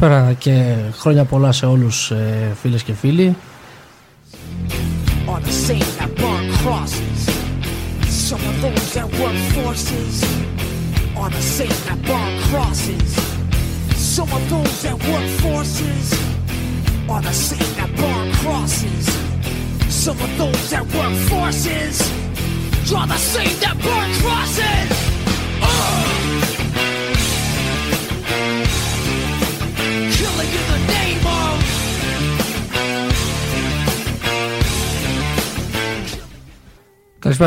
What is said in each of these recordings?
Καλησπέρα και χρόνια πολλά σε όλους ε, φίλες και φίλοι.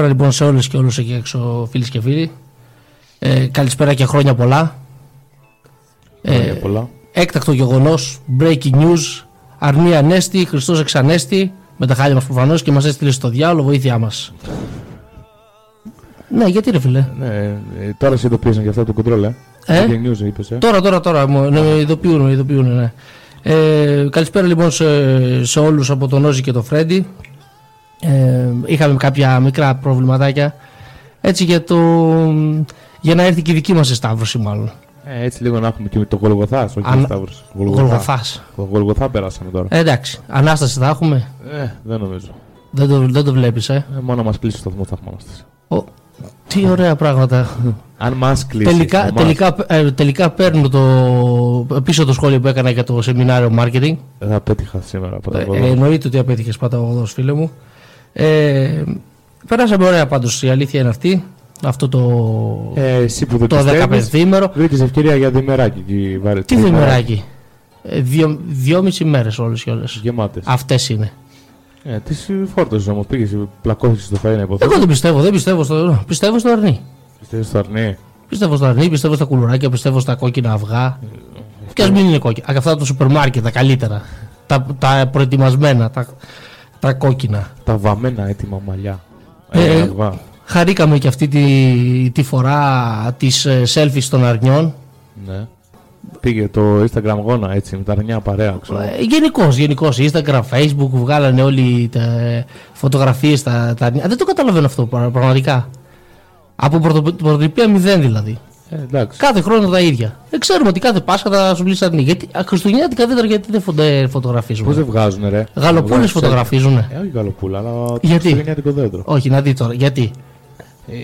Καλησπέρα λοιπόν σε όλες και όλους εκεί έξω φίλοι και φίλοι. Ε, καλησπέρα και χρόνια πολλά. Ε, πολλά. Έκτακτο γεγονός, breaking news, Αρνία Ανέστη, Χριστός Εξανέστη, με τα χάλια μας προφανώς και μας έστειλε στο διάλογο, βοήθειά μας. Ναι, γιατί ρε φίλε; Ναι, ε, τώρα σε ειδοποίησαν για αυτό το κοντρόλ, ε. ε; News, είπες, ε. Τώρα, τώρα, τώρα, ναι, ειδοποιούν, ειδοποιούν, ναι. Ε, καλησπέρα λοιπόν σε, σε όλους από τον Όζη και τον Φρέντι. Ε, είχαμε κάποια μικρά προβληματάκια έτσι για, το, για να έρθει και η δική μας εσταύρωση μάλλον. Ε, έτσι λίγο να έχουμε και το Γολγοθάς, όχι Αν... εσταύρωση. Γολγοθάς. Γολγοθάς περάσαμε τώρα. Ε, εντάξει. Ανάσταση θα έχουμε. Ε, δεν νομίζω. Δεν το, δεν το βλέπεις, ε; ε μόνο μας κλείσει το σταθμό θα έχουμε ανάσταση. Τι ωραία πράγματα. Αν μας κλείσει. Τελικά, τελικά, ε, τελικά παίρνω το, πίσω το σχόλιο που έκανα για το σεμινάριο marketing. Δεν απέτυχα σήμερα. Ε, εννοείται ότι απέτυχες παταγωγός, φίλε μου. Ε, περάσαμε ωραία πάντως. Η αλήθεια είναι αυτή. Αυτό το, ε, εσύ που το 15 μέρο. Βρήκες ευκαιρία για διμεράκι. Τι διμεράκι; Ε, δύο, δυόμιση μέρες όλες και όλες. Γεμάτες. Αυτές είναι. Ε, τις φόρτωσες όμως, πήγες, πλακώθηκες στο φαΐ να υποθέσεις. Εγώ δεν πιστεύω, δεν πιστεύω στο, πιστεύω στο αρνί. Πιστεύω στο αρνί; Πιστεύω στο αρνί, πιστεύω στα κουλουράκια, πιστεύω στα κόκκινα αυγά. Ε, και ας μην είναι κόκκινα. Αυτά το σούπερ μάρκετ, τα καλύτερα. Τα, τα προετοιμασμένα, τα, τα κόκκινα. Τα βαμμένα έτοιμα μαλλιά. Ε, ε, χαρήκαμε και αυτή τη, τη φορά της ε, selfies των αρνιών. Ναι. Πήγε το Instagram γόνα έτσι με τα αρνιά παρέα. Ε, Γενικώς, γενικώς. Instagram, Facebook βγάλανε όλοι τα φωτογραφίες τα, τα αρνιά. Δεν το καταλαβαίνω αυτό πραγματικά. Από πρωτοτυπία μηδέν δηλαδή. Ε, κάθε χρόνο τα ίδια. Δεν ξέρουμε ότι κάθε Πάσχα θα σου μιλήσει αρνή. Γιατί Χριστουγεννιάτικα δέντρα γιατί δεν φωτογραφίζουν. Πώς δεν βγάζουν, ρε; Γαλοπούλες φωτογραφίζουν. Ε, όχι γαλοπούλα, αλλά γιατί; δέντρο. Όχι, να δει τώρα. Γιατί; Ε,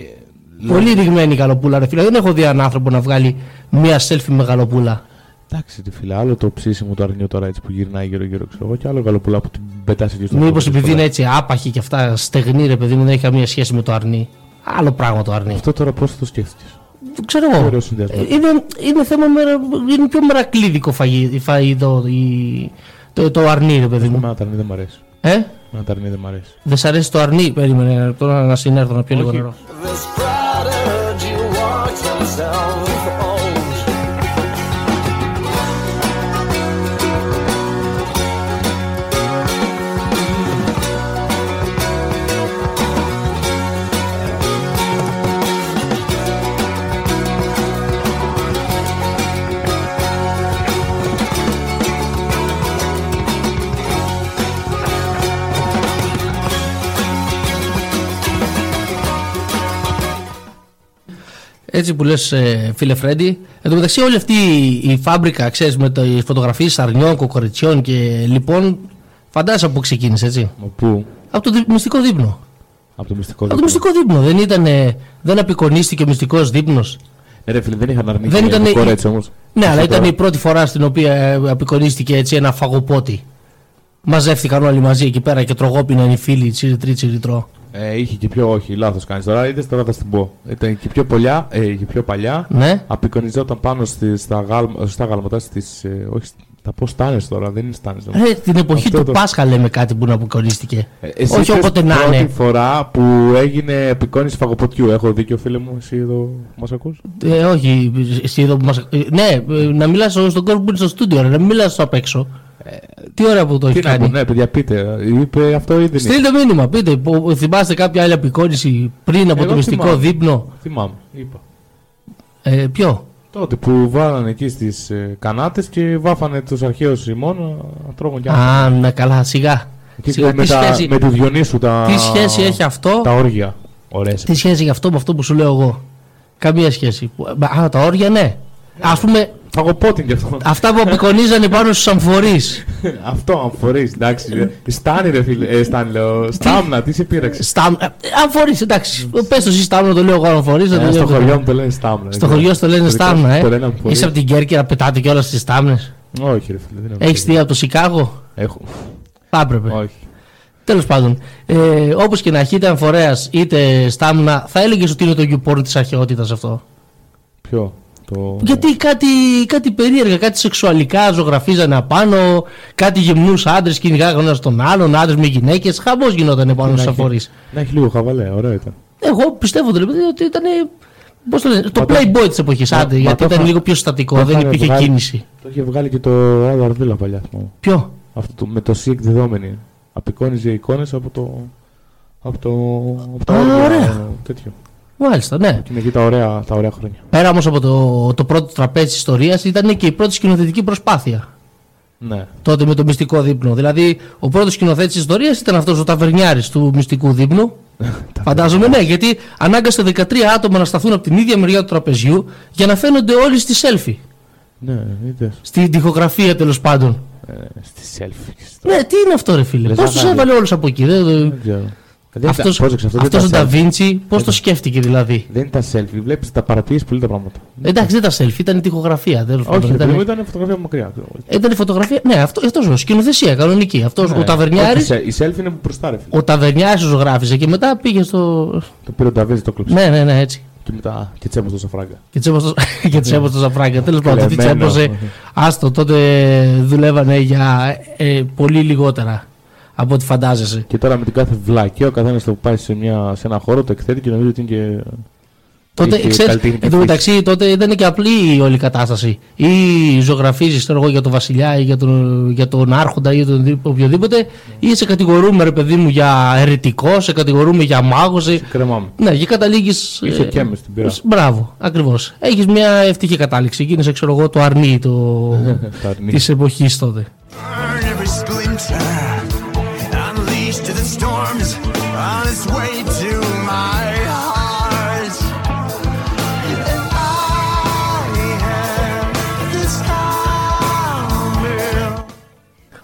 Πολύ ρηγμένη η γαλοπούλα, ρε φίλε. Δεν έχω δει έναν άνθρωπο να βγάλει μία selfie με γαλοπούλα. Εντάξει, τη φίλε, άλλο το ψήσιμο του αρνιού τώρα έτσι που γυρνάει γύρω-γύρω, ξέρω εγώ, και άλλο γαλοπούλα που την πετάσει και στο Μήπως επειδή είναι έτσι άπαχη και αυτά στεγνή, ρε παιδί μου, δεν έχει καμία σχέση με το αρνί. Άλλο πράγμα το αρνί. Αυτό τώρα πώς το σκέφτηκες; Δεν ξέρω εγώ. Ε, είναι, είναι θέμα είναι πιο μερακλίδικο φαγητό φαγή, το, το αρνί, ρε παιδί μου. Εμένα το αρνί δεν μ' αρέσει. Ε; Εμένα το αρνί δεν μ' αρέσει. Δεν σ' αρέσει το αρνί, περίμενε τώρα να συνέρθω να πιω λίγο νερό. Έτσι που λες ε, φίλε Φρέντι. Εν τω μεταξύ όλη αυτή η φάμπρικα, ξέρεις, με τι φωτογραφίες αρνιών, κοκοριτσιών και λοιπόν, φαντάζεσαι από πού ξεκίνησε, έτσι; Από πού; Από το μυστικό δείπνο. Από το μυστικό δείπνο. Από το μυστικό δείπνο. Δεν, ήταν, δεν απεικονίστηκε ο μυστικός δείπνος. Ε, ρε φίλε, δεν είχαν αρνηθεί δεν ήταν... κορέτσι όμως. Ναι, αλλά ήταν η πρώτη φορά στην οποία ε, απεικονίστηκε έτσι ένα φαγοπότη. Μαζεύτηκαν όλοι μαζί εκεί πέρα και τρογόπιναν οι φίλοι τσίρι τρίτσι τρώ. Ε, είχε και πιο, όχι, λάθος κάνεις τώρα. Είδες τώρα θα την πω. Ήταν και πιο, πολιά, ε, και πιο παλιά. Ναι. Απεικονιζόταν πάνω στη, στα, γάλμα, στα γάλματα, στις, ε, όχι, τα πώς στάνε τώρα, δεν είναι στάνε. Ε, την εποχή Αυτό του το... Πάσχα λέμε κάτι που να απεικονίστηκε. Ε, εσύ όχι όποτε να είναι. Πρώτη φορά που έγινε επικόνηση φαγοποτιού. Έχω δίκιο, φίλε μου, εσύ εδώ μας ακούς; Ε, όχι, εσύ εδώ που μας. Ε, ναι, να μιλάς στον κόσμο που είναι στο στούντιο, να μιλάς απ' έξω. Τι ωραία που το έχει κάνει. ναι, παιδιά, πείτε. Είπε αυτό ή δεν Στείλτε μήνυμα, πείτε. Που, θυμάστε κάποια άλλη απεικόνηση πριν από Εγώ το μυστικό θυμάμαι. δείπνο; Θυμάμαι, είπα. Ε, ποιο; Τότε που βάλανε εκεί στις ε, κανάτες και βάφανε τους αρχαίους ημών να τρώγουν κι Α, ναι, καλά, σιγά. σιγά με, τα, σχέση... με του Διονύσου τα. Τι σχέση έχει αυτό; Τα όργια. Ωραίες. Τι σχέση έχει αυτό με αυτό που σου λέω εγώ; Καμία σχέση. Α, τα όρια ναι. Α πούμε. Φαγοπότιν κι αυτό. Αυτά που απεικονίζανε πάνω στους αμφορείς. αυτό, αμφορείς, εντάξει. Στάνι, ρε φίλε. Ε, στάνι, λέω. Στάμνα, τι σε πείραξε; Στάμνα. Αμφορείς, εντάξει. Πες το εσύ στάμνα, το λέω εγώ αμφορείς. Ε, στο χωριό μου το λένε στάμνα. Στο χωριό σου το λένε στάμνα, ε. Είσαι από την Κέρκυρα, πετάτε κιόλας στι στάμνες. Όχι, ρε φίλε. Έχεις δει από το Σικάγο; Έχω. Θα έπρεπε. Όχι. Τέλος πάντων, ε, όπως και να έχει, είτε αμφορέας είτε στάμνα, θα έλεγες ότι είναι το γιουπόρ της αρχαιότητας αυτό; Ποιο; Το... Γιατί κάτι, κάτι περίεργα, κάτι σεξουαλικά ζωγραφίζανε απάνω, κάτι γυμνούς άντρες κυνηγάγανε ένας τον άλλον, άντρες με γυναίκες. Χαμός γινόταν πάνω στους αφορείς. Να έχει λίγο χαβαλέ, ωραίο ήταν. Εγώ πιστεύω δηλαδή ότι ήταν. Πώς το, λένε, το Playboy της εποχής, άντε, γιατί ήταν λίγο πιο στατικό, δεν υπήρχε βγάλει, κίνηση. Το είχε βγάλει και το άλλο Αρδίλα παλιά. Ποιο; Αυτό το, με το C εκδεδόμενη. Απεικόνιζε εικόνες από το. Από το. Από τα Α, ωραία. Τέτοιο. Μάλιστα, ναι. Και είναι εκεί τα ωραία, τα ωραία χρόνια. Πέρα όμως από το, το πρώτο τραπέζι της ιστορίας ήταν και η πρώτη σκηνοθετική προσπάθεια. Ναι. Τότε με το μυστικό δείπνο. Δηλαδή, ο πρώτος σκηνοθέτης της ιστορίας ήταν αυτός ο ταβερνιάρης του μυστικού δείπνου. Φαντάζομαι ναι, γιατί ανάγκασε 13 άτομα να σταθούν από την ίδια μεριά του τραπεζιού για να φαίνονται όλοι στη selfie. Ναι, είδες. Στην τυχογραφία τέλος πάντων. Ε, στη selfie. Ναι, τι είναι αυτό, ρε φίλε; Πώς τους έβαλε όλους από εκεί. Δεν, δεν αυτός, αυτός ο Νταβίντσι πώς το σκέφτηκε δηλαδή; Δεν ήταν selfie, βλέπεις τα παρατηρείς πολύ τα πράγματα. Εντάξει δεν ήταν selfie, ήταν η τυχογραφία. Δεν Όχι, ήταν, ήταν φωτογραφία από μακριά. Ήταν η φωτογραφία, ναι αυτό, αυτός ο σκηνοθεσία κανονική. Αυτός, ναι, ο Ταβερνιάρης, η selfie είναι που μπροστά ρε Ο Ταβερνιάρης ζωγράφιζε και μετά πήγε στο... Το πήρε ο Νταβίντσι το κλέψε. Ναι, ναι, ναι, έτσι. Και μετά και τσέμπος το Σαφράγκα. Και τσέμπος το Σαφράγκα. Τέλος πάντων, τι τσέμπωσε. Άστο, τότε δουλεύανε για ε, πολύ λιγότερα από ό,τι φαντάζεσαι. Και τώρα με την κάθε βλακία ο καθένας το πάει σε, μια, σε ένα χώρο, το εκθέτει και νομίζω ότι είναι και. Τότε, ξέρεις, εν τω μεταξύ, τότε ήταν και απλή η όλη κατάσταση. Ή ζωγραφίζεις για τον Βασιλιά ή για τον, για τον Άρχοντα ή τον οποιοδήποτε, ή σε κατηγορούμε, ρε παιδί μου, για αιρετικό, σε κατηγορούμε για μάγος. Σε... Κρεμάμε. Ναι, και καταλήγεις. Είσαι και με στην πειρά. Μπράβο, ακριβώς. Έχεις μια ευτυχή κατάληξη. Γίνεσαι, ξέρω εγώ, το αρνί το... της εποχής τότε.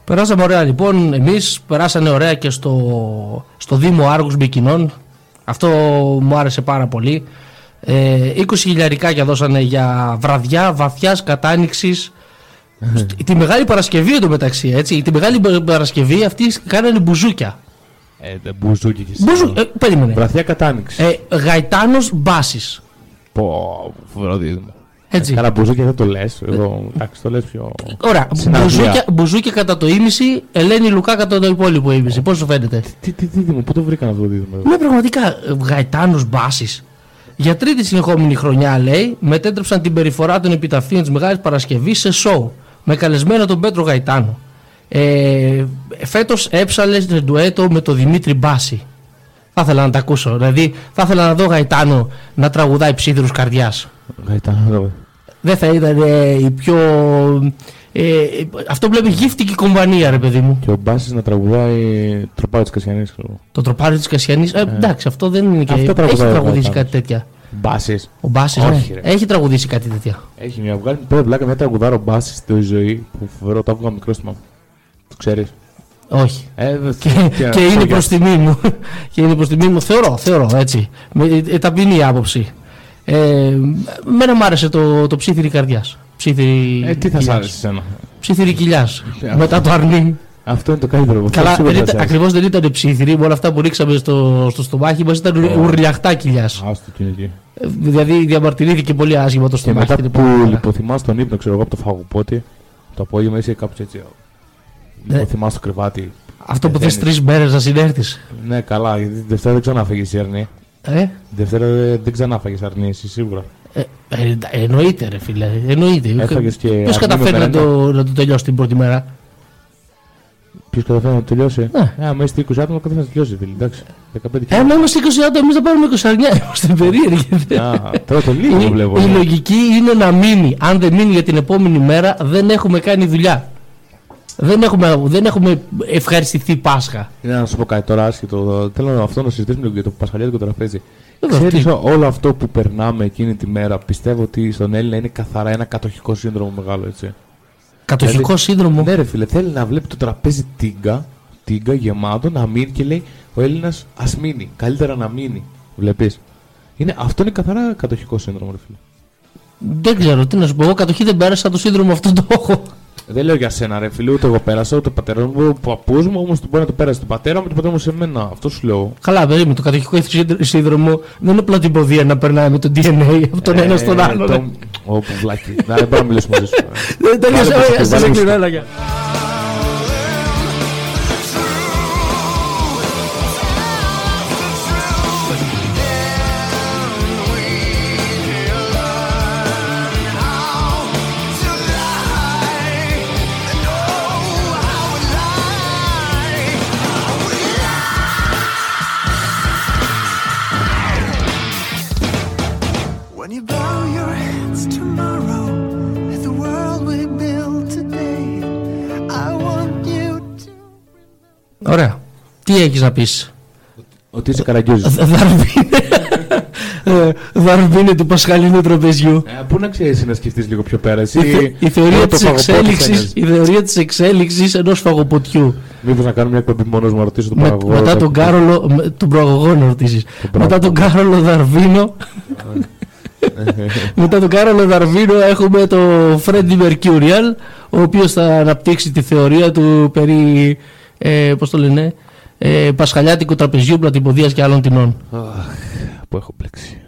Περάσαμε ωραία λοιπόν εμείς, περάσανε ωραία και στο, στο Δήμο Άργους Μπικινών. Αυτό μου άρεσε πάρα πολύ. Ε, 20 χιλιαρικάκια δώσανε για βραδιά βαθιάς κατάνοιξης τη Μεγάλη Παρασκευή εντωμεταξύ έτσι. Τη Μεγάλη Παρασκευή αυτοί κάνανε μπουζούκια. Ε, μπουζούκι και Μπουζου... ε, περίμενε. Βραδιά κατάνοιξη. Ε, Γαϊτάνος Μπάσης. Πω, φοβερό δίδυμο. Έτσι. Κάνα μπουζούκια δεν το λες. Εγώ εντάξει, το λες πιο. Ωραία. Μπουζούκια, μπουζούκια κατά το ίμιση, Ελένη Λουκά κατά το υπόλοιπο ίμιση. Πώς σου φαίνεται; Τι, τι δίδυμο, πού το βρήκαν αυτό το δίδυμο. Ναι, πραγματικά. Γαϊτάνος Μπάσης. Για τρίτη συνεχόμενη χρονιά, λέει, μετέτρεψαν την περιφορά των επιταφείων της Μεγάλης Παρασκευής σε σοου. Με καλεσμένο τον Πέτρο Γαϊτάνο. Ε, Φέτος έψαλες σε ντουέτο με τον Δημήτρη Μπάση. Θα ήθελα να τα ακούσω. Δηλαδή, θα ήθελα να δω Γαϊτάνο να τραγουδάει ψίδρους καρδιάς. Γαϊτάνο, δεν θα ήταν ε, η πιο. Ε, αυτό βλέπει γύφτικη κομπανία, ρε παιδί μου. Και ο Μπάσης να τραγουδάει τροπάρι της Κασιανής. Το τροπάρι της Κασιανής. Ε, εντάξει, αυτό δεν είναι και. Αυτό έχει τραγουδήσει κάτι τέτοια. Μπάσης. Ο Μπάσης ναι. έχει τραγουδήσει κάτι τέτοια. Έχει μια βγάλει πέρα βλάκα μια τραγουδάρο Μπάσης στη ζωή που φοβερό το άκουγα μικρό στο Το ξέρεις; Όχι. Ε, και, και, και είναι προς τιμή μου. και είναι προς τιμή μου. Θεωρώ, θεωρώ έτσι. Με ε, ταπεινή άποψη. Ε, μένα μου άρεσε το, το ψήθυρη καρδιάς. Ψήθυρη. Ε, τι θα σ' άρεσε εσένα; Ψήθυρη κοιλιάς. Μετά το αρνί. Αυτό είναι το καλύτερο. Καλά, ακριβώς δεν ήταν ψήθυρη. Με όλα αυτά που ρίξαμε στο, στο στομάχι μας ήταν oh. ουρλιαχτά κοιλιάς. Άστο και εκεί. Ε, δηλαδή διαμαρτυρήθηκε πολύ άσχημα το στομάχι. Και μετά που λιποθυμάς τον ύπνο, ξέρω εγώ από το φαγοπότη, το απόγευμα είσαι κάπου έτσι. Ναι. Λιποθυμά στο κρεβάτι. Αυτό που θε τρεις μέρε να συνέρθεις. Ναι, καλά, γιατί Δευτέρα δεν ξαναφύγεις η Ερνή. Ε; Δευτέρα δεν ξανά φάγε αρνήσει, σίγουρα. Ε, ε, εννοείται, ρε φίλε. Εννοείται. Ποιος καταφέρει να το, να το τελειώσει την πρώτη μέρα; Ποιος καταφέρει να το τελειώσει; Ναι. Ε, άμα είστε 20 άτομα, καταφέρει να το τελειώσει, φίλε. Εντάξει. 15 ε, άμα είμαστε 20 άτομα, εμείς θα πάρουμε 20 αρνιά. Είμαστε περίεργοι. Α, τώρα το λίγο βλέπω. Η, η λογική είναι να μείνει. Αν δεν μείνει για την επόμενη μέρα, δεν έχουμε κάνει δουλειά. Δεν έχουμε, δεν έχουμε ευχαριστηθεί Πάσχα. Είναι να σου πω κάτι τώρα άσχετο. Θέλω αυτό να συζητήσουμε για το Πασχαλιά και το τραπέζι. Ξέρεις όλο αυτό που περνάμε εκείνη τη μέρα πιστεύω ότι στον Έλληνα είναι καθαρά ένα κατοχικό σύνδρομο μεγάλο έτσι. Κατοχικό δηλαδή, σύνδρομο; Ναι, ρε φίλε, θέλει να βλέπει το τραπέζι τίγκα, τίγκα γεμάτο, να μείνει και λέει ο Έλληνας ας μείνει. Καλύτερα να μείνει. Βλέπεις. Είναι, αυτό είναι καθαρά κατοχικό σύνδρομο, ρε φίλε. Δεν ξέρω τι να σου πω. Εγώ κατοχή δεν πέρασα το σύνδρομο αυτό το έχω. Δεν λέω για σένα, ρε φίλε, ούτε εγώ πέρασα, ούτε ο πατέρας μου, ο παππούς μου, όμως μπορεί να το πέρασε τον πατέρα μου και τον πατέρα μου σε μένα. Αυτό σου λέω. Καλά, περίμενε. Το κατοχικό σύνδρομο δεν είναι απλά την ποδία να περνάει με το DNA από τον ένα στον άλλο. Όπου βλάκι. Να δεν μπορώ να μιλήσουμε μαζί σου. Δεν τελείωσε. Σα έκλεινα, Ωραία. Τι έχεις να πεις; Ότι είσαι καραγκιόζης. Δαρβίνε του Πασχαλίνου τραπεζιού. Ε, πού να ξέρεις να σκεφτείς λίγο πιο πέρα. Εσύ, η, θεωρία της εξέλιξη η θεωρία της εξέλιξης ενός φαγοποτιού. Μήπως να κάνουμε μια εκπομπή μόνος να ρωτήσω τον παραγωγό. μετά τον Κάρολο. τον προαγωγό να ρωτήσεις. μετά τον Κάρολο Δαρβίνο. μετά τον Κάρολο Δαρβίνο έχουμε τον Φρέντι Μερκιούριαλ ο οποίος θα αναπτύξει τη θεωρία του περί ε, πώς το λένε, ε, πασχαλιάτικου τραπεζιού, πλατυποδίας και άλλων τεινών. που έχω μπλέξει.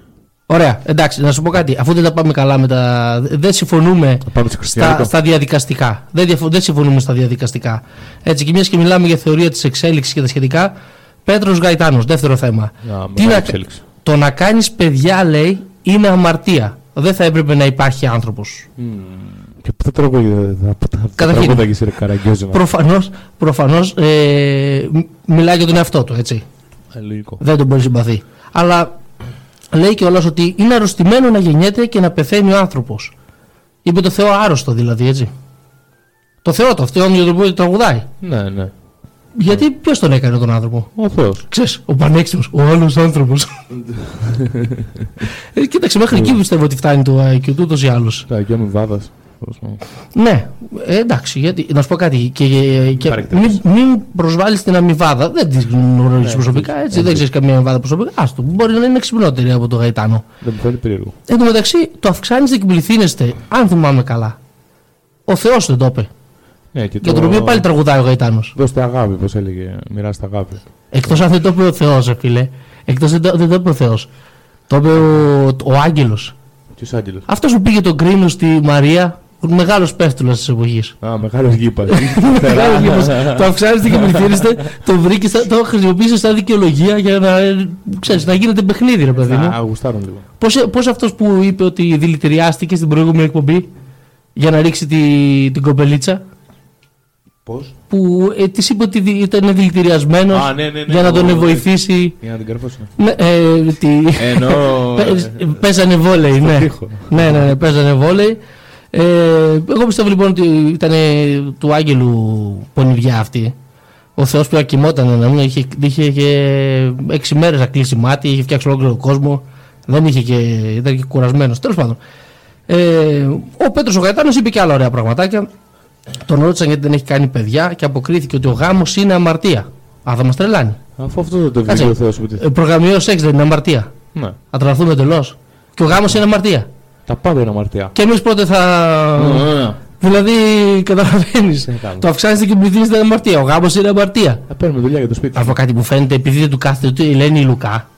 Ωραία, εντάξει, να σου πω κάτι. Αφού δεν τα πάμε καλά με τα. Δεν συμφωνούμε στα, στα διαδικαστικά. Δεν, δεν συμφωνούμε στα διαδικαστικά. Έτσι, και μια και μιλάμε για θεωρία της εξέλιξης και τα σχετικά. Πέτρος Γαϊτάνος, δεύτερο θέμα. Τι να, το να κάνεις παιδιά, λέει, είναι αμαρτία. Δεν θα έπρεπε να υπάρχει άνθρωπος. Mm. Και πού θα τραγουδάει, θα τραγουδάγεις ρε Καραγκιόζη. Προφανώς, προφανώς ε, μιλάει για τον εαυτό του, έτσι. Ε, λογικό. Δεν τον μπορεί συμπαθεί. Αλλά λέει και όλος ότι είναι αρρωστημένο να γεννιέται και να πεθαίνει ο άνθρωπος. Είπε το Θεό άρρωστο δηλαδή, έτσι. Το Θεό το, αυτό για τον οποίο τραγουδάει. Ναι, ναι. Γιατί ποιος τον έκανε τον άνθρωπο; Ο Θεός. Ξέρεις, ο πανέξυπνο, ο άλλος άνθρωπος. ε, κοίταξε, μέχρι εκεί πιστεύω ότι φτάνει το IQ του ούτω ή άλλω. Ναι, και βάδα. Ναι, ε, εντάξει, γιατί, να σου πω κάτι. Και, και μην, μην προσβάλλεις την αμοιβάδα. Δεν τη γνωρίζεις ναι, προσωπικά, έτσι. Δεν ξέρεις καμία αμοιβάδα προσωπικά. Άστο, μπορεί να είναι ξυπνότερη από το Γαϊτάνο. Δεν μου φαίνεται περίεργο. Εν τω μεταξύ, το αυξάνεστε και πληθύνεστε, αν θυμάμαι καλά. Ο Θεός δεν το είπε. Ναι, και Για τον οποίο πάλι τραγουδάει ο Γαϊτάνος. Δώστε αγάπη, πώς έλεγε. Μοιράστε αγάπη. Εκτός αν δεν το είπε ο Θεός, φίλε. Εκτός δεν το είπε ο Θεός. Το είπε ο, ο Άγγελος. Ποιος Άγγελος; Αυτός που πήγε τον κρίνο στη Μαρία Μεγάλος πέφτουλα τη εποχή. Α, μεγάλος γήπας. το αυξάνεστε και πληθύνεστε, το βρήκες, το χρησιμοποίησες σαν δικαιολογία για να, ξέρεις, να γίνεται παιχνίδι, ρε παιδί μου. Α, γουστάρουν λίγο. Πώς αυτός που είπε ότι δηλητηριάστηκε στην προηγούμενη εκπομπή για να ρίξει τη, την κοπελίτσα; Πώς; Που ε, της είπε ότι ήταν δηλητηριασμένος ναι, ναι, ναι, για να τον βοηθήσει. Για να την καρφώσει. Ναι, ε, τι... Ενώ. Παίζανε βόλεϊ, ναι. ναι. Ναι, ναι, παίζανε βόλεϊ. Ε, εγώ πιστεύω λοιπόν ότι ήταν του Άγγελου πονηριά αυτή. Ο Θεός που ακοιμόταν να μην είχε, είχε και έξι μέρες να κλείσει μάτι, είχε φτιάξει ολόκληρο κόσμο. Δεν είχε και, ήταν και κουρασμένος. Τέλος πάντων. Ε, ο Πέτρος ο Γαϊτάνος είπε και άλλα ωραία πραγματάκια. Τον ρώτησαν γιατί δεν έχει κάνει παιδιά και αποκρίθηκε ότι ο γάμος είναι αμαρτία. Α, θα μας τρελάνει. Αφού αυτό δεν το βγήκε ο Θεός. Προγραμμιαίο σεξ δεν είναι αμαρτία. Ναι. Θα τρελαθούμε εντελώς. Και ο γάμος είναι αμαρτία. Τα πάντα είναι αμαρτία. Και εμεί πότε θα. Mm. Δηλαδή, καταλαβαίνεις. Το αυξάνεστε και πληθύνεστε είναι αμαρτία. Ο γάμος είναι αμαρτία. Θα παίρνουμε δουλειά για το σπίτι. Από κάτι που φαίνεται, επειδή δεν του κάθεται ότι λένε η Λουκά.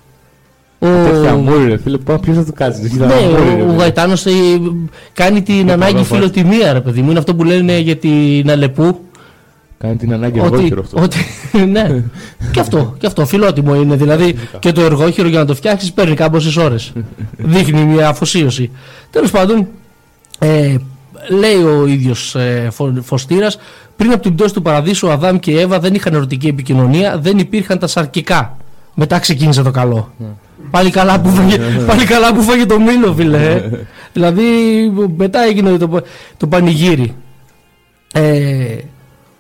Ο... Τέτοια μόρι, ρε φίλε, ποιος θα το κάτσει. Ναι, ο, ο Γαϊτάνος ε, κάνει την ανάγκη φιλοτιμία, ρε παιδί μου. Είναι αυτό που λένε για την Αλεπού Κάνει την ανάγκη εργόχειρο αυτό. Ότι, ναι, και αυτό, και αυτό φιλότιμο είναι. Δηλαδή και το εργόχειρο για να το φτιάξεις παίρνει κάμποσε ώρες. Δείχνει μια αφοσίωση. Τέλος πάντων, ε, λέει ο ίδιος ε, Φωστήρας, πριν από την πτώση του παραδείσου, ο Αδάμ και η Εύα δεν είχαν ερωτική επικοινωνία, δεν υπήρχαν τα σαρκικά. Μετά ξεκίνησε το καλό. Ναι. Πάλι καλά που φάγε, πάλι καλά που φάγε το μήλο, φίλε. Ε. δηλαδή μετά έγινε το, το πανηγύρι. Ε,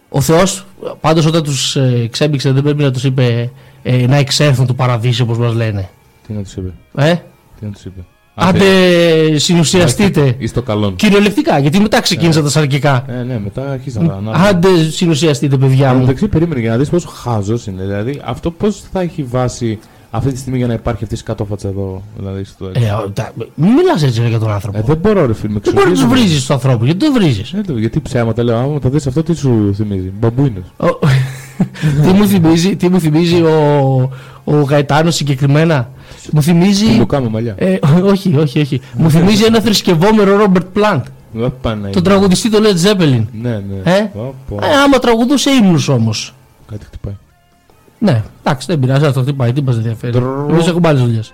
ο Θεός, πάντως όταν τους ε, ξέμπηξε, δεν πρέπει να τους είπε ε, να εξέλθουν του παραδείσου όπως μας λένε. Τι να τους είπε; Ε; Τι να τους είπε; Άντε, συνουσιαστείτε. Ή στο καλό. Κυριολεκτικά, γιατί μετά ξεκίνησαν τα σαρκικά. Ε, ναι, μετά αρχίσαν να ανάβουν. Άντε, συνουσιαστείτε, παιδιά Αν μου. μεταξύ περίμενε για να δεις πόσο χάζος είναι. Δηλαδή, αυτό πώς θα έχει βάση αυτή τη στιγμή για να υπάρχει αυτή η σκατόφατσα εδώ. Δηλαδή, στο... Ε, ο- τα- Μην μιλάς έτσι ρε, για τον άνθρωπο. Ε, δεν μπορώ, ρε φίλε, με δεν μπορείς να τους εξοργίζουν. βρίζεις τους ανθρώπους. Γιατί το βρίζεις; Ε, το- γιατί ψέματα λέω, άμα το δεις αυτό, τι σου θυμίζει. Μπαμπούινος. τι, μου θυμίζει, τι μου θυμίζει ο, ο Γαϊτάνος συγκεκριμένα; Μου θυμίζει. Τι μου κάνω μαλλιά. Ε, όχι, όχι, όχι. μου θυμίζει ένα θρησκευόμενο Ρόμπερτ Πλάντ. Δεν πάνε να Τον είναι. τραγουδιστή του Led Zeppelin. Ναι, ναι. Ε; Ωπω, Ε, άμα τραγουδούσε ύμνους όμως. Κάτι χτυπάει. Ναι, εντάξει, δεν πειράζει, αυτό χτυπάει, τι μας ενδιαφέρει. Τρρρρ. Εμείς έχουμε άλλες δουλειές.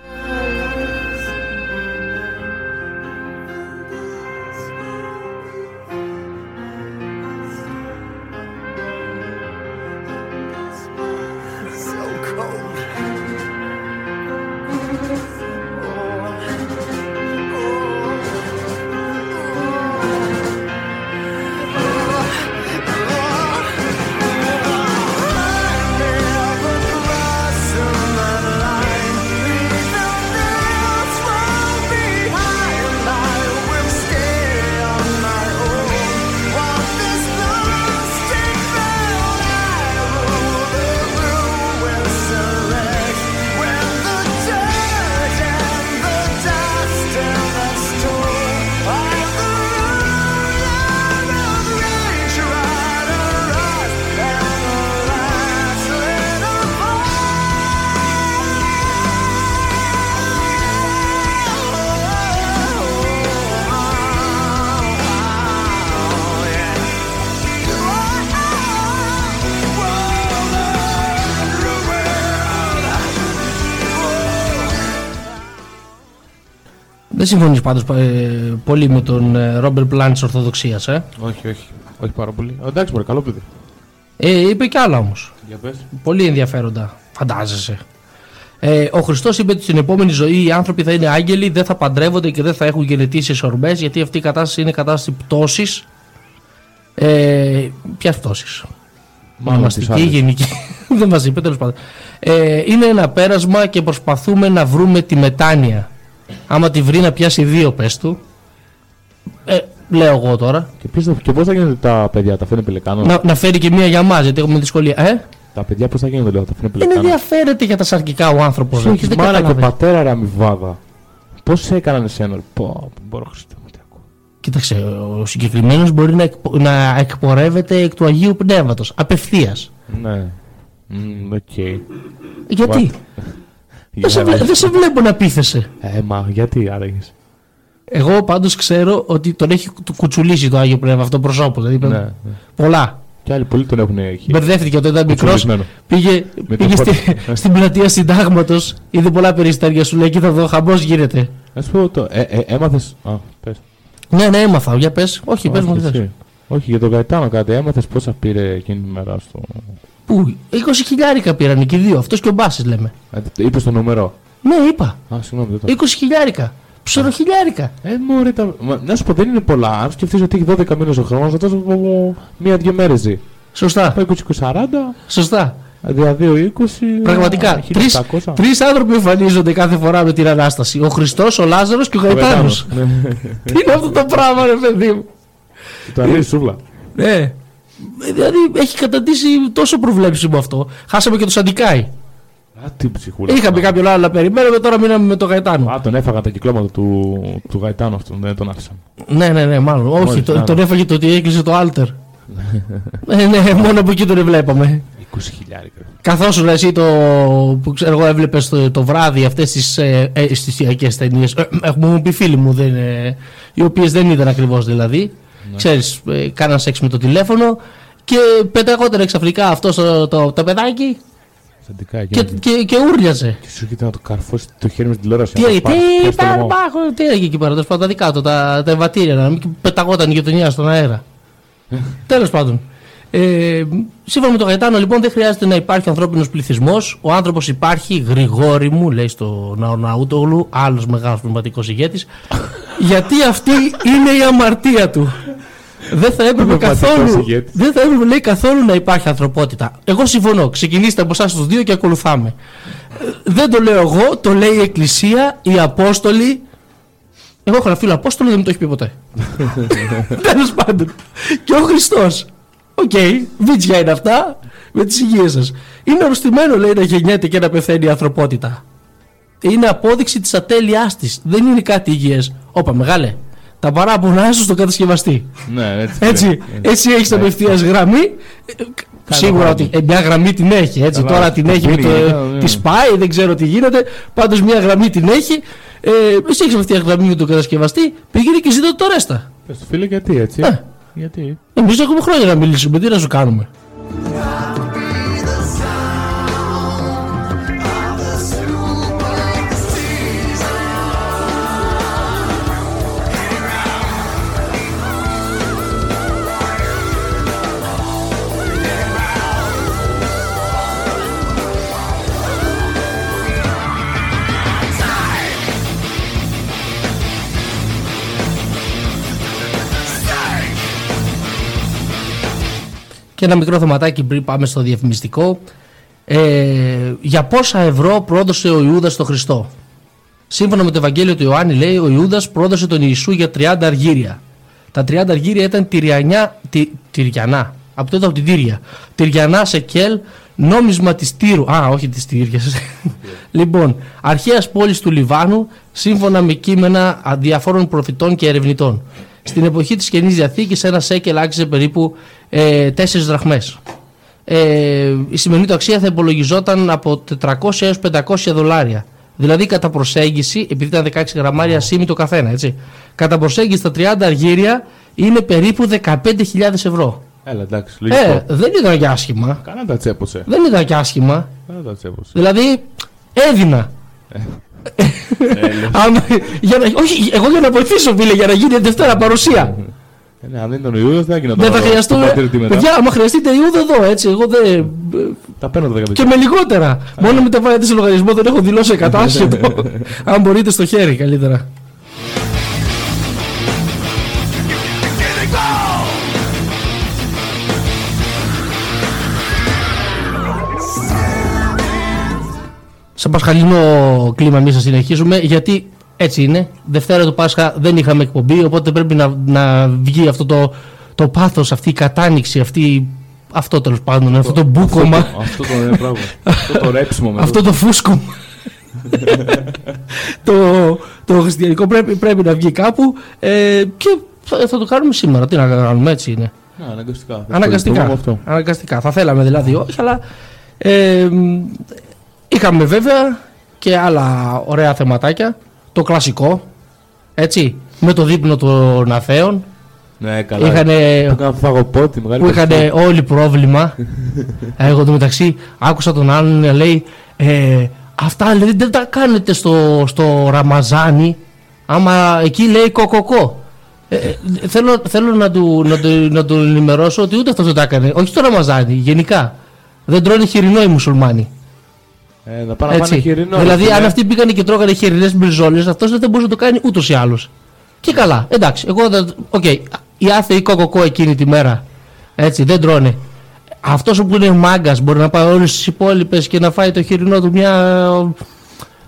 Δεν συμφωνείς πάντως ε, πολύ με τον ε, Ρόμπερτ Πλάντ της Ορθοδοξίας, ε; Όχι, όχι. Όχι πάρα πολύ. Ε, Εντάξει, μωρέ, καλό παιδί. ε. Είπε κι άλλα όμως. Για πες. Πολύ ενδιαφέροντα. Φαντάζεσαι. Ε, ο Χριστός είπε ότι στην επόμενη ζωή οι άνθρωποι θα είναι άγγελοι, δεν θα παντρεύονται και δεν θα έχουν γενετήσει ορμές, γιατί αυτή η κατάσταση είναι κατάσταση πτώσης. Ε, Ποια πτώσης; Μάλλον τις Ονομαστική, άλλες. γενική. δεν μας είπε, τέλος πάντων. Ε, είναι ένα πέρασμα και προσπαθούμε να βρούμε τη μετάνοια. Άμα τη βρει να πιάσει δύο, πες του. Ε, λέω εγώ τώρα. Και, ποιος θα- και πώς θα γίνονται τα παιδιά, τα φέρνει πελεκάνο; Να, να φέρει και μία για μας, γιατί έχουμε δυσκολία. Ε, Τα παιδιά πώς θα γίνονται, λέω, τα φέρνει δεν πελεκάνο; ενδιαφέρεται για τα σαρκικά ο άνθρωπος. Σου έχεις μάνα και πατέρα ρε αμοιβάδα. Πώς σε έκαναν εσένα, ρε; Πω, μπορώ Χριστέ μου, τι ακούω. Κοίταξε, ο συγκεκριμένος μπορεί να, εκπο- να εκπορεύεται εκ του Αγίου Πνεύματος. Απευθείας. Ναι. Μμμ, οκ. Γιατί; Δεν σε, βλέ- δεν σε βλέπω να πείθεσαι. Ε, μα γιατί άραγε. Εγώ πάντως ξέρω ότι τον έχει κουτσουλήσει το Άγιο Πνεύμα αυτό προσώπου. Δηλαδή, ναι, ναι. Πολλά. Και άλλοι πολλοί τον έχουν έχει. Μπερδεύτηκε όταν ήταν μικρός. Πήγε, πήγε στη, ναι. στην πλατεία συντάγματος, είδε πολλά περιστέρια σου λέει: θα δω. χαμπός γίνεται. Α πούμε, το, ε, ε, έμαθε. Ναι, ναι, έμαθα. Για πες. Όχι, πες μου, Όχι, για τον Καϊτάνο κάτι. Έμαθες πόσα πήρε εκείνη τη μέρα στο Πού, 20 χιλιάρικα πήραν και οι δύο. Αυτός και ο Μπάσης λέμε. Είπες το νούμερο. Ναι, είπα. Α, συγγνώμη, δεν το. 20 χιλιάρικα. Ψωροχιλιάρικα. Ε, μωρέ, τα... Μα, να σου πω, δεν είναι πολλά. Αν σκεφτείς ότι έχει 12 μήνες ο χρόνος, θα τόσο μία-δυο μέρες ζει. Σωστά. Πάει 20-40, Σωστά. δια 2-20. Πραγματικά. Τρει 1700. τρεις άνθρωποι εμφανίζονται κάθε φορά με την ανάσταση. Ο Χριστός, ο Λάζαρος και ο Ο Γαϊτάνο. Γαϊτάνος, ναι. Τι είναι αυτό το πράγμα, ρε παιδί μου; Το αρέσει σούβλα. Ναι. Δηλαδή έχει καταντήσει τόσο προβλέψιμο αυτό. Χάσαμε και το Σαντικάι. Α, τι ψυχούλα. Είχαμε κάποιον άλλο να περιμένουμε, τώρα μείναμε με το Γαϊτάνο. Α, τον έφαγαν τα κυκλώματα του, του Γαϊτάνου αυτόν, δεν τον άφησαν. Ναι, ναι, ναι, μάλλον. Όχι, Μόλις, το- ναι, τον ναι. έφαγε το ότι έκλεισε το Alter. ναι, ναι, μόνο από εκεί τον βλέπαμε. 20 χιλιάρικα. Καθόσουν εσύ το που ξέρω εγώ έβλεπες το, το βράδυ αυτές τις ε, αισθησιακές ταινίες. Έχουμε μου πει φίλοι μου, δεν, είναι- οι οποίες δεν είδαν ακριβώς δηλαδή. Ναι. Ξέρεις, ε, κάναν σεξ με το τηλέφωνο και πεταγόταν ξαφνικά αυτός το, το, το παιδάκι Σαντικά εκεί. και, και, και ούρλιαζε. Και σου έρχεται να το καρφώσει το χέρι με στην τηλεόραση. Τι να το έγινε, πάρει, τι πιάσει το λαιμό. υπάρχω, τι έγινε εκεί πέρα, τέλος πάντων, τα δικά του, τα, τα εμβατήρια, να μην πεταγόταν η γειτονιά στον αέρα. Τέλος πάντων. Ε, σύμφωνα με τον Γαϊτάνο, λοιπόν, δεν χρειάζεται να υπάρχει ανθρώπινος πληθυσμός. Ο άνθρωπος υπάρχει, Γρηγόρη μου, λέει στο Ναουναούτογλου, άλλος μεγάλος πνευματικός ηγέτης, γιατί αυτή είναι η αμαρτία του. Δεν θα έπρεπε Πνευματικός καθόλου. ηγέτης. Δεν θα έπρεπε λέει, καθόλου να υπάρχει ανθρωπότητα. Εγώ συμφωνώ. Ξεκινήστε από εσάς τους δύο και ακολουθάμε. Ε, Δεν το λέω εγώ, το λέει η Εκκλησία, οι Απόστολοι. Εγώ έχω ένα φίλο Απόστολο, δεν μου το έχει πει ποτέ. Τέλος πάντων. Και ο Χριστός. Οκ, βίτσια είναι αυτά με τις υγείες σας. Είναι αρρωστημένο λέει να γεννιέται και να πεθαίνει η ανθρωπότητα. Είναι απόδειξη της ατέλειάς της. Δεν είναι κάτι υγιές. Όπα, μεγάλε. Τα παράπονά σου στον κατασκευαστή. Ναι, έτσι. Έτσι, ναι. έτσι έχεις Ναι. απευθείας γραμμή. Ε, Σίγουρα πράγμα. ότι ε, μια γραμμή την έχει. Έτσι. Καλά, Τώρα την έχει με το, γίνει, ναι, ναι. τη σπάει, δεν ξέρω τι γίνεται. Πάντως μια γραμμή την έχει. Ε, εσύ έχεις απευθείας γραμμή με τον κατασκευαστή. Πήγαινε και ζήτω το ρέστα. Πες του φίλε γιατί έτσι. Ε. Γιατί; Εμείς έχουμε χρόνια να μιλήσουμε. Τι να σου κάνουμε; Και ένα μικρό θεματάκι πριν πάμε στο διαφημιστικό. Ε, για πόσα ευρώ πρόδωσε ο Ιούδας τον Χριστό; Σύμφωνα με το Ευαγγέλιο του Ιωάννη λέει ο Ιούδας πρόδωσε τον Ιησού για 30 αργύρια. Τα 30 αργύρια ήταν τυριανιά, τι, τυριανά. Από τότε από την Τύρια. Τυριανά σε κέλ, νόμισμα της Τύρου. Α, όχι της Τύριας. λοιπόν, αρχαίας πόλης του Λιβάνου, σύμφωνα με κείμενα α, διαφόρων προφητών και ερευνητών. Στην εποχή της Καινής Διαθήκης ένα σέκελ άξιζε περίπου ε, 4 δραχμές. Ε, η σημερινή του αξία θα υπολογιζόταν από 400 έως 500 δολάρια. Δηλαδή κατά προσέγγιση, επειδή ήταν 16 γραμμάρια σήμη το καθένα, έτσι. Κατά προσέγγιση τα 30 αργύρια είναι περίπου 15.000 ευρώ. Έλα εντάξει, Ε, λογικό. δεν ήταν και άσχημα. Κάνα τα τσέπωσε. Δεν ήταν και άσχημα. Κάνα τα τσέπωσε. Δηλαδή, έδινα. Ε, Άμα- για να, όχι, εγώ για να βοηθήσω, φίλε, για να γίνει Δευτέρα παρουσία. Ε, ναι, αν δεν ήταν ο Ιούδας δεν έγινε Δεν θα χρειαστούμε. μετά. Παιδιά, άμα χρειαστείτε Ιούδα εδώ, έτσι. Εγώ δεν. Τα παίρνω τα 15. Και με λιγότερα. Μόνο με τα βάλετε σε λογαριασμό δεν έχω δηλώσει κατάσχετο. Αν μπορείτε στο χέρι, καλύτερα. Σε πασχαλινό κλίμα εμείς θα συνεχίσουμε γιατί έτσι είναι. Δευτέρα του Πάσχα δεν είχαμε εκπομπή, οπότε πρέπει να, να βγει αυτό το, το πάθος, αυτή η κατάνοιξη, αυτή, αυτό τέλος πάντων, αυτό το μπούκομα. Αυτό, αυτό το ναι, πράγμα. αυτό το ρέψιμο με Αυτό το φούσκο το, το χριστιανικό πρέπει, πρέπει να βγει κάπου ε, και θα, θα το κάνουμε σήμερα. Τι να κάνουμε, έτσι είναι. Ναι, αναγκαστικά. Θα ασχοληθούμε Αναγκαστικά. με αυτό. Αναγκαστικά. Θα θέλαμε δηλαδή όχι, αλλά ε, μ, είχαμε βέβαια και άλλα ωραία θεματάκια. Το κλασικό, έτσι, με το δείπνο των Αθέων. Ναι, καλά. Είχανε, Που έκανα φαγοπότη, μεγάλη που είχαν περισσότερη. όλοι πρόβλημα. Εγώ το μεταξύ άκουσα τον άλλον να λέει ε, αυτά λέει, δεν τα κάνετε στο, στο Ραμαζάνι άμα εκεί λέει κοκοκό. Ε, ε, θέλω θέλω να, του, να, του, να του ενημερώσω ότι ούτε αυτό δεν τα έκανε. Όχι στο Ραμαζάνι, γενικά. Δεν τρώνε χοιρινό οι μουσουλμάνοι. Ε, να πάνε να φάνε Έτσι. χοιρινό. δηλαδή, ρε, αν φίλε. αυτοί πήγαν και τρώγανε χοιρινές μπριζόλες, αυτός δεν θα μπορούσε να το κάνει ούτως ή άλλως. Και καλά, εντάξει. Εγώ δεν. Οκ, οι άθεοι κοκοκό εκείνη τη μέρα. Έτσι, δεν τρώνε. Αυτός που είναι μάγκας μπορεί να πάει όλες τις υπόλοιπες και να φάει το χοιρινό του μια.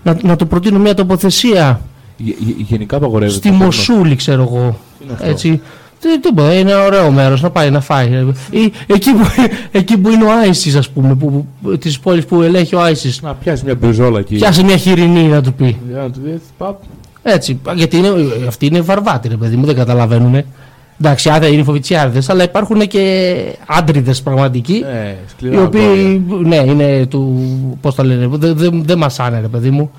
Να, να του προτείνω μια τοποθεσία Γε- γε- Γενικά απαγορεύεται. στη το φαγητό. Μοσούλη, ξέρω εγώ. Τι είναι αυτό; Έτσι. Τι, τίποτα, είναι ένα ωραίο μέρος να πάει να φάει. Ή, εκεί, που, εκεί που είναι ο Άισις, ας πούμε, που, που, της πόλης που ελέγχει ο Άισις. Να πιάσει μια μπριζόλα εκεί. Πιάσε μια χοιρινή να του πει. Για να του δει, παπ. Έτσι, γιατί είναι, αυτοί είναι βαρβάτοι, ρε παιδί μου, δεν καταλαβαίνουν. Εντάξει, άδεια είναι φοβητσιάριδε, αλλά υπάρχουν και άντριδες πραγματικοί. Ναι, σκληρά. οι αγόρια. οποίοι, ναι, είναι του. Πώς το λένε, δεν δε, δεν μασάνε, ρε παιδί μου.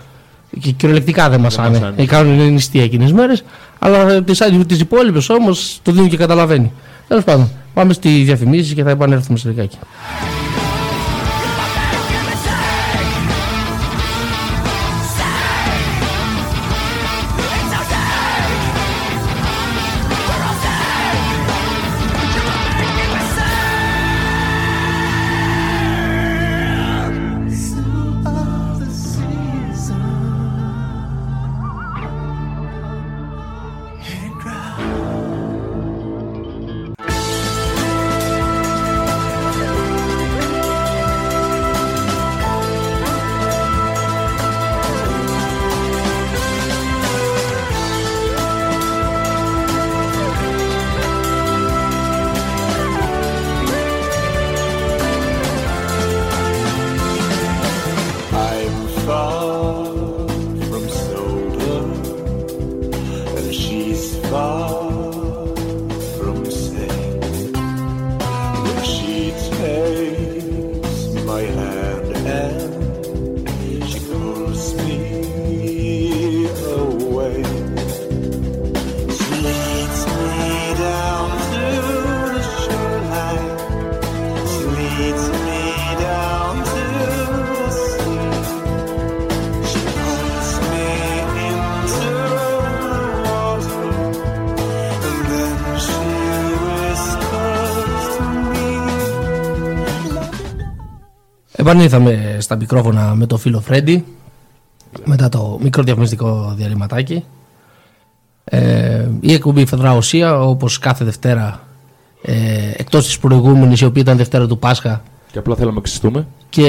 Και κυριολεκτικά δεν μασάνε. μασάνε. Ε, κάνουν νηστεία εκείνες μέρες. Αλλά τις υπόλοιπες όμως το δίνουν και καταλαβαίνει. Τέλος πάντων, πάμε στι διαφημίσει και θα επανέλθουμε σε λιγάκι. Επανήλθαμε στα μικρόφωνα με το φίλο Φρέντι μετά το μικρό διαφημιστικό διαλυματάκι. Ε, η εκπομπή Φεδρά Οσία όπως κάθε Δευτέρα ε, εκτός της προηγούμενης η οποία ήταν Δευτέρα του Πάσχα Και απλά θέλαμε να ξυστούμε. και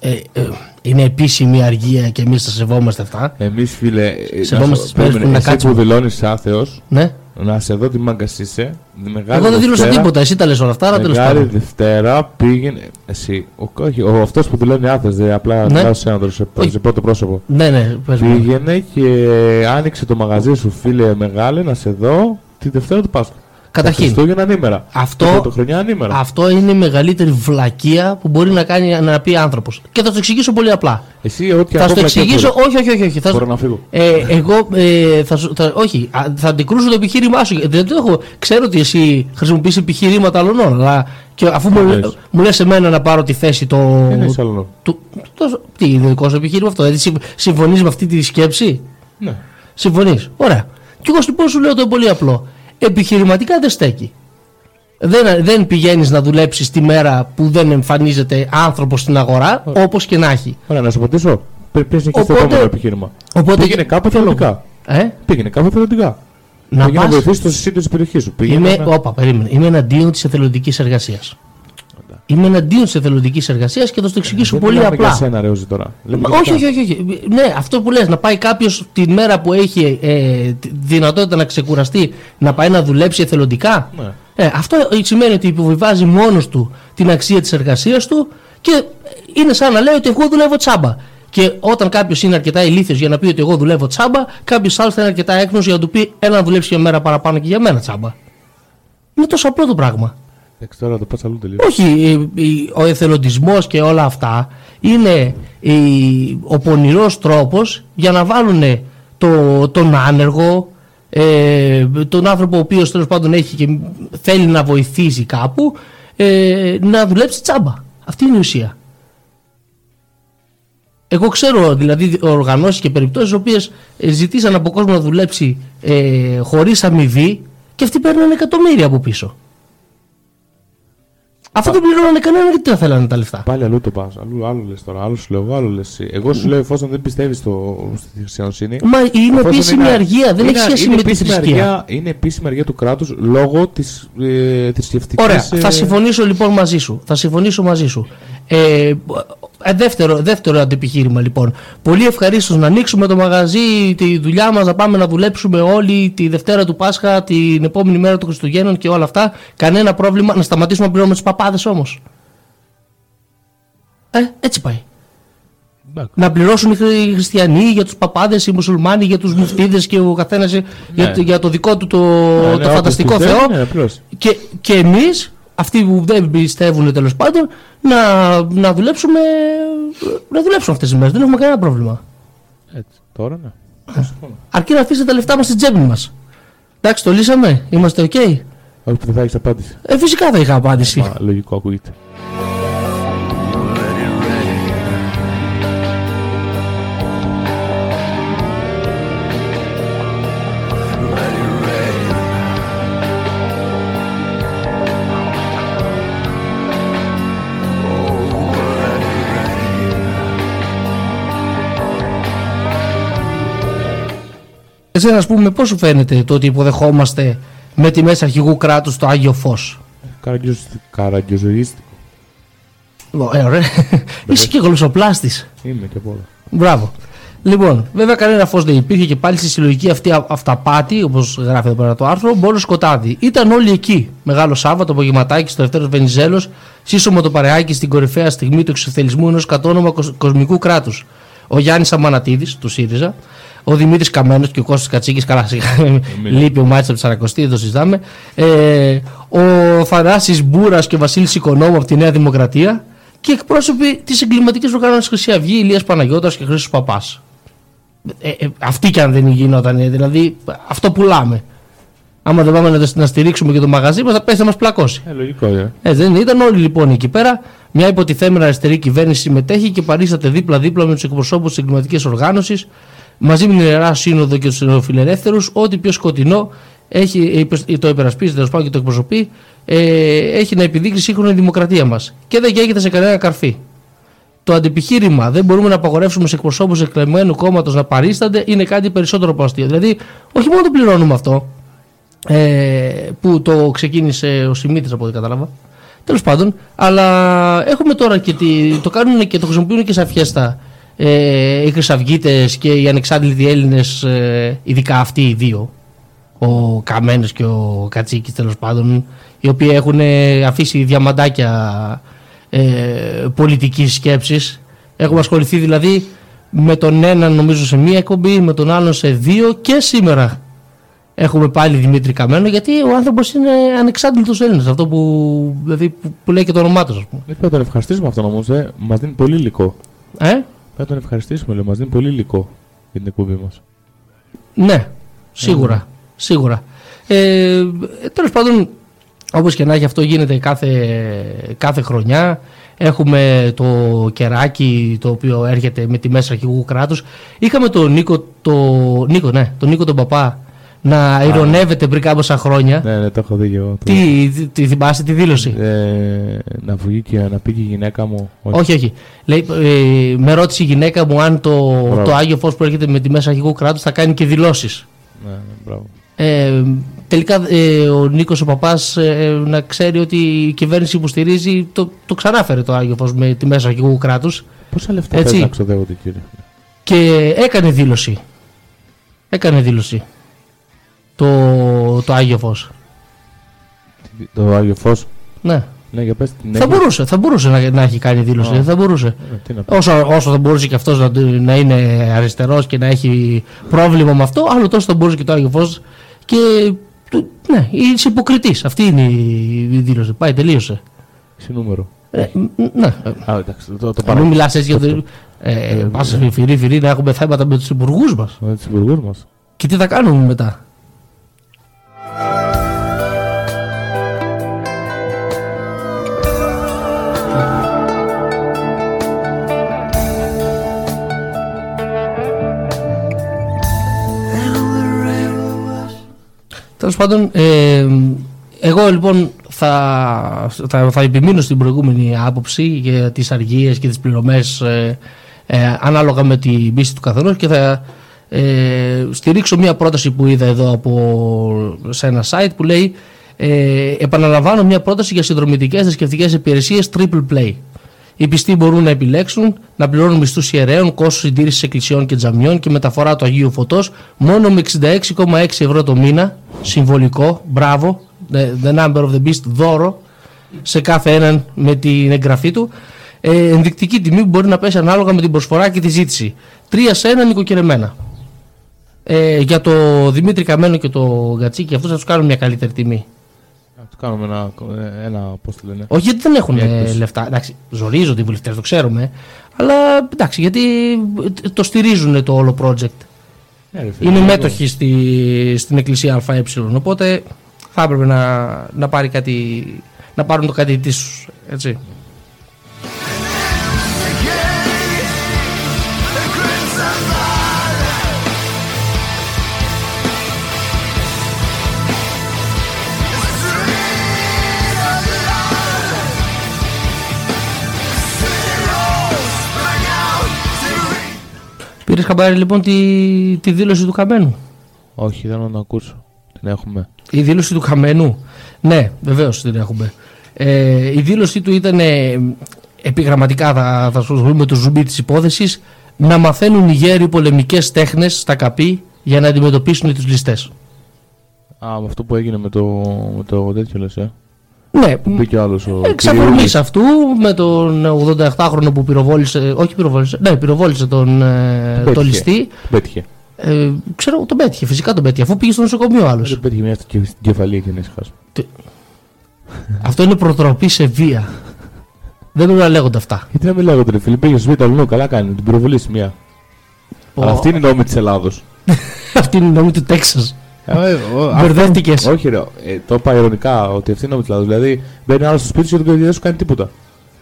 ε, ε, είναι επίσημη αργία και εμείς τα σεβόμαστε αυτά. Εμείς, φίλε, ε, Σεβόμαστε να σου- τις μέρες που περίμενε, να εσύ κάτσουμε. που δηλώνει άθεο, Ναι. Να σε δω τι μάγκας είσαι. Μεγάλη Εγώ δεν δήλωσα Δευτέρα- τίποτα, εσύ τα λες όλα αυτά, αλλά τέλος Μεγάλη πάντων. Δευτέρα πήγαινε. Εσύ, ο, όχι, ο, αυτός που δηλώνει άθεος, δε, απλά Ναι. μιλάω σε έναν σε, Όχι. σε πρώτο πρόσωπο. Ναι, ναι, πες μου. Πήγαινε και άνοιξε το μαγαζί σου, φίλε μεγάλε, να σε δω τη Δευτέρα του Πάσχα. Καταρχήν, Τα Χριστούγεννα ανήμερα. Αυτό- Τα Πρωτοχρονιά ανήμερα. αυτό είναι η μεγαλύτερη βλακεία που μπορεί να, κάνει, να πει άνθρωπος. Και θα το εξηγήσω πολύ απλά. Εσύ, ό,τι θα σου το ακόμα εξηγήσω, όχι, όχι, όχι. όχι. Θα, Μπορώ σου- να φύγω. ε, εγώ ε, θα, σου- θα, όχι, α, θα αντικρούσω το επιχείρημά σου. γιατί Δεν το έχω. Ξέρω ότι εσύ χρησιμοποιείς επιχειρήματα άλλων, αλλά και αφού μου, λες. μου λες εμένα να πάρω τη θέση το. Δεν έχεις άλλο λόγο. του- το- τι είναι δικό σου επιχείρημα αυτό, δηλαδή συμφωνείς με αυτή τη σκέψη; Ναι. Συμφωνείς; Ωραία. Και εγώ λοιπόν σου λέω το πολύ απλό. Επιχειρηματικά δεν στέκει. Δεν, δεν πηγαίνεις να δουλέψεις τη μέρα που δεν εμφανίζεται άνθρωπος στην αγορά, όπως και να έχει. Ωραία, να σου απαντήσω. Πρέπει να έχει το Οπότε- επόμενο επιχείρημα. Οπότε- Πήγαινε κάπου Ποιο λόγο; θελοντικά. Ε; Πήγαινε κάπου θελοντικά. Να Πήγαινε να πας- βοηθήσεις το σύντο της περιοχής σου. Πήγαινε Είμαι, να- όπα, περίμενε. Είμαι εναντίον της εθελοντικής εργασίας. Είμαι εναντίον της εθελοντικής εργασίας και θα σου το εξηγήσω Δεν πολύ μιλάμε για απλά. σένα, ρε, Όζη, τώρα; Λέμε Μα, όχι, γενικά. όχι, όχι, όχι. Ναι, αυτό που λες, να πάει κάποιος τη μέρα που έχει ε, τη δυνατότητα να ξεκουραστεί να πάει να δουλέψει εθελοντικά; Ναι. Ε, αυτό σημαίνει ότι υποβιβάζει μόνος του την αξία της εργασίας του και είναι σαν να λέει ότι εγώ δουλεύω τσάμπα. Και όταν κάποιος είναι αρκετά ηλίθιος για να πει ότι εγώ δουλεύω τσάμπα, κάποιος άλλος θα είναι αρκετά έκνος για να του πει έλα να δουλέψεις για μέρα παραπάνω και για μένα τσάμπα. Είναι τόσο απλό το πράγμα. Εντάξει, τώρα το πας αλλού τελείως. Όχι, ε, ε, ο εθελοντισμός και όλα αυτά είναι ε, ο πονηρός τρόπος για να βάλουν το, τον άνεργο, ε, τον άνθρωπο ο οποίος τέλος πάντων έχει και θέλει να βοηθήσει κάπου, ε, να δουλέψει τσάμπα. Αυτή είναι η ουσία. Εγώ ξέρω δηλαδή οργανώσεις και περιπτώσεις οι οποίες ε, ζητήσαν από κόσμο να δουλέψει ε, χωρίς αμοιβή και αυτοί παίρνουν εκατομμύρια από πίσω. Αυτό δεν πληρώνανε κανένα γιατί δεν θέλανε τα λεφτά; Πάλι αλλού το πας. Αλλού άλλο λες τώρα. Άλλο σου λέω εγώ, άλλο λες. Εγώ σου λέω εφόσον δεν πιστεύεις στη χριστιανοσύνη. Μα είναι εφόσον επίσημη είναι- αργία, δεν είναι- έχει σχέση είναι με τη επίσημη θρησκεία. αργία- Είναι επίσημη αργία του κράτους λόγω της ε, θρησκευτική. Ωραία, θα συμφωνήσω λοιπόν μαζί σου. Θα συμφωνήσω μαζί σου. Ε, ε, δεύτερο, δεύτερο αντιπιχείρημα λοιπόν. Πολύ ευχαρίστως να ανοίξουμε το μαγαζί, τη δουλειά μας, να πάμε να δουλέψουμε όλοι τη Δευτέρα του Πάσχα, την επόμενη μέρα των Χριστουγέννων και όλα αυτά. Κανένα πρόβλημα. Να σταματήσουμε να πληρώνουμε του παπάδες όμως. Ε, έτσι πάει. Να πληρώσουν οι χρη- οι χριστιανοί για τους παπάδες, οι μουσουλμάνοι για τους μουφτίδες και ο καθένας για, το- για το δικό του το, Ναι, το φανταστικό Θεό. Ναι, απλώς. Και, και εμείς, αυτοί που δεν πιστεύουν τέλος πάντων, να, να δουλέψουμε να δουλέψουμε αυτές τις μέρες. Δεν έχουμε κανένα πρόβλημα. Έτσι. Τώρα ναι. Αρκεί να αφήσετε τα λεφτά μας στην τσέπη μας. Εντάξει, το λύσαμε. Είμαστε οκ. Όχι που δεν θα έχεις απάντηση. Ε, φυσικά θα είχα απάντηση. Μα, λογικό ακούγεται. Εσένα, ας πούμε, πώς σου φαίνεται το ότι υποδεχόμαστε με τη μέσα αρχηγού κράτους το Άγιο Φως; Καραγκιοζωρίστικο. Ε, ωραία. Είσαι και γλωσσοπλάστης. Είμαι και από όλα. Μπράβο. Λοιπόν, βέβαια κανένα φως δεν υπήρχε και πάλι στη συλλογική αυτή α- αυταπάτη, όπως γράφει εδώ πέρα το άρθρο, μόνο σκοτάδι. Ήταν όλοι εκεί. Μεγάλο Σάββατο, απογευματάκι στο Δευτέρος Βενιζέλος, σύσσωμο το παρεάκι στην κορυφαία στιγμή του εξευθελισμού ενός κατόνομα κοσ- κοσμικού κράτους. Ο Γιάννης Αμανατίδης, του ΣΥΡΙΖΑ, ο Δημήτρης Καμένος και ο Κώστας Κατσίκης, καλά, σιγά, λείπει ο Μάτσο από τη Σαρακοστή, δεν το συζητάμε. Ε, ο Θανάσης Μπούρας και ο Βασίλης Οικονόμου από τη Νέα Δημοκρατία και εκπρόσωποι της εγκληματικής οργάνωσης Χρυσή Αυγή, Ηλίας Παναγιώτας και Χρήσο Παπάς. Ε, ε, αυτή και αν δεν γινόταν, ε, δηλαδή αυτό πουλάμε. Άμα δεν πάμε να, το- να στηρίξουμε και το μαγαζί μας, θα πέσει να μας πλακώσει. Ε, λογικό, ε. Ε, δεν ήταν όλοι λοιπόν εκεί πέρα. Μια υποτιθέμενα αριστερή κυβέρνηση συμμετέχει και παρίσταται δίπλα-δίπλα με τους εκπροσώπους της εγκληματικής οργάνωσης, μαζί με την Ιερά Σύνοδο και τους φιλελεύθερου, ό,τι πιο σκοτεινό έχει, ε, το υπερασπίζει τέλος πάντων και το εκπροσωπεί, ε, έχει να επιδείξει σύγχρονη δημοκρατία μας. Και δεν καίγεται σε κανένα καρφί. το αντιπιχείρημα δεν μπορούμε να απαγορεύσουμε σε εκπροσώπους εκλεγμένου κόμματος να παρίστανται είναι κάτι περισσότερο από αστείο. Δηλαδή, όχι μόνο το πληρώνουμε αυτό, ε, που το ξεκίνησε ο Σιμίτης από ό,τι κατάλαβα. Τέλος πάντων, αλλά έχουμε τώρα και τη, το κάνουν και το χρησιμοποιούν και σαν φιέστα ε, οι Χρυσαυγίτες και οι ανεξάρτητοι Έλληνες, ε, ειδικά αυτοί οι δύο, ο Καμένος και ο Κατσίκης τέλος πάντων, οι οποίοι έχουν ε, αφήσει διαμαντάκια ε, πολιτικής σκέψης. Έχουμε ασχοληθεί δηλαδή με τον έναν νομίζω σε μία εκπομπή, με τον άλλον σε δύο και σήμερα έχουμε πάλι Δημήτρη Καμένο γιατί ο άνθρωπος είναι ανεξάρτητο Έλληνας. Αυτό που, δηλαδή, που, που λέει και το όνομά του, ας πούμε. Πρέπει να τον ευχαριστήσουμε αυτόν όμως. Ε. Μας δίνει πολύ υλικό. Ε; Πρέπει να τον ευχαριστήσουμε, λέω. Μας δίνει πολύ υλικό για την εκπομπή μας. Ναι, σίγουρα. Σίγουρα. Ε, Τέλος πάντων, όπως και να έχει, αυτό γίνεται κάθε, κάθε χρονιά. Έχουμε το κεράκι το οποίο έρχεται με τη μέσα αρχηγού κράτου. Είχαμε τον Νίκο, το, Νίκο, ναι, τον Νίκο τον Παπά να ηρωνεύεται πριν κάμποσα χρόνια. Ναι, ναι, το έχω δει και εγώ. Τι, τι, τι θυμάσαι τη δήλωση; Ε, να βγει και να πει και η γυναίκα μου. Όχι, όχι. Λέει, ε, με ρώτησε η γυναίκα μου αν το, Μπράβο. το Άγιο Φως που έρχεται με τη μέσα αρχηγού κράτους θα κάνει και δηλώσεις. Ναι, ναι, μπράβο. Ε, τελικά ε, ο Νίκος ο Παπάς ε, να ξέρει ότι η κυβέρνηση που στηρίζει το, το ξανάφερε το Άγιο Φως με τη μέσα αρχηγού κράτους Πόσα λεφτά Έτσι. πρέπει να ξοδεύονται, κύριε; και έκανε δήλωση. Έκανε δήλωση. Το, το Άγιο Φως. Το Άγιο Φως; Ναι. Ναι, για πες την Θα έγινε. μπορούσε, θα μπορούσε να, να έχει κάνει δήλωση. Α. Θα μπορούσε. Ε, τι να πω. Όσο, όσο θα μπορούσε και αυτός να, να είναι αριστερός και να έχει πρόβλημα με αυτό, άλλο τόσο θα μπορούσε και το Άγιο Φως και του- ναι, είσαι υποκριτής. Αυτή είναι η η δήλωση. Πάει, τελείωσε. Σε νούμερο. Ε, μ, ναι. Α, εντάξει, το, το Αν παρά. μην μιλάς έτσι για το... Ε, πας φυρί φυρί να έχουμε θέματα με τους υπουργούς μας. Με τους υπουργούς μας. Και τι θα κάνουμε μετά; Τέλος πάντων, ε, εγώ λοιπόν θα, θα, θα επιμείνω στην προηγούμενη άποψη για τις αργίες και τις πληρωμές ε, ε, ανάλογα με την πίστη του καθενός και θα ε, στηρίξω μια πρόταση που είδα εδώ από, σε ένα site που λέει ε, επαναλαμβάνω μια πρόταση για συνδρομητικές θρησκευτικές υπηρεσίες triple play. Οι πιστοί μπορούν να επιλέξουν να πληρώνουν μισθούς ιερέων, κόστος συντήρησης εκκλησιών και τζαμιών και μεταφορά του Αγίου Φωτός μόνο με 66,6 ευρώ το μήνα. Συμβολικό, μπράβο, the, the number of the beast, δώρο σε κάθε έναν με την εγγραφή του. Ε, ενδεικτική τιμή που μπορεί να πέσει ανάλογα με την προσφορά και τη ζήτηση. Τρία σε ένα νοικοκυρεμένα. Ε, για το Δημήτρη Καμένο και το Γκατσίκι, αυτούς θα τους κάνουν μια καλύτερη τιμή. Να τους κάνουμε ένα, ένα πώς το λένε. Όχι γιατί δεν έχουν Μια ε, έκπτωση. λεφτά. Εντάξει, ζορίζονται οι βουλευτές, το ξέρουμε. Αλλά εντάξει, γιατί το στηρίζουν το όλο project. Ναι, ρε φίλε, Είναι ναι, μέτοχοι στη, στην Εκκλησία ΑΕ. Οπότε θα έπρεπε να, να, πάρει κάτι, να πάρουν το κάτι της του. Πήρες χαμπάρι λοιπόν τη, τη δήλωση του Καμένου; Όχι, θέλω να ακούσω. Την έχουμε. Η δήλωση του Καμένου; Ναι, βεβαίως την έχουμε. Ε, η δήλωσή του ήταν ε, επιγραμματικά, θα, θα σου πούμε το ζουμπί της υπόθεσης, να μαθαίνουν οι γέροι πολεμικές τέχνες στα καπί για να αντιμετωπίσουν του ληστές. Α, με αυτό που έγινε με το, με το τέτοιο λες, ε. Ναι, Που μπήκε ο άλλος ο εξ αφορμής Κυριούλης. αυτού με τον 87χρονο που πυροβόλησε, όχι πυροβόλησε, ναι, πυροβόλησε τον, ε, Τον τον πέτυχε. ληστή. Πέτυχε. Ε, ξέρω, τον πέτυχε, φυσικά τον πέτυχε, αφού πήγε στο νοσοκομείο άλλος. Δεν πέτυχε μια στην κε- στην κεφαλή και να ησυχάσουμε. Αυτό είναι προτροπή σε βία. Δεν πρέπει να λέγονται αυτά. Γιατί να μην λέγονται ρε φίλε, πήγε στο σπίτι αλλού, καλά κάνει, την πυροβολήσει μία. Αλλά αυτή είναι η νόμη της Ελλάδος. Αυτή είναι η νόμη του Τέξας. Ε, Μπερδεύτηκες. Όχι ρε, ε, το είπα ειρωνικά ότι αυτή είναι η νόμη της Ελλάδος. Δηλαδή μπαίνει άλλος στο σπίτι σου και δεν σου κάνει τίποτα.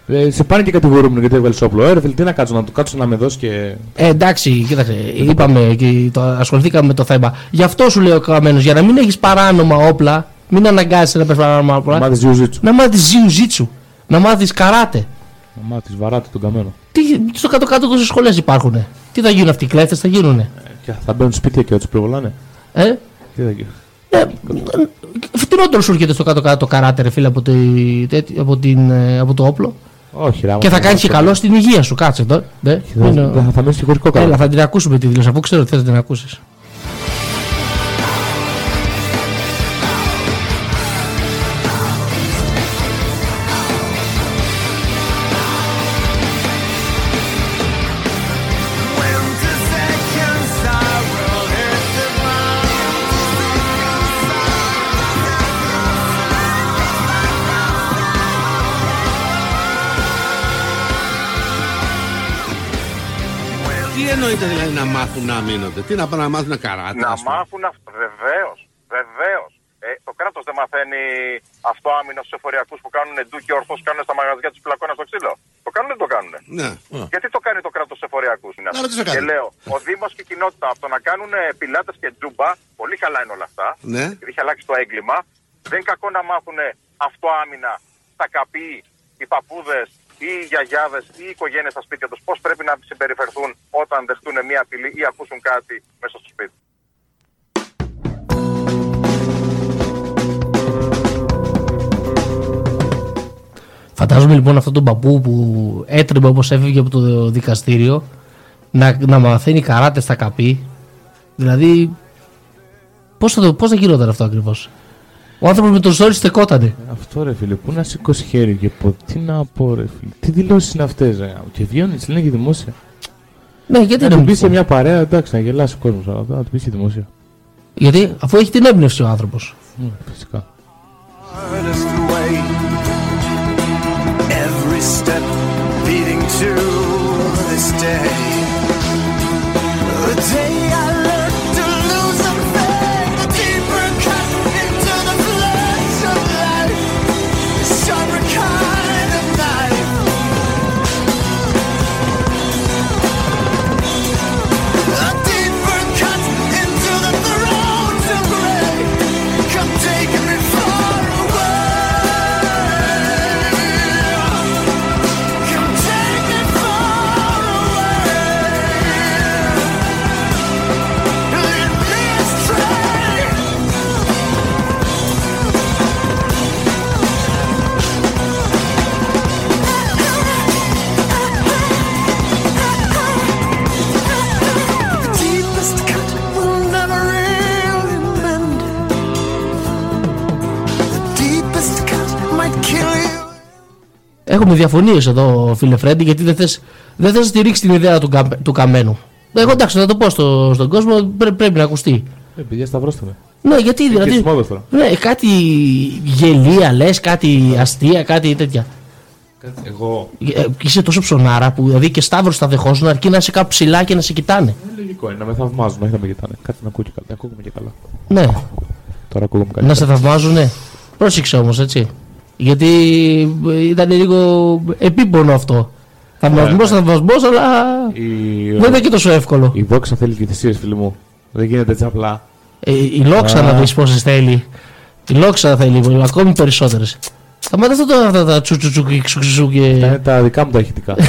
Ε, σε πάνε και κατηγορούμενο γιατί έβαλε όπλο. Ε, ρε φίλε, τι να κάτσω, να το κάτσω να με δώσεις και. Ε, εντάξει, κοίταξε. Είπαμε και το, ασχοληθήκαμε με το θέμα. Γι' αυτό σου λέει ο Καμένος, για να μην έχεις παράνομα όπλα, μην αναγκάζεσαι να πες παράνομα όπλα. Μάθεις ζιουζίτσου. να μάθεις ζιουζίτσου, να μάθεις καράτε. Μα τη βαράτε τον καμένο. Τι, στο κάτω-κάτω τόσες σχολές υπάρχουν. Τι θα γίνουν αυτοί οι κλέφτες, θα γίνουνε; Ε, Και θα μπαίνουν σπίτια και θα τους προβολάνε. Ε, Τι θα γίνει. ε, φτηνότερο σου έρχεται στο κάτω-κάτω το καράτε, ρε φίλε, από, τη, τέτοι- από, την, ε, από το όπλο. Όχι, ρε, άμα Και θα το- κάνεις και καλό στην υγεία σου. Κάτσε τώρα. Ναι. Θα, Είναι- θα, θα μείνεις και χωρικό καλό. Έλα, θα την ακούσουμε τη δήλωση, αφού ξέρω ότι θε να την ακούσεις. Τι εννοείται δηλαδή να μάθουν να μείνονται, τι να πάνε να μάθουν καράτες. Να ας πούμε; μάθουν αυτό. Βεβαίως. Βεβαίως. Ε, το κράτος δεν μαθαίνει αυτό άμυνο στους εφοριακούς που κάνουν ντου και ορθώς κάνουν στα μαγαζιά τους πλακώνα στο ξύλο; Το κάνουν ή δεν το κάνουν. Ναι. Γιατί το κάνει το κράτος στους εφοριακούς. Να ρωτήσω κάτι. Και λέω, ο Δήμος και η κοινότητα από το να κάνουν πιλάτες και τζούμπα, πολύ καλά είναι όλα αυτά. Ναι. επειδή έχει αλλάξει το έγκλημα, δεν είναι κακό να μάθουν αυτό άμυνα τα καπί, οι παππούδες ή οι γιαγιάδες ή οι οικογένειες στα σπίτια τους, πώς πρέπει να συμπεριφερθούν όταν δεχτούν μια απειλή ή ακούσουν κάτι μέσα στο σπίτι. Φαντάζομαι λοιπόν αυτόν τον παππού που έτρεμπε όπως έφευγε από το δικαστήριο να, να μαθαίνει καράτες στα καπί. Δηλαδή, πώς θα, το- πώς θα γινόταν αυτό ακριβώς; Ο άνθρωπος με το ζόρι στεκότανε. Αυτό ρε φίλε, πού να σηκώσει χέρι και πω, τι να πω ρε φίλε, τι δηλώσεις είναι αυτές, ρε. Και βγαίνουν, τι λένε και δημόσια. Ναι, γιατί Να να του μην πεις πω. σε μια παρέα, εντάξει, να γελάσει ο κόσμος, αλλά να του πεις και δημόσια. Γιατί αφού έχει την έμπνευση ο άνθρωπος. Μμ, φυσικά. hardest way. Έχουμε διαφωνίες εδώ, φίλε Φρέντι, γιατί δεν θε δεν θες να στηρίξεις την ιδέα του, κα- του καμένου. Εγώ εντάξει, θα το πω στο, στον κόσμο, πρέ- πρέπει να ακουστεί. Ε, παιδιά, σταυρώστε με. Ναι, γιατί Και δηλαδή. τις μόδες τώρα. Ναι, κάτι γελία λες, κάτι αστεία, κάτι τέτοια. Εγώ. Ε, είσαι τόσο ψωνάρα που δηλαδή και σταύρος θα δεχόσουν αρκεί να είσαι κάπου ψηλά και να σε κοιτάνε. Ε, Λογικό είναι να με θαυμάζουν, όχι να με κοιτάνε. Κάτι να ακούω και καλά. Να ακούγομαι και καλά. Ναι, Τώρα ακούγομαι να καλά. σε θαυμάζουνε. Πρόσεξε όμως, έτσι. Γιατί ε, ήταν λίγο επίπονο αυτό. Θαυμασμό, θαυμασμό, αλλά Η, δεν είναι και τόσο εύκολο. η δόξα θέλει και θυσίες, φίλοι μου. Δεν γίνεται έτσι απλά. Ε, η Λόξα Α. να δεις πόσες θέλει. Η Λόξα θέλει ακόμη περισσότερες. Σταμάτα αυτό το αυτά τα τσουτσουτσου και ξουξουτσου και... Είναι τα δικά μου τα ηχητικά.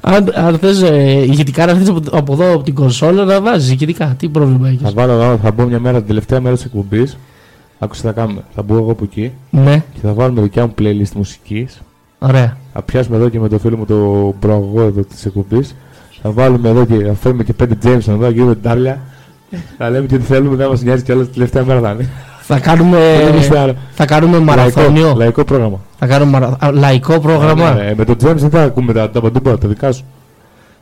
αν, αν θες ε, ηχητικά να έρθεις από, από εδώ από την κονσόλα να βάζεις ηχητικά. Τι πρόβλημα θα, έχεις. βάλω, θα μπω μια μέρα την τελευταία μέρα της εκπομπής. Άκουσε τι θα κάνουμε. Θα μπω εγώ από εκεί Ναι, και θα βάλουμε δικιά μου playlist μουσικής. ωραία. Θα πιάσουμε εδώ και με το φίλο μου το προαγωγό εδώ της εκπομπής. Θα βάλουμε εδώ και θα φέρουμε και πέντε James εδώ, θα γίνουμε τάρλια. θα λέμε και ό,τι θέλουμε, δεν μας νοιάζει κιόλα τη τελευταία μέρα θα είναι. Θα κάνουμε, Δεν είμαστε άλλο. θα κάνουμε Λαϊκό, μαραθώνιο. λαϊκό πρόγραμμα. Θα κάνουμε μαρα... α, λαϊκό πρόγραμμα. Ναι, ναι, με τον James δεν θα ακούμε τα, τα παντούμπα, τα δικά σου.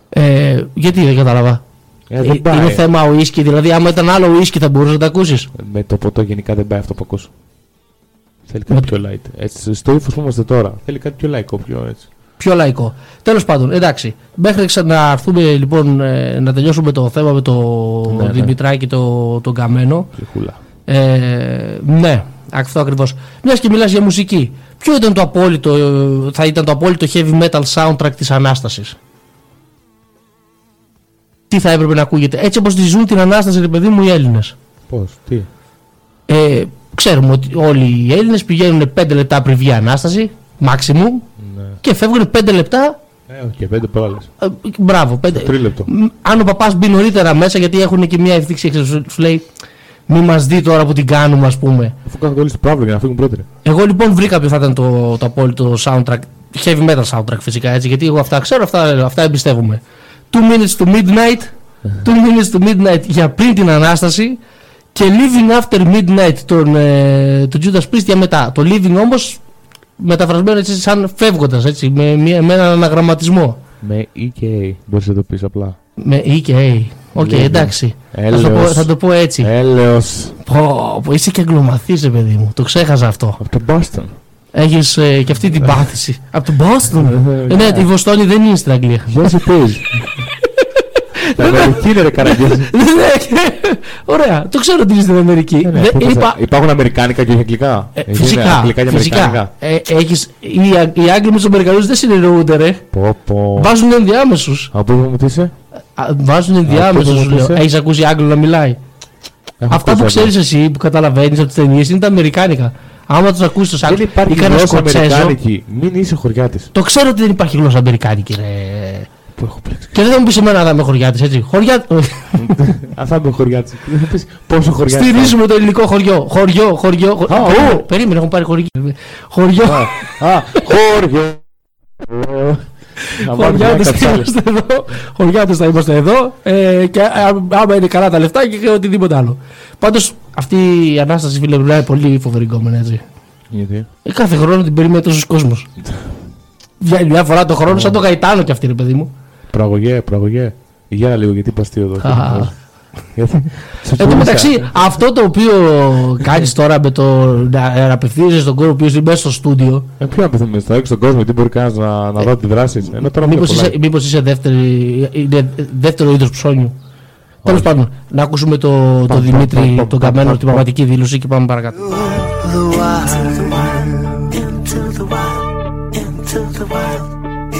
Ε, γιατί δεν κατάλαβα. Ε, δεν Ε, πάει. είναι θέμα ουίσκι, δηλαδή άμα ήταν άλλο ουίσκι θα μπορούσες να τα ακούσεις. Με το ποτό γενικά δεν πάει αυτό που ακούς. Θέλει κάτι πιο light. Έτσι, στο ύφος που είμαστε τώρα. Θέλει κάτι πιο λαϊκό, πιο έτσι. Πιο λαϊκό. Τέλος πάντων, εντάξει. Μέχρι ξα- να έρθουμε λοιπόν ε, να τελειώσουμε το θέμα με το Ναι, ναι. Δημητράκη το, τον Καμένο. Ψυχούλα. Ε, ναι, αυτό ακριβώς. Μιας και μιλάς για μουσική. Ποιο ήταν το απόλυτο, ε, θα ήταν το απόλυτο heavy metal soundtrack της Ανάστασης; Τι θα έπρεπε να ακούγεται. Έτσι όπως τη ζουν την Ανάσταση, ρε παιδί μου, οι Έλληνες. Πώς, τι; Ε, ξέρουμε ότι όλοι οι Έλληνες πηγαίνουν 5 λεπτά πριν βγει η Ανάσταση, maximum, Ναι. Και φεύγουν 5 λεπτά. Ε, και πέντε πρόλες. ε, μπράβο, 5. τρίλεπτο. Αν ο παπάς μπει νωρίτερα μέσα, γιατί έχουν και μια ευθύξη έξω, σου- σου λέει μη μας δει τώρα που την κάνουμε, ας πούμε. Αφού κάνουν όλοι στο πρόβλημα για να φύγουν πρώτοι. ρε. Εγώ λοιπόν βρήκα ποιο θα ήταν το, το απόλυτο soundtrack. Heavy metal soundtrack φυσικά έτσι, γιατί εγώ αυτά ξέρω, αυτά, αυτά εμπιστεύομαι. Two minutes to midnight, two minutes to midnight για πριν την Ανάσταση και living after midnight τον, ε, τον Judas Priest για μετά. Το leaving όμως μεταφρασμένο έτσι σαν φεύγοντας έτσι, με, μια- με έναν αναγραμματισμό. Με E και A. Μπορείς να το πεις απλά. Με E και A. OK, Leaving. εντάξει. Θα το, πω, Έλεος. θα το πω έτσι. Έλεος. Πω, πω, είσαι και αγγλομαθής, ρε παιδί μου. Το ξέχασα αυτό. Από το Boston. Έχεις ε, και αυτή την πάθηση. Από τον Boston. Ε, Ε, ναι, η Βοστόνη δεν είναι στην Αγγλία. Γεια σου, πει. Τα Αμερική είναι ρε καραγκιόζη. Ναι, Ωραία, το ξέρω ότι είναι στην Αμερική. Ναι, Δεν- πού είπα- θα- Υπάρχουν Αμερικάνικα και όχι αγγλικά. ε, Ε, είναι Φυσικά. Αγγλικά και φυσικά. Αμερικάνικα. Ε, έχεις, οι, Α- οι Άγγλοι με τους Αμερικανούς δεν συνεννοούνται, ρε. Πω πω. Βάζουν ενδιάμεσους. Από πού μου τις είσαι; Βάζουν ενδιάμεσους, πού σου λέω. είσαι; Έχεις ακούσει Άγγλο να μιλάει. Έχω Αυτά που ακούσει ξέρεις εσύ, που καταλαβαίνεις από τις ταινίες, είναι τα Αμερικάνικα. Άμα τους ακούσει τους Δεν Άγγλου υπάρχει ή κανένα γλώσσα Σκοτσέζο. Αμερικάνικη. Μην είσαι χωριάτης. Το ξέρω ότι δεν υπάρχει γλώσσα Αμερικάνικη, ρε. Που έχω πλέξει. Και δεν θα μου πεις εμένα να είμαι χωριάτης, έτσι. Χωριά... Αν θα είμαι χωριάτης. Δεν θα πεις πόσο χωριάτης. Στηρίζουμε το ελληνικό χωριό. Χωριό, χωριό. χω- Α, Περίμενε, ω. Περίμενε, έχουν πάρει χωριό. Χωριό. Α, χωριό. Να βάλουμε μια Χωριάτες θα καψάλη. είμαστε εδώ. Χωριάτες θα είμαστε εδώ. Ε, και α- άμα είναι καλά τα λεφτά και οτιδήποτε άλλο. Πάντως αυτή η ανάσταση φίλε μου είναι πολύ φοβερή κόμμενα έτσι. Γιατί; Ε, κάθε χρόνο την περιμένει τόσος κόσμος. Βγαίνει μια φορά το χρόνο σαν το γαϊτάνο κι αυτή, ρε παιδί μου. Πραγωγέ, πραγωγέ. Για λίγο, γιατί παστεί εδώ. Α. Γιατί- Σε Εν τω πούλησα. μεταξύ, αυτό το οποίο κάνεις τώρα με το να να απευθύνεσαι στον κόσμο που είναι μέσα στο στούντιο, Ε, ποιο απευθύνουμε στο έξω στον κόσμο, τι μπορεί κανένας να, να δω αντιδράσει. Ενώ τώρα μήπως βλέπω είσαι, live. μήπως είσαι δεύτερη, είναι δεύτερο είδος ψώνιου. Τέλος πάντων, να ακούσουμε το, το Πα, πα, Δημήτρη πα, πα, τον πα, Καμένο πα, την πα. πραγματική δήλωση και πάμε παρακάτω. the wild,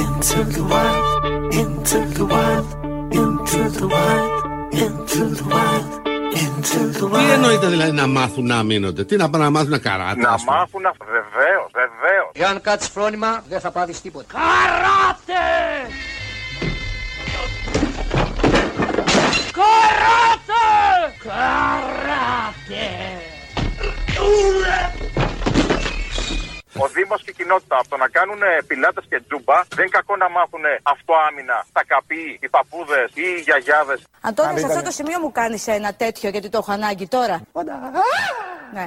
into the wild, into the wild, into the wild, into the wild, into the wild, into the wild, into the Τι wild. εννοείται δηλαδή να μάθουν να μείνονται, τι να πάνε να μάθουν καράτε. Να ας πούμε; μάθουν βεβαίως, βεβαίως. Εάν κάτσεις φρόνημα, δεν θα πάθεις τίποτα. Ο Δήμος και η κοινότητα από το να κάνουν πιλάτες και τζούμπα δεν είναι κακό να μάθουν αυτοάμυνα τα καπί, οι παππούδες ή οι γιαγιάδες. Αντώνη, σε αυτό το σημείο μου κάνεις ένα τέτοιο γιατί το έχω ανάγκη τώρα. Ναι.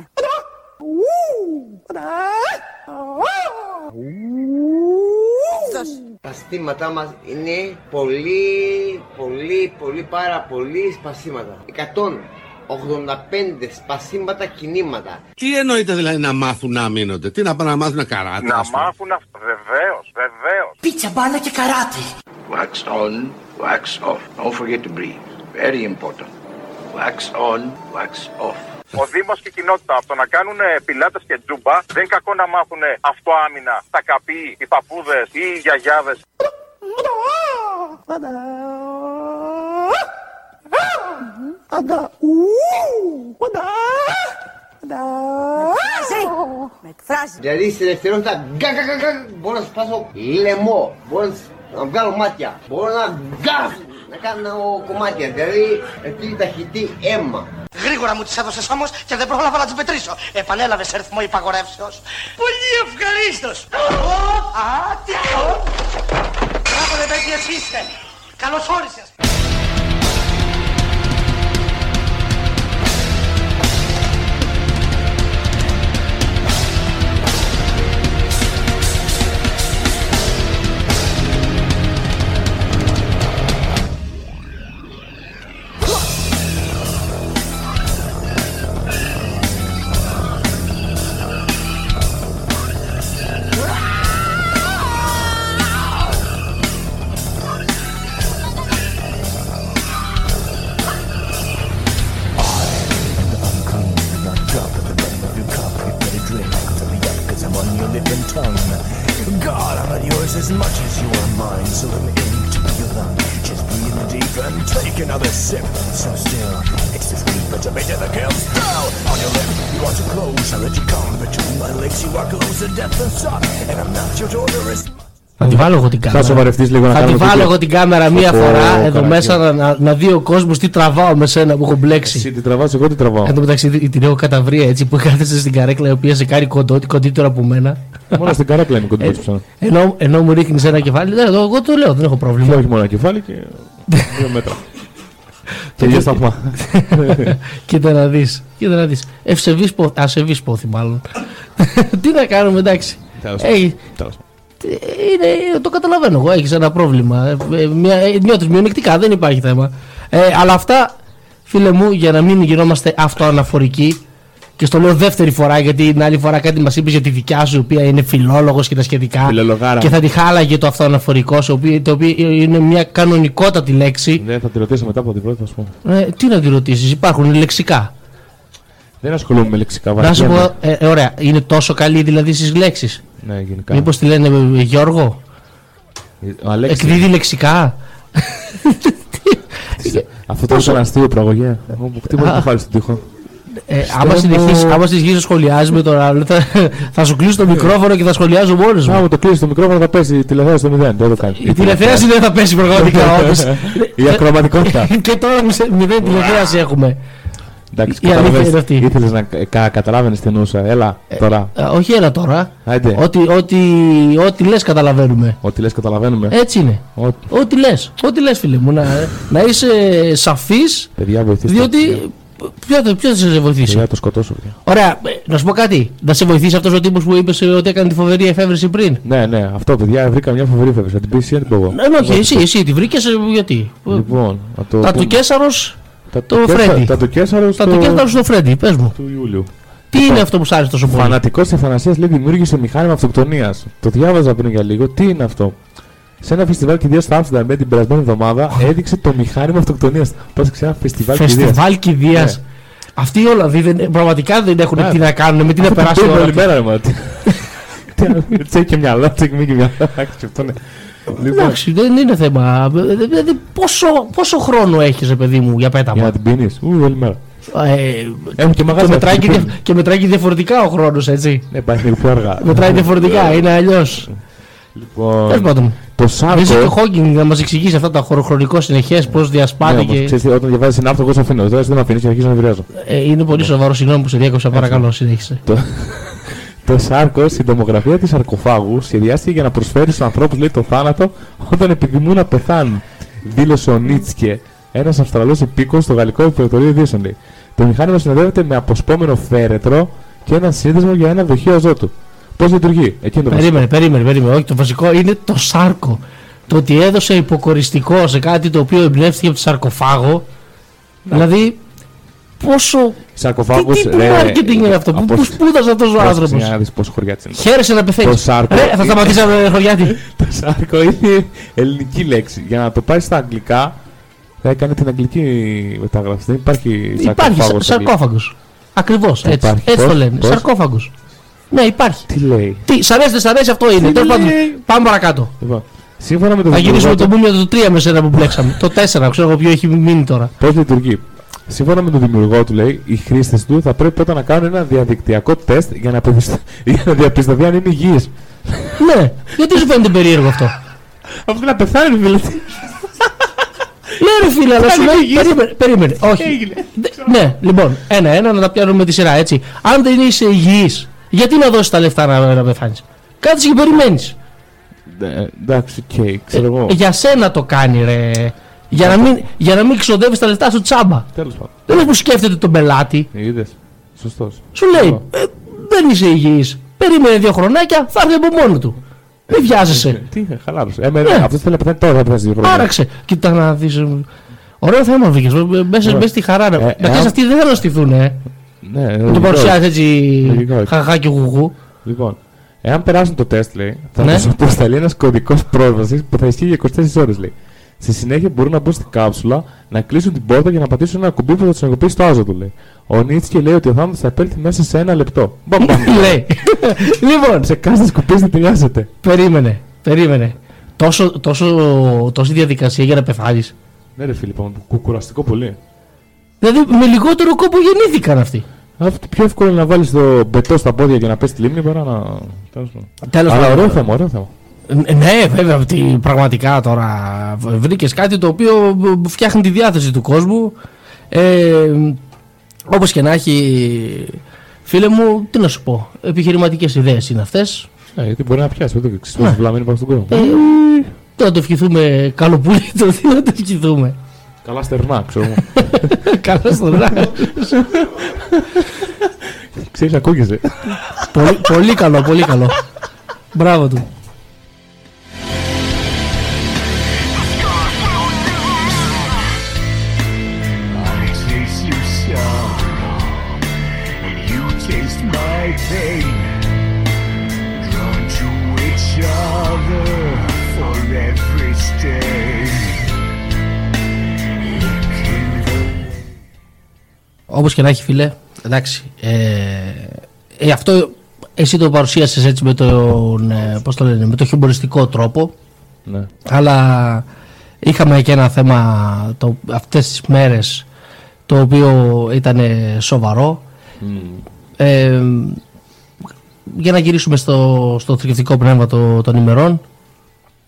Αυτός. Τα στήματα μας είναι πολύ, πολύ, πολύ, πάρα πολύ σπασίματα. 185 σπασίματα κινήματα. Τι εννοείται δηλαδή να μάθουν να μείνονται, τι να πάνε να μάθουν καράτε. Να ας πούμε; μάθουν αυτό. Βεβαίως, βεβαίως. Πίτσα, μπάλα και καράτε. Wax on, wax off. Don't forget to breathe. Very important. Wax on, wax off. Ο Δήμος και η κοινότητα από το να κάνουν πιλάτες και τζούμπα δεν είναι κακό να μάθουν αυτοάμυνα τα καπί, οι παππούδες ή οι γιαγιάδες. Εκφράζει. Με εκφράζει. Δηλαδή στη δευτερότητα γκα, γκα, γκα, γκα, μπορώ να σπάσω λαιμό, μπορώ να σ- να βγάλω μάτια, μπορώ να γκαφ, να κάνω κομμάτια, δηλαδή αυτή ταχυτή αίμα. Γρήγορα μου τις έδωσες όμως και δεν πρόλαβα να τις μετρήσω. Επανέλαβες σε ρυθμό υπαγορεύσεως. Πολύ ευχαρίστως. Α, τι αυτό. Μπράβο ρε παιδί εσύ είστε. Καλώς όρισες. Βάλω εγώ την Θα κάμερα. σοβαρευτείς λίγο να Θα τη κάνουμε βάλω βίντεο. εγώ την κάμερα μία Ω, φορά εδώ καραγκιό. μέσα να, να, να δει ο κόσμος τι τραβάω με σένα που έχω μπλέξει. Εσύ την τραβάς, εγώ την τραβάω. Εν τω μεταξύ την- την έχω καταβρία έτσι που κάθεσαι στην καρέκλα η οποία σε κάνει κοντό, κοντύτερο από μένα. Μόνο στην καρέκλα είναι κοντά Ε, ψάχνω. Ενώ, ενώ μου ρίχνεις ένα κεφάλι, ναι, εγώ, εγώ το λέω, δεν έχω Και πρόβλημα. όχι μόνο ένα κεφάλι και δύο μέτρα. Και δύο σταθμά. Κοίτα να δεις. Κοίτα να δεις. Ευσεβή πόθη. Ασεβή πόθη, μάλλον. τι να κάνουμε, εντάξει. Τέλος Έχει- Τέλος. Είναι, το καταλαβαίνω εγώ. Έχεις ένα πρόβλημα. Ε, ε, Μια, ε, νιώθεις μειονεκτικά, δεν υπάρχει θέμα. Ε, αλλά αυτά, φίλε μου, για να μην γινόμαστε αυτοαναφορικοί. Και στο λέω δεύτερη φορά, γιατί την άλλη φορά κάτι μας είπες για τη δικιά σου, η οποία είναι φιλόλογος και τα σχετικά. Φιλολογάρα. Και θα τη χάλαγε το αυτοαναφορικό, το οποίο, το οποίο είναι μια κανονικότατη λέξη. Ναι, θα τη ρωτήσω μετά από την πρώτη, θα σου πω. Ε, τι να τη ρωτήσεις, υπάρχουν λεξικά. Δεν ασχολούμαι με λεξικά Να σου βαριά. πω, ε, ε, ωραία, είναι τόσο καλή δηλαδή στις λέξεις. Ναι, γενικά. Μήπως τη λένε ε, Γιώργο, Ο Αλέξης, εκδίδει λεξικά. Αυτό το ήταν αστείο πραγωγέ. Τι μπορεί να πάρει στον τοίχο. Ε, άμα συνεχίσει, άμα συνεχίσει να σχολιάζει με τον άλλο, θα, θα σου κλείσει το μικρόφωνο και θα σχολιάζω μόνος μου. Άμα το κλείσει το μικρόφωνο θα πέσει η τηλεθέαση στο μηδέν. Δεν το κάνει. Η τηλεθέαση δεν θα πέσει πραγματικά όντως. Η ακροματικότητα. και τώρα μισε- μηδέν τηλεθέαση έχουμε. Εντάξει, Η αλήθεια είναι αυτή. Ήθελες να κα, καταλάβαινες τι εννοούσα. Έλα τώρα. Ε, όχι ένα τώρα. Άιντε. Ό,τι, ό,τι, ό,τι λες καταλαβαίνουμε. Ό,τι λες, καταλαβαίνουμε. Έτσι είναι. Ό,τι. Ό,τι λες. Ό,τι λες φίλε μου. Να, να είσαι σαφής Παιδιά, βοηθήστε. διότι... Ποιο, θα- ποιος θα σε βοηθήσει; Παιδιά, το σκοτώσω. παιδιά. Ωραία, ε, να σου πω κάτι. Να σε βοηθήσει αυτός ο τύπος που είπες ότι έκανε τη φοβερή εφεύρεση πριν; Ναι, ναι, αυτό παιδιά βρήκα μια φοβερή φεύγη. Θα την πεις εσύ, να την πω εγώ. Ναι, ναι, όχι, εσύ, εσύ τη βρήκες, γιατί; Λοιπόν, να το. Τα του πούμε. Κέσσαρο Τα το του Κέσα- Φρέντι. Τα του Κέσσαρο Τα του Κέσσαρο στο Φρέντι, πες μου. του Ιούλιου. Τι είναι αυτό που σ' άρεσε τόσο πολύ; Φανατικός της Αθανασία λέει δημιούργησε μηχάνημα αυτοκτονίας. Το διάβαζα πριν για λίγο. Τι είναι αυτό; Σε ένα φεστιβάλ κηδείας στο Άμστερνταμ με την περασμένη εβδομάδα έδειξε το μηχάνημα αυτοκτονίας. Πας σε ένα φεστιβάλ κηδείας. Φεστιβάλ κηδείας. Ναι. Αυτοί οι Ολλανδοί δεν, πραγματικά δεν έχουν Ναι. τι να κάνουν με τι να περάσει η ώρα. όλη τους. μέρα, ρε μάτι. Τι άλλο, Τσέκι και μυαλό, τσέκι μη και μυαλό. Εντάξει, αυτό είναι. Λοιπόν, Εντάξει, δεν είναι θέμα. Δηλαδή, πόσο, πόσο χρόνο έχεις, ρε παιδί μου, για για πέταμα. να την πίνεις. Ού, όλη μέρα. Ε, Έχουν και και, μαγαζιά. μετράει και, δια- και μετράει και διαφορετικά ο χρόνος, έτσι. Ναι, πάει λίγο πιο αργά. Μετράει διαφορετικά, είναι αλλιώς. Λοιπόν, Τέλος πάντων. το Ήρθε και ο Σάρκο. Χόγκινγκ να μας εξηγήσει αυτά τα χωροχρονικό συνεχές, πώς Ναι, διασπάται όμως, και. ξέρεις τι, όταν διαβάζεις ένα άρθρο, εγώ σε αφήνω. Δεν δεν με αφήνεις και αρχίζω να βιράζω. Ε, είναι πολύ σοβαρό, συγγνώμη που σε διέκοψα, παρακαλώ, συνέχισε. Το, το Σάρκο, η τομογραφία της σαρκοφάγου, σχεδιάστηκε για να προσφέρει στους ανθρώπους λέει το θάνατο όταν επιθυμούν να πεθάνουν. Δήλωσε ο Νίτσκε, ένας Αυστραλός υπήκο στο γαλλικό υπηρετορείο Ειδήσεων. λέει. Το μηχάνημα συνοδεύεται με αποσπόμενο φέρετρο και ένα σύνδεσμο για ένα δοχείο αζότου. Πώς λειτουργεί, εκείνο το βασικό. Περίμενε, περίμενε, περίμενε. Όχι, το βασικό είναι το σάρκο. Το ότι έδωσε υποκοριστικό σε κάτι το οποίο εμπνεύστηκε από τη σαρκοφάγο. Δηλαδή, πόσο. Τι Σαρκοφάγο. τύπου marketing είναι αυτό, πού πού σπούδασε αυτός ο άνθρωπος; Για να δεις πόσο χωριά της είναι. Χαίρεσαι να πεθαίνεις. Το σάρκο Ρε, θα είναι- σταματήσαμε χωριάτι. Το σάρκο είναι ελληνική λέξη. Για να το πάει στα αγγλικά, θα έκανε την αγγλική μετάγραφη. Δεν υπάρχει Υπάρχει σαρκοφάγος στα αγγλικά. σαρκόφαγος. Ακριβώς έτσι. Υπάρχει. Έτσι το Πώς, λένε. πώς; Σαρκόφαγος. Ναι, υπάρχει. Τι λέει; Τι, σ' αρέσει, δεν σ' αρέσει, αυτό είναι. Τι Τέλος πάντων, λέει; πάμε παρακάτω. Λοιπόν, σύμφωνα με το Θα γυρίσουμε δημιουργό το του- μπούμιο το 3 με σένα που μπλέξαμε. το 4, ξέρω εγώ ποιο έχει μείνει τώρα. Πώς λειτουργεί; Σύμφωνα με τον δημιουργό του, λέει, οι χρήστες του θα πρέπει πρώτα να κάνουν ένα διαδικτυακό τεστ για να, αποδεισ- για να διαπιστωθεί αν είναι υγιείς. ναι, γιατί σου φαίνεται περίεργο αυτό; Αυτό να πεθάνει, φίλε. Ναι, ρε φίλε, αλλά σου Κάνει λέει. υγιής. Περίμενε, περίμενε. Όχι. Έγινε. Δε- Ναι, λοιπόν, ένα-ένα να τα πιάνουμε με τη σειρά, έτσι. Αν δεν είσαι υγιής, γιατί να δώσεις τα λεφτά να, να πεθάνεις; Κάτσε και περιμένεις. Ναι, εντάξει, οκ, ξέρω εγώ. Για σένα το κάνει, ρε. Για να μην, για να μην ξοδεύεις τα λεφτά σου τσάμπα. Τέλος πάντων. Δεν είναι που σκέφτεται τον πελάτη. Είδες. Σωστός. Σου λέει, ε, δεν είσαι υγιής. Περίμενε δύο χρονάκια, θα έρθει από μόνο του. Μην βιάζεσαι. Τι, χαλάρωσε. Ε, με, Ναι. Αυτός θέλει να πεθάνει τώρα, θα πεθάνει δύο χρόνια. Άραξε. Κοίτα να δεις. Ωραίο θέμα βρήκε. Μέσα Ωραία. μέσα στη χαρά. ρε. Ε, Να ξέρει, εάν- αυτοί δεν θέλουν να στηθούν, ε. Ναι, Να το λογικό. παρουσιάζεις έτσι. Λογικό. Χαχά και γουγού. Λοιπόν, εάν περάσουν το τεστ, λέει, θα Ναι. τους αποσταλεί ένας κωδικός πρόσβασης που θα ισχύει για 24 ώρες, λέει. Στη συνέχεια μπορούν να μπουν στην κάψουλα, να κλείσουν την πόρτα και να πατήσουν ένα κουμπί που θα τους ενεργοποιήσει το άζωτο, λέει. Ο Νίτσκι λέει ότι ο θάνατος θα επέλθει μέσα σε ένα λεπτό. Μπαμ, μπαμ. Λέει. λοιπόν, σε κάθε σκουπί δεν τελειώσετε. περίμενε. Περίμενε. Τόσο, τόσο, τόση διαδικασία για να πεθάνεις. Ναι, ρε φίλε, είπαμε, κου- κουραστικό πολύ. Δηλαδή με λιγότερο κόπο γεννήθηκαν αυτοί. Αυτό πιο εύκολο είναι να βάλεις το μπετό στα πόδια και να πέσει στη λίμνη παρά να. Τέλος πάντων. Τέλος Αλλά πάντων. ωραίο θέμα, ωραίο θέμα. Ε, Ναι, βέβαια, ότι πραγματικά τώρα βρήκες κάτι το οποίο φτιάχνει τη διάθεση του κόσμου. Ε, Όπως και να έχει, φίλε μου, τι να σου πω. Επιχειρηματικές ιδέες είναι αυτές. Ε, γιατί μπορεί να πιάσει, ούτε ξέρει Ναι. πόσο βλαμμένοι υπάρχουν στον κόσμο. Ε, τι να το ευχηθούμε καλό πουλί, το τι να το ευχηθούμε. Καλά στερνά, ξέρω εγώ. Καλά στον ράκο. Ξέρεις, ακούγεσαι. πολύ, πολύ καλό, πολύ καλό. Μπράβο του. Όπως και να έχει φίλε, εντάξει, ε, ε, αυτό εσύ το παρουσίασες έτσι με τον, ε, πώς το λένε, με το χιουμοριστικό τρόπο, Ναι. αλλά είχαμε και ένα θέμα το, αυτές τις μέρες το οποίο ήταν σοβαρό. Ε, για να γυρίσουμε στο, στο θρησκευτικό πνεύμα το- των ημερών,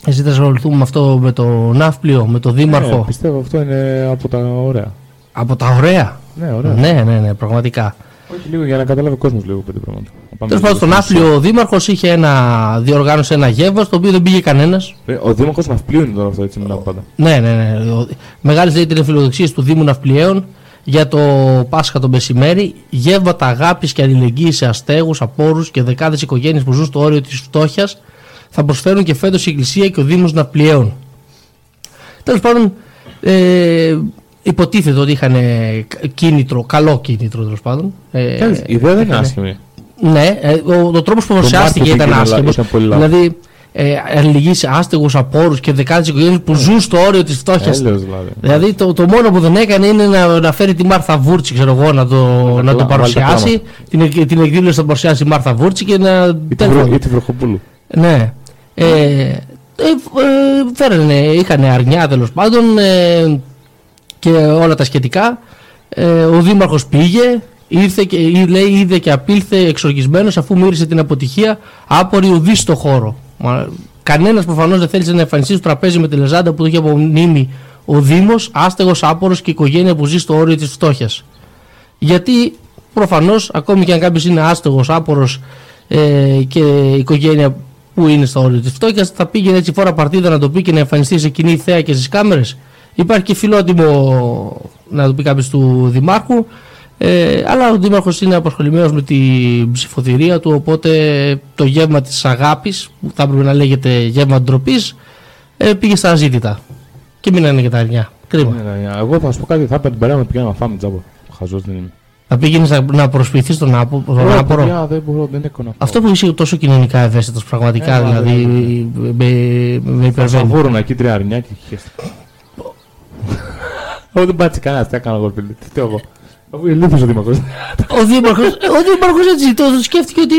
εσύ θα ασχοληθούμε με αυτό με το ναύπλιο, με το δήμαρχο; Ναι, πιστεύω αυτό είναι από τα ωραία. Από τα ωραία. Ναι, ωραία. Ναι, ναι, ναι, πραγματικά. Όχι λίγο για να καταλάβει ο κόσμος λίγο πέντε πράγματα. Να πάμε Τέλος πάντων, στον λίγο Ναύπλιο ο Δήμαρχος είχε ένα, διοργάνωσε ένα γεύμα στο οποίο δεν πήγε κανένας. Ε, Ο Δήμαρχος Ναυπλίου είναι τώρα αυτό, έτσι μιλάμε πάντα. Ναι, ναι, ναι. Ο- Μεγάλες λέει ήταν φιλοδοξίε του Δήμου Ναυπλιαίων για το Πάσχα το μεσημέρι. Γεύματα αγάπης και αλληλεγγύης σε αστέγους, απόρους και δεκάδες οικογένειες που ζουν στο όριο της φτώχειας θα προσφέρουν και φέτος η Εκκλησία και ο Δήμος Ναυπλιαίων. Τέλος πάντων, ε, υποτίθεται ότι είχαν κίνητρο, καλό κίνητρο τέλος πάντων. Ε, Κοίταξε, Η ιδέα δεν είναι είχανε- άσχημη. ναι, ε, ο, ο τρόπος που παρουσιάστηκε marketing ήταν είναι- άσχημος. ήταν πολύ λάθος. Δηλαδή, ε, αλληλεγγύη σε άστεγου, απόρου και δεκάδες οικογένειες που ζουν στο όριο της φτώχειας. Έλεος δηλαδή. Δηλαδή, το, το μόνο που δεν έκανε είναι να, να φέρει τη Μάρθα Βούρτσι, ξέρω εγώ, να το, να το βάλει τα παρουσιάσει. Την, εκ- την εκδήλωση θα παρουσιάσει η Μάρθα Βούρτσι και να. Ή τη τέλος Βρο- πάντων. Ή τη Βροχοπούλου. Ναι. Ε, ε, ε, φέρανε, είχαν αρνιά τέλος πάντων ε, και όλα τα σχετικά. Ε, ο Δήμαρχος πήγε, ήρθε και, ή- λέει, είδε και απήλθε εξοργισμένος αφού μύρισε την αποτυχία άπορη ουδή στο χώρο. Μα, κανένας προφανώς δεν θέλησε να εμφανιστεί στο τραπέζι με τη λεζάντα που του είχε απομνήμει ο Δήμος, άστεγος, άπορος και οικογένεια που ζει στο όριο της φτώχειας. Γιατί προφανώς ακόμη και αν κάποιος είναι άστεγος, άπορος ε, και οικογένεια που είναι στο όριο της φτώχειας θα πήγαινε έτσι φορά παρτίδα να το πει και να εμφανιστεί σε κοινή θέα και στις κάμερες. Υπάρχει και φιλότιμο να το πει κάποιος του Δημάρχου ε, αλλά ο Δήμαρχος είναι απασχολημένος με την ψηφοθυρία του οπότε το γεύμα της αγάπης που θα έπρεπε να λέγεται γεύμα ντροπής ε, πήγε στα αζήτητα και μείνανε και τα αρνιά. Κρίμα. Ναι, ναι, ναι. Εγώ θα σου πω κάτι, θα έπαιρνε την παρέα να πηγαίνω να φάμε τζάμπα. Χαζός δεν είμαι. Θα πήγαινες να, να προσποιηθείς τον, άπο, τον Ωραία, άπορο. παιδιά, Δεν μπορώ, δεν έχω να φάω. Αυτό που είσαι τόσο κοινωνικά ευαίσθητος, πραγματικά Ε, μα, δηλαδή με, με Θα υπερβαίνει. σαβούρωνα εκεί τρία αρνιά και χέστηκα. Εγώ δεν πάτησε κανένας, τι έκανα εγώ φίλε. Τι φταίω εγώ. Αφού είναι λίθος ο Δήμαρχος. Ο Δήμαρχος, ο Δήμαρχος έτσι το σκέφτηκε ότι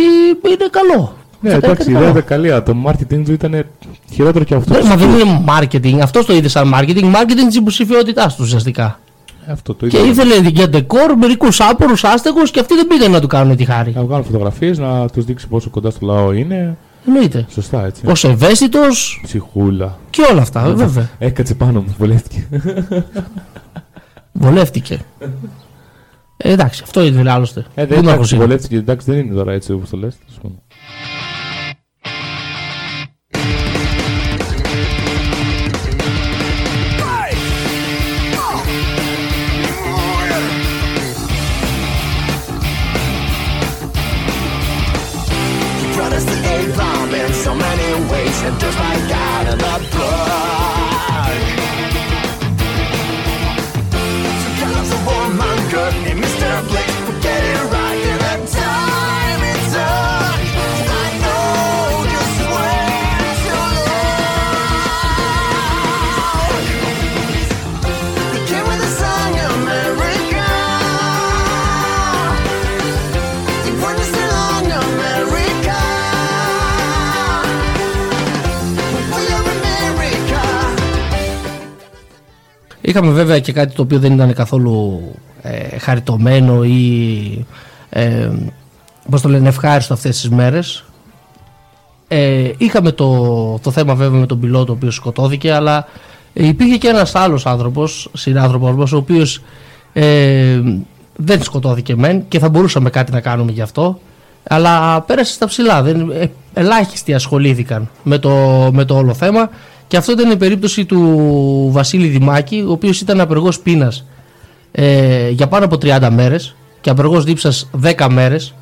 είναι καλό. Ναι, Θα κάνει εντάξει, η καλό. ιδέα ήταν καλή, αλλά το marketing του ήταν χειρότερο και αυτός. Δεν- Μα δεν είναι marketing, αυτός το είδε σαν marketing. Marketing της υποψηφιότητάς του ουσιαστικά. Αυτό το Και είδα. ήθελε για ντεκόρ μερικούς άπορους άστεγους και αυτοί δεν πήγαν να του κάνουν τη χάρη. Να βγάλουν φωτογραφίες, να τους δείξει πόσο κοντά στο λαό είναι. Εννοείται. Σωστά, έτσι. Ω ευαίσθητος Ψυχούλα. και όλα αυτά, βέβαια. Έκατσε πάνω μου, βολεύτηκε. Βολεύτηκε. Ε, εντάξει, αυτό είναι άλλωστε. Ε, δεν Δήμαρχος εντάξει, είναι. βολεύτηκε, εντάξει, δεν είναι τώρα έτσι όπως το λες. Είχαμε βέβαια και κάτι το οποίο δεν ήταν καθόλου ε, χαριτωμένο ή ε, πώς το λένε ευχάριστο αυτές τις μέρες Ε, είχαμε το, το θέμα βέβαια με τον πιλότο ο οποίος σκοτώθηκε, αλλά ε, υπήρχε και ένας άλλος άνθρωπος, συνάνθρωπος, ο οποίος ε, δεν σκοτώθηκε μεν και θα μπορούσαμε κάτι να κάνουμε γι' αυτό, αλλά πέρασε στα ψηλά. Δεν, ε, ελάχιστοι ασχολήθηκαν με το, με το όλο θέμα και αυτό ήταν η περίπτωση του Βασίλη Δημάκη, ο οποίος ήταν απεργός πείνας ε, για πάνω από 30 μέρες και απεργός δίψας 10 μέρες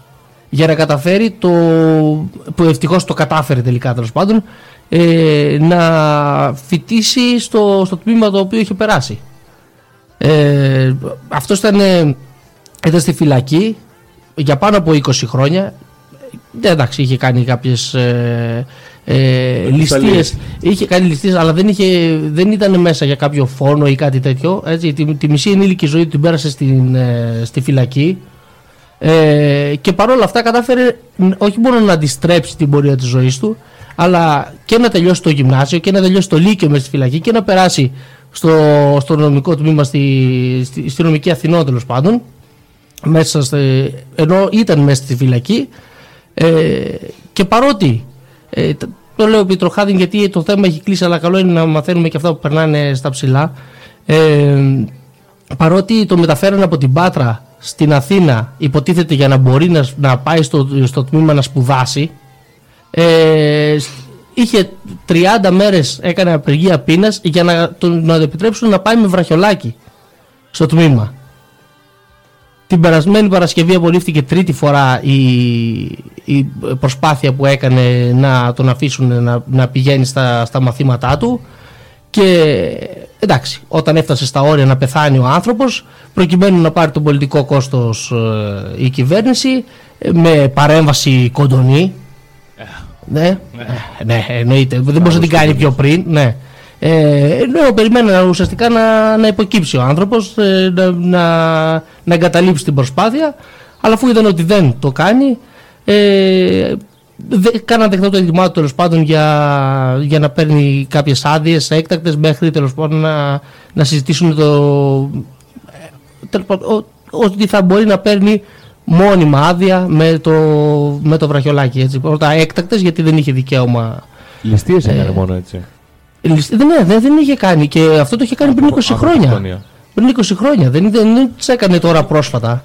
για να καταφέρει το που ευτυχώς το κατάφερε τελικά τέλος πάντων ε, να φοιτήσει στο, στο τμήμα το οποίο είχε περάσει. Ε, αυτός ήταν, ε, ήταν στη φυλακή για πάνω από 20 χρόνια. Ε, εντάξει, είχε κάνει κάποιες ε, ε, ληστείες, είχε κάνει ληστείες αλλά δεν, είχε, δεν ήταν μέσα για κάποιο φόνο ή κάτι τέτοιο. Έτσι, τη, τη μισή ενήλικη ζωή του την πέρασε στην, ε, στη φυλακή. Ε, και παρόλα αυτά κατάφερε ν- όχι μόνο να αντιστρέψει την πορεία της ζωής του αλλά και να τελειώσει το γυμνάσιο και να τελειώσει το λύκειο μέσα στη φυλακή και να περάσει στο, στο νομικό τμήμα στη, στη, στη νομική Αθηνών τέλος πάντων μέσα στη, ενώ ήταν μέσα στη φυλακή ε, και παρότι ε, τ- το λέω επί τροχάδιν γιατί το θέμα έχει κλείσει αλλά καλό είναι να μαθαίνουμε και αυτά που περνάνε στα ψηλά. Ε, παρότι το μεταφέραν από την Πάτρα στην Αθήνα υποτίθεται για να μπορεί να, να πάει στο, στο τμήμα να σπουδάσει ε, σ- είχε 30 μέρες έκανε απεργία πείνας για να τον να του επιτρέψουν να πάει με βραχιολάκι στο τμήμα την περασμένη Παρασκευή απολύφθηκε τρίτη φορά η, η προσπάθεια που έκανε να τον αφήσουν να, να πηγαίνει στα, στα μαθήματά του και εντάξει, όταν έφτασε στα όρια να πεθάνει ο άνθρωπος προκειμένου να πάρει το πολιτικό κόστος ε, η κυβέρνηση ε, με παρέμβαση κοντονή ναι, ε, ναι, εννοείται. Δεν μπορούσε να την κάνει πιο πριν. Ναι. Ε, ενώ περιμένανε ουσιαστικά να, να υποκύψει ο άνθρωπος, ε, να, να, να εγκαταλείψει την προσπάθεια, αλλά αφού είδαν ότι δεν το κάνει, ε, δε, κάναν δεκτό το έτοιμά του τέλος πάντων για, για να παίρνει κάποιες άδειες έκτακτες μέχρι τέλος πάντων να, να συζητήσουν το, ε, τέλος πάντων, ο- ότι θα μπορεί να παίρνει μόνιμα άδεια με το, με το βραχιολάκι. Έτσι. Πρώτα έκτακτες γιατί δεν είχε δικαίωμα Ληστείες Ε, έκανε μόνο έτσι. Λυσ- Δεν, ναι, δεν, δεν είχε κάνει και αυτό το είχε κάνει πριν 20 Από χρόνια. χρόνια. Πριν 20 χρόνια. Δεν, δεν, δεν τις έκανε τώρα πρόσφατα.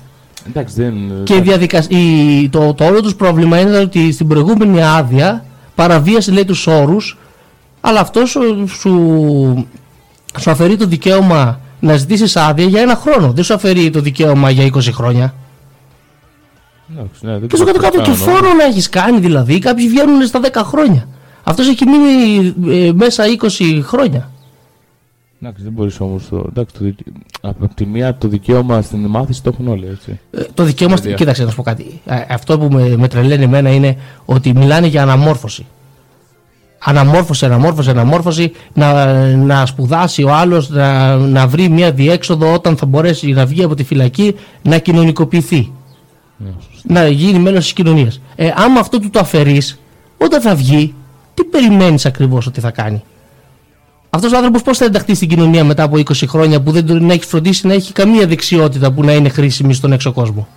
Εντάξει, δεν. Και η διαδικασ... η, το, το όλο τους πρόβλημα είναι ότι στην προηγούμενη άδεια παραβίασε λέει τους όρους, αλλά αυτός σου, σου, σου αφαιρεί το δικαίωμα να ζητήσεις άδεια για ένα χρόνο. Δεν σου αφαιρεί το δικαίωμα για 20 χρόνια. Εντάξει, ναι, δεν Και στο ξέρω κάτω-κάτω τι του κάνω. φόρου να έχεις κάνει δηλαδή. Κάποιοι βγαίνουν στα 10 χρόνια. Αυτός έχει μείνει ε, μέσα 20 χρόνια. Εντάξει, δεν μπορείς όμως. Το... Εντάξει, το... δικαι- Από τη μία το δικαίωμα στην μάθηση το έχουν όλοι, έτσι. Ε, Το δικαίωμα. Παιδιά. Κοίταξε να σου πω κάτι. Ε, Αυτό που με, με τρελαίνει εμένα είναι ότι μιλάνε για αναμόρφωση. Αναμόρφωση, αναμόρφωση, αναμόρφωση. Να, να σπουδάσει ο άλλος, να, να βρει μια διέξοδο όταν θα μπορέσει να βγει από τη φυλακή να κοινωνικοποιηθεί. να γίνει μέλος της κοινωνίας. Ε, άμα αυτό του το αφαιρείς, όταν θα βγει, τι περιμένεις ακριβώς ότι θα κάνει; Αυτός ο άνθρωπος πώς θα ενταχθεί στην κοινωνία μετά από 20 χρόνια που δεν τον έχει φροντίσει να έχει καμία δεξιότητα που να είναι χρήσιμη στον έξω κόσμο;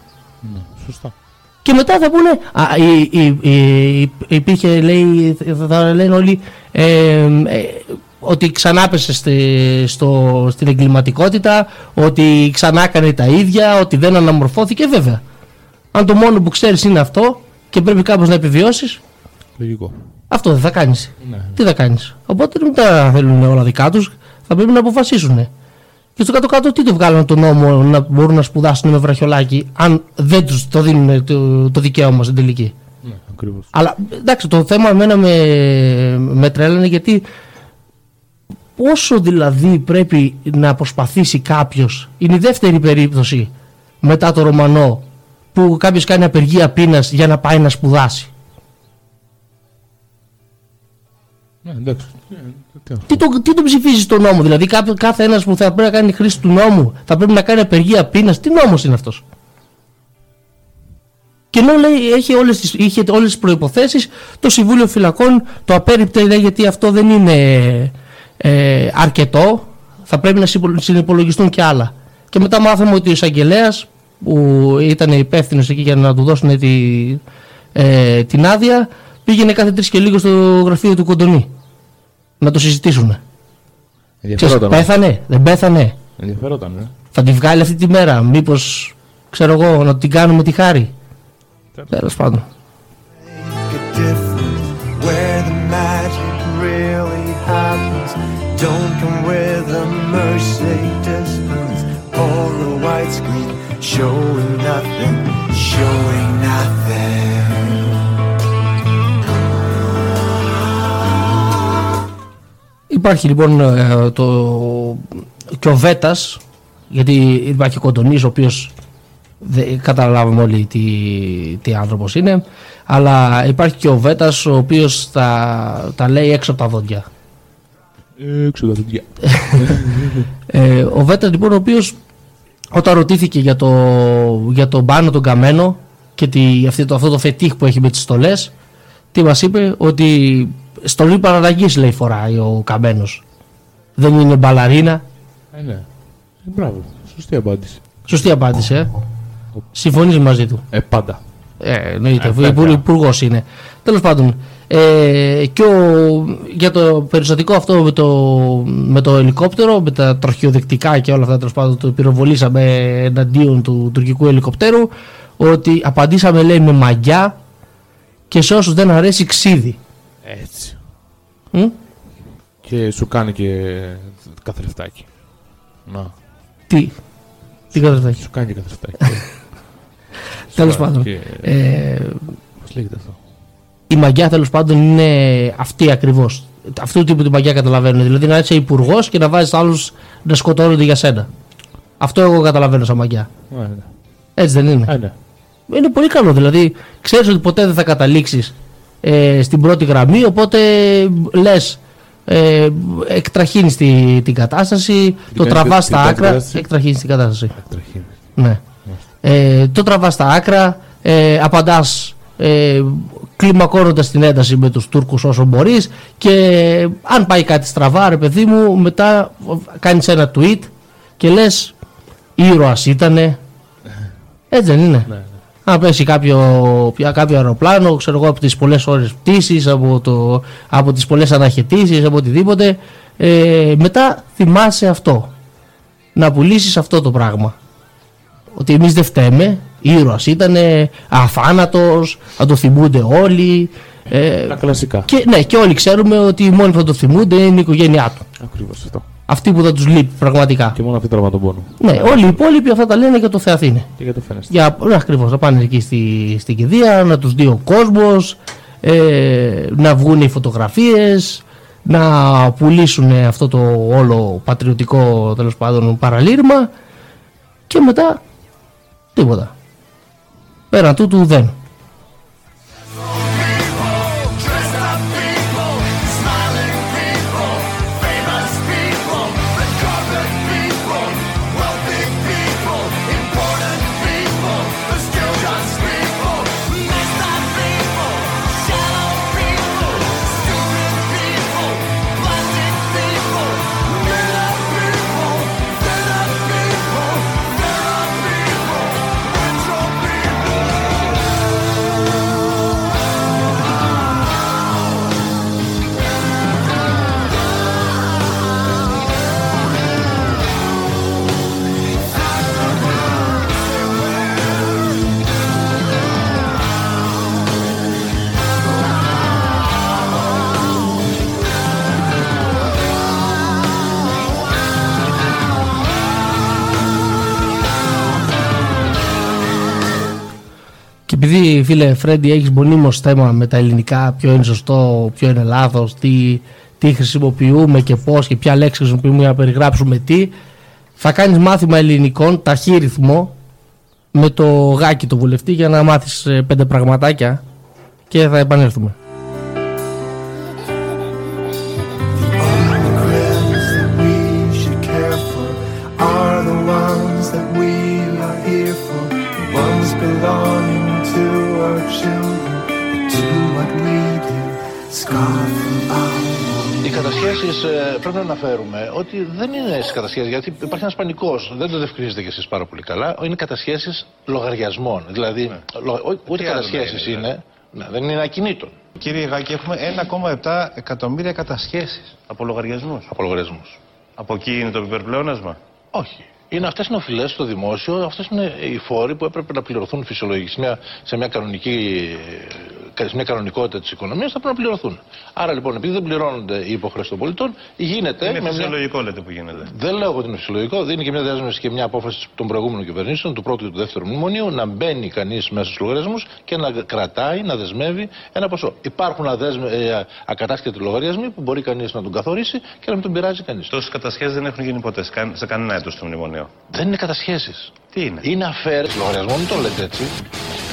Σωστά. Και μετά θα πούνε. Α, η, η, η- η- υπήρχε, λέει, θα λένε όλοι ε, ε, ότι ξανά πέσε στη, στο, στην εγκληματικότητα, ότι ξανά έκανε τα ίδια, ότι δεν αναμορφώθηκε. Βέβαια. Αν το μόνο που ξέρεις είναι αυτό και πρέπει κάπως να επιβιώσεις, Λογικό. Αυτό δεν θα κάνεις. Ναι. Τι θα κάνεις. Οπότε δεν τα θέλουν όλα δικά τους, θα πρέπει να αποφασίσουν. Και στο κάτω-κάτω τι το βγάλουν τον νόμο να μπορούν να σπουδάσουν με βραχιολάκι, αν δεν τους το δίνουν το, το δικαίωμα στην τελική; Ναι, ακριβώς. Αλλά εντάξει, το θέμα εμένα με, με τρέλανε γιατί πόσο δηλαδή πρέπει να προσπαθήσει κάποιος είναι η δεύτερη περίπτωση μετά το Ρωμανό που κάποιος κάνει απεργία πείνας για να πάει να σπουδάσει. Ναι, εντάξει. Ε, τι να σου Τι το, τι το ψηφίζεις στον νόμο, δηλαδή κάποιο, κάθε ένας που θα πρέπει να κάνει χρήση του νόμου θα πρέπει να κάνει απεργία πείνας, τι νόμος είναι αυτός; Και ενώ λέει, έχει όλες τις, είχε όλες τις προϋποθέσεις, το Συμβούλιο Φυλακών το απέριπτε λέει, γιατί αυτό δεν είναι ε, αρκετό, θα πρέπει να συμπο- συνυπολογιστούν και άλλα. Και μετά μάθαμε ότι ο εισαγγελέας που ήταν υπεύθυνος εκεί για να του δώσουν τη, ε, την άδεια, πήγαινε κάθε τρεις και λίγο στο γραφείο του Κοντονή. Να το συζητήσουν. Ξέρεις, Ενδιαφερόταν. πέθανε, δεν πέθανε. Ενδιαφερόταν, ε. Θα τη βγάλει αυτή τη μέρα. Μήπως, ξέρω εγώ, να την κάνουμε τη χάρη. Τέλος πάντων. a difference where the Υπάρχει λοιπόν ε, το, και ο Βέτας, γιατί υπάρχει ο Κοντονής ο οποίος δεν καταλάβαμε όλοι τι, τι άνθρωπος είναι, αλλά υπάρχει και ο Βέτας ο οποίος τα, τα λέει έξω από τα δόντια. Έξω τα παιδιά. Ε, ο Βέτας λοιπόν ο οποίος όταν ρωτήθηκε για το, για τον Πάνο τον Καμένο και τη, αυτή, το, αυτό το φετίχ που έχει με τις στολές τι μας είπε ότι στολή παραλλαγής λέει φοράει ο Καμένος δεν είναι μπαλαρίνα Ε, ναι. Ε, μπράβο. Σωστή απάντηση. σωστή απάντηση ε. συμφωνείς μαζί του Ε, πάντα. ε, εννοείται, Ε, ο βέβαια. υπουργός είναι. Τέλος πάντων, ε, και ο, για το περιστατικό αυτό με το, με το ελικόπτερο, με τα τροχιοδεκτικά και όλα αυτά, τέλος πάντων, το πυροβολήσαμε εναντίον του τουρκικού ελικοπτέρου, ότι απαντήσαμε, λέει, με μαγιά και σε όσους δεν αρέσει ξύδι. Έτσι. Μ; Και σου κάνει και καθρεφτάκι. Να. Τι, τι καθρεφτάκι; Σου κάνει και καθρεφτάκι. Τέλος Σου πάντων. και- Ε, Πώς λέγεται αυτό; η μαγιά τέλος πάντων είναι αυτή ακριβώς. Αυτού του τύπου τη μαγιά καταλαβαίνω. Δηλαδή να είσαι υπουργός και να βάζεις άλλους να σκοτώνονται για σένα. Αυτό εγώ καταλαβαίνω σαν μαγιά. Ε, ναι. Έτσι δεν είναι; Ε, ναι. Είναι πολύ καλό. Δηλαδή ξέρεις ότι ποτέ δεν θα καταλήξεις ε, στην πρώτη γραμμή. Οπότε λες. Ε, εκτραχύνεις τη, την κατάσταση, το κάνεις τραβάς την στα πρώτη άκρα. κατάσταση; Εκτραχύνεις την κατάσταση. Εκτραχύνεις. Ναι. Ε, το τραβάς στα άκρα, ε, απαντάς ε, κλιμακώνοντας την ένταση με τους Τούρκους όσο μπορείς και αν πάει κάτι στραβά, ρε παιδί μου, μετά κάνεις ένα tweet και λες ήρωας ήτανε. Έτσι δεν είναι. Αν πέσει κάποιο, πια- κάποιο αεροπλάνο, ξέρω εγώ, από τις πολλές ώρες πτήσης, από, το, από τις πολλές αναχαιτήσεις, από οτιδήποτε, ε, μετά θυμάσαι αυτό. Να πουλήσεις αυτό το πράγμα ότι εμείς δεν φταίμε, ήρωας ήταν, αθάνατος, θα το θυμούνται όλοι. Ε, Τα κλασικά. και, ναι, και όλοι ξέρουμε ότι οι μόνοι που θα το θυμούνται είναι η οικογένειά του. Ακριβώς αυτό. Αυτοί που θα τους λείπει πραγματικά. Και μόνο αυτή τώρα τον πόνο. Ναι, όλοι οι υπόλοιποι αυτά τα λένε για το Θεαθήνε. Και για το φαίνεστε. Για, ναι, ακριβώς, να πάνε εκεί στη, στην κηδεία, να τους δει ο κόσμος, ε, να βγουν οι φωτογραφίες, να πουλήσουν αυτό το όλο πατριωτικό τέλος πάντων παραλήρημα και μετά τίποτα. Πέραν τούτου δεν. Φίλε Φρέντι έχεις μονίμως θέμα με τα ελληνικά, ποιο είναι σωστό, ποιο είναι λάθος, τι, τι χρησιμοποιούμε και πώς και ποια λέξη χρησιμοποιούμε για να περιγράψουμε τι, θα κάνεις μάθημα ελληνικών, ταχύρυθμο, με το γάκι το βουλευτή για να μάθεις ε, πέντε πραγματάκια και θα επανέλθουμε. Πρέπει να αναφέρουμε ότι δεν είναι στις κατασχέσεις γιατί υπάρχει ένας πανικός. Δεν το διευκρινίζετε κι εσείς πάρα πολύ καλά. Είναι κατασχέσεις λογαριασμών. Δηλαδή, λο- ό- ούτε Τι άλλο κατασχέσεις να είναι, είναι. Ναι, δεν είναι ακινήτων. Κύριε Γάκη, έχουμε 1,7 εκατομμύρια κατασχέσεις από λογαριασμούς. Από λογαριασμούς. Από εκεί είναι το επιπερπλεόνασμα; Όχι. Είναι αυτές είναι οφειλέ στο δημόσιο, αυτές είναι οι φόροι που έπρεπε να πληρωθούν φυσιολογικά σε μια, σε μια, κανονική, σε μια κανονικότητα της οικονομίας, θα πρέπει να πληρωθούν. Άρα λοιπόν, επειδή δεν πληρώνονται οι υποχρεώσεις των πολιτών, γίνεται. Είναι με φυσιολογικό λέτε που γίνεται. Δεν λέω εγώ ότι είναι φυσιολογικό. Δίνει και μια δέσμευση και μια απόφαση των προηγούμενων κυβερνήσεων, του πρώτου και του δεύτερου μνημονίου, να μπαίνει κανείς μέσα στους λογαριασμούς και να κρατάει, να δεσμεύει ένα ποσό. Υπάρχουν αδέσμε, ε, ακατάσχετοι λογαριασμοί που μπορεί κανείς να τον καθορίσει και να μην τον πειράζει κανείς. Τόσες κατασχέσεις δεν έχουν γίνει ποτέ σε καν- σε κανένα έτος στο μνημονίο. Δεν είναι κατασχέσεις. Τι είναι; Είναι αφαίρεση λογαριασμών, μην το λέτε έτσι.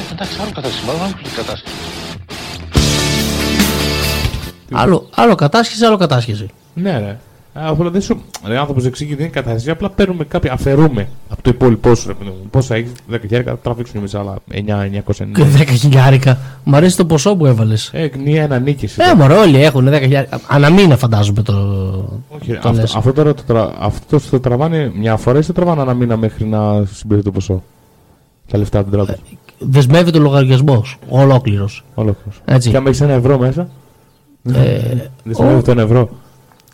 Ε, εντάξει, άλλο κατάσχεση. Μάλλον άλλο κατάσχεση. Άλλο, άλλο κατάσχεση, άλλο κατάσχεση. Ναι, ρε. Α, Απλά δεν σου. Ρε, άνθρωπος δεξί δεν είναι κατάσταση. Απλά παίρνουμε κάποια. Αφαιρούμε από το υπόλοιπό σου. Ρε, παιδί μου. Πόσα έχεις, 10 χιλιάρικα, τραβήξουν εμείς άλλα 9.990. Και 10 χιλιάρικα. Μ' αρέσει το ποσό που έβαλες. Ε, μία ένα νίκη. Ε, μωρέ, όλοι έχουν 10 χιλιάρικα. Αναμήνα φαντάζομαι το. Όχι, το αυτό, λες. αυτό τώρα το, τρα, αυτό το τραβάνε μια φορά ή το τραβάνε ένα μήνα μέχρι να συμπληρωθεί το ποσό. Τα λεφτά από την τράπεζα. Δεσμεύεται ο λογαριασμό. Ολόκληρος. Ολόκληρος. Έτσι. Και αν έχεις ένα ευρώ μέσα. Ε, Δεσμεύει ο- το ένα ευρώ.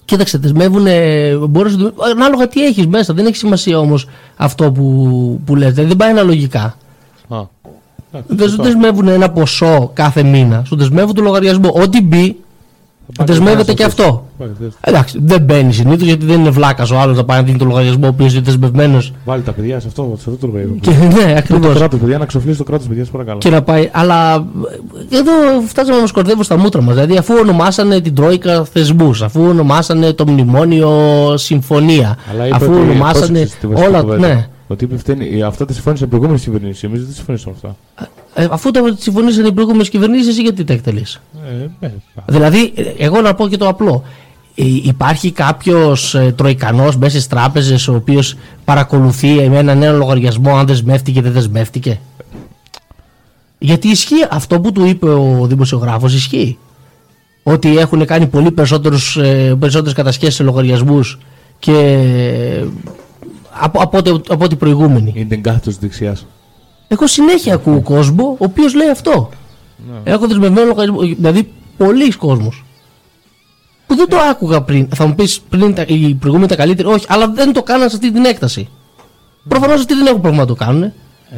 Κοίταξε, δεσμεύουν. Μπορείς, να το- ανάλογα τι έχεις μέσα. Δεν έχει σημασία όμως αυτό που, που λες. Δηλαδή δεν πάει αναλογικά. Α. Δεν σου δεσμεύουν ένα ποσό κάθε μήνα. Σου δεσμεύουν το λογαριασμό. Ό,τι μπει, δεσμεύεται και αυτό. Εντάξει, δεν μπαίνει συνήθως γιατί δεν είναι βλάκας ο άλλος να πάει να δίνει το λογαριασμό ο οποίος είναι δεσμευμένος. Βάλει τα παιδιά σε αυτό, σε αυτό το λόγο. Και- ναι, ακριβώς. Το κράτος, παιδιά, να ξοφλήσει το κράτος, παιδιά, σα παρακαλώ. Και να πάει. Αλλά ε, εδώ φτάσαμε να μας κορδεύουν στα μούτρα μας. Δηλαδή, αφού ονομάσανε την Τρόικα θεσμούς, αφού ονομάσανε το μνημόνιο συμφωνία, Αλλά είπε αφού ότι- ονομάσανε πρόσεξε στη βασική όλα. κουβέντα. Ναι. Ότι είπε φταίνει, αυτά τα συμφώνησε η προηγούμενη κυβέρνηση. Εμείς δεν συμφωνήσαμε αυτά. Ε, αφού τα συμφωνήσαν οι προηγούμενες κυβερνήσεις, εσύ γιατί τα εκτελείς; Ε, ε, Δηλαδή, ε, εγώ να πω και το απλό. Ε, Υπάρχει κάποιος ε, τροϊκανός μέσα στις τράπεζες ο οποίος παρακολουθεί με έναν νέο λογαριασμό αν δεσμεύτηκε ή δεν δεσμεύτηκε; Γιατί ισχύει αυτό που του είπε ο δημοσιογράφος, ισχύει. Ότι έχουν κάνει πολύ περισσότερους, ε, περισσότερες κατασχέσεις σε λογαριασμούς και ε, από, από, ό,τι- από ό,τι προηγούμενοι. Είναι την κάθετο δεξιάς. Εγώ συνέχεια ακούω κόσμο ο οποίος λέει αυτό. Ναι. Έχω δεσμευμένο λογαριασμό. Δηλαδή, πολλοί κόσμος Που δεν το άκουγα πριν. Θα μου πεις πριν τα, οι προηγούμενοι τα καλύτερα. Όχι, αλλά δεν το κάναν σε αυτή την έκταση. Προφανώς αυτοί δεν έχουν πρόβλημα να το κάνουν. Ε,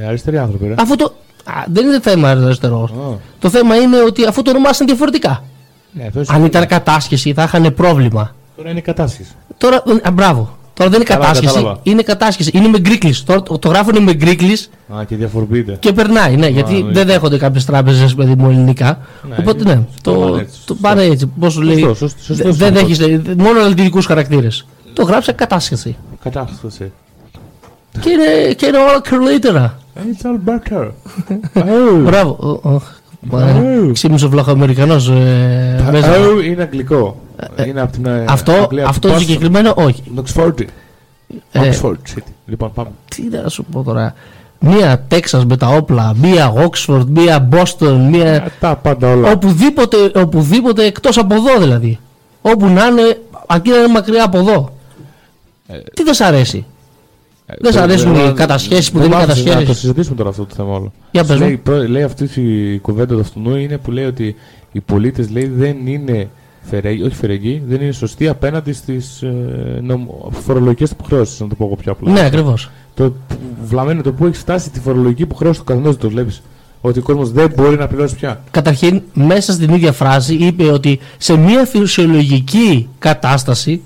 αριστεροί άνθρωποι, ρε. Αφού το. Α, δεν είναι θέμα αριστερός. Το θέμα είναι ότι αφού το ονομάσαν διαφορετικά. Ναι, αυτό Αν σημαίνει- ήταν κατάσχεση θα είχαν πρόβλημα. Τώρα είναι κατάσχεση. Τώρα, α, μπράβο. Τώρα δεν είναι Καλά, κατάσχεση, κατάλαβα. είναι κατάσχεση. Είναι με γκρίκλις. Τώρα το, το γράφουν με γκρίκλις Α, και διαφοροποιείται. και περνάει. Ναι, γιατί ναι. δεν δέχονται κάποιες τράπεζες παιδί μου ελληνικά. Ναι, Οπότε είναι- ναι, το το, πάνε έτσι, το σωστό. πάνε έτσι. Πώς σου λέει. Σωστό, σωστό, σωστό, δε- δεν σωστό. έχεις μόνο ελληνικού χαρακτήρες. Το γράψα κατάσχεση. Κατάσταση. και, είναι, και είναι όλα καλύτερα. It's all better. Μπράβο. Ο- ο- Oh. Ξύπνησε ο Βλαχοαμερικανός. μέσα. Oh, είναι αγγλικό. Είναι από την ε, Αυτό, Αγγλία, αυτό από το Boston. συγκεκριμένο όχι. Oxford. Ε, Oxford City. Λοιπόν, πάμε. Τι να σου πω τώρα. Μία Τέξας με τα όπλα, μία Oxford, μία Boston, μία. Τα πάντα όλα. Οπουδήποτε, οπουδήποτε εκτός από εδώ δηλαδή. Όπου να είναι, αρκεί να είναι μακριά από εδώ. Τι δεν σ' αρέσει; Δεν σ' Το- αρέσουν ε, οι κατασχέσεις που δεν μ' είναι άφησε Να το κατασχέσεις. συζητήσουμε τώρα αυτό το θέμα όλο. Για πες μου. λέει, πρό- λέει αυτή η κουβέντα του αυτού είναι που λέει ότι οι πολίτες δεν είναι φερέγγι, όχι φερέγγι, δεν είναι σωστοί απέναντι στις ε, φορολογικές υποχρεώσεις, να το πω εγώ πιο απλά. Ναι, ακριβώς. Το βλαμμένο το που έχει φτάσει τη φορολογική υποχρέωση του καθενός, το βλέπεις. Ότι ο κόσμος δεν μπορεί να πληρώσει πια. Καταρχήν, μέσα στην ίδια φράση είπε ότι σε μια φυσιολογική κατάσταση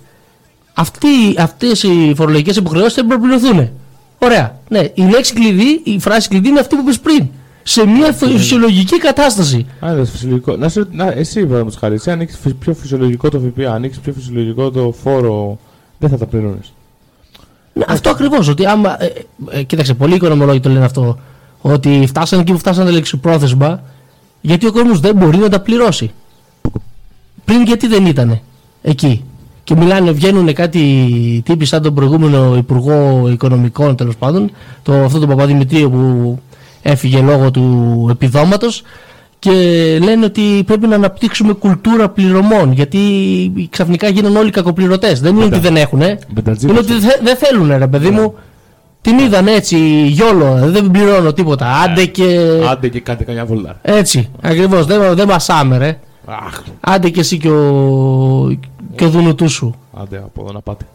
αυτοί, αυτές οι φορολογικές υποχρεώσεις δεν πρέπει να πληρωθούν. Ωραία. Ναι, η λέξη κλειδί, η φράση κλειδί είναι αυτή που είπες πριν. Σε μια φυσιολογική κατάσταση. Αν είναι φυσιολογικό. Να, σε, να εσύ, παραδείγματο χάρη, εσύ ανοίξει πιο φυσιολογικό το ΦΠΑ, ανοίξει πιο φυσιολογικό το φόρο, δεν θα τα πληρώνεις. Ναι, αυτό ακριβώς. Ότι άμα. Ε, ε, κοίταξε, πολλοί οικονομολόγοι το λένε αυτό. Ότι φτάσανε εκεί που φτάσανε λεξιπρόθεσμα, γιατί ο κόσμος δεν μπορεί να τα πληρώσει. Πριν γιατί δεν ήταν εκεί. Και μιλάνε, βγαίνουν κάτι τύποι σαν τον προηγούμενο Υπουργό Οικονομικών τέλος πάντων, το, αυτό τον Παπαδημητρίο που έφυγε λόγω του επιδόματος. Και λένε ότι πρέπει να αναπτύξουμε κουλτούρα πληρωμών. Γιατί ξαφνικά γίνανε όλοι κακοπληρωτές. Δεν είναι ότι δεν έχουν. Μπεντατζίδες. Είναι ότι δεν δεν θέλουν, ρε παιδί μου. Την είδαν έτσι, γιόλο, δεν πληρώνω τίποτα. Άντε και. Άντε και κάντε καμιά βολτά. Έτσι, ακριβώς. Δεν, δεν μασάμε, ρε. Αχ. Άντε και εσύ και ο, και ο δουνουτού σου. Άντε από εδώ να πάτε.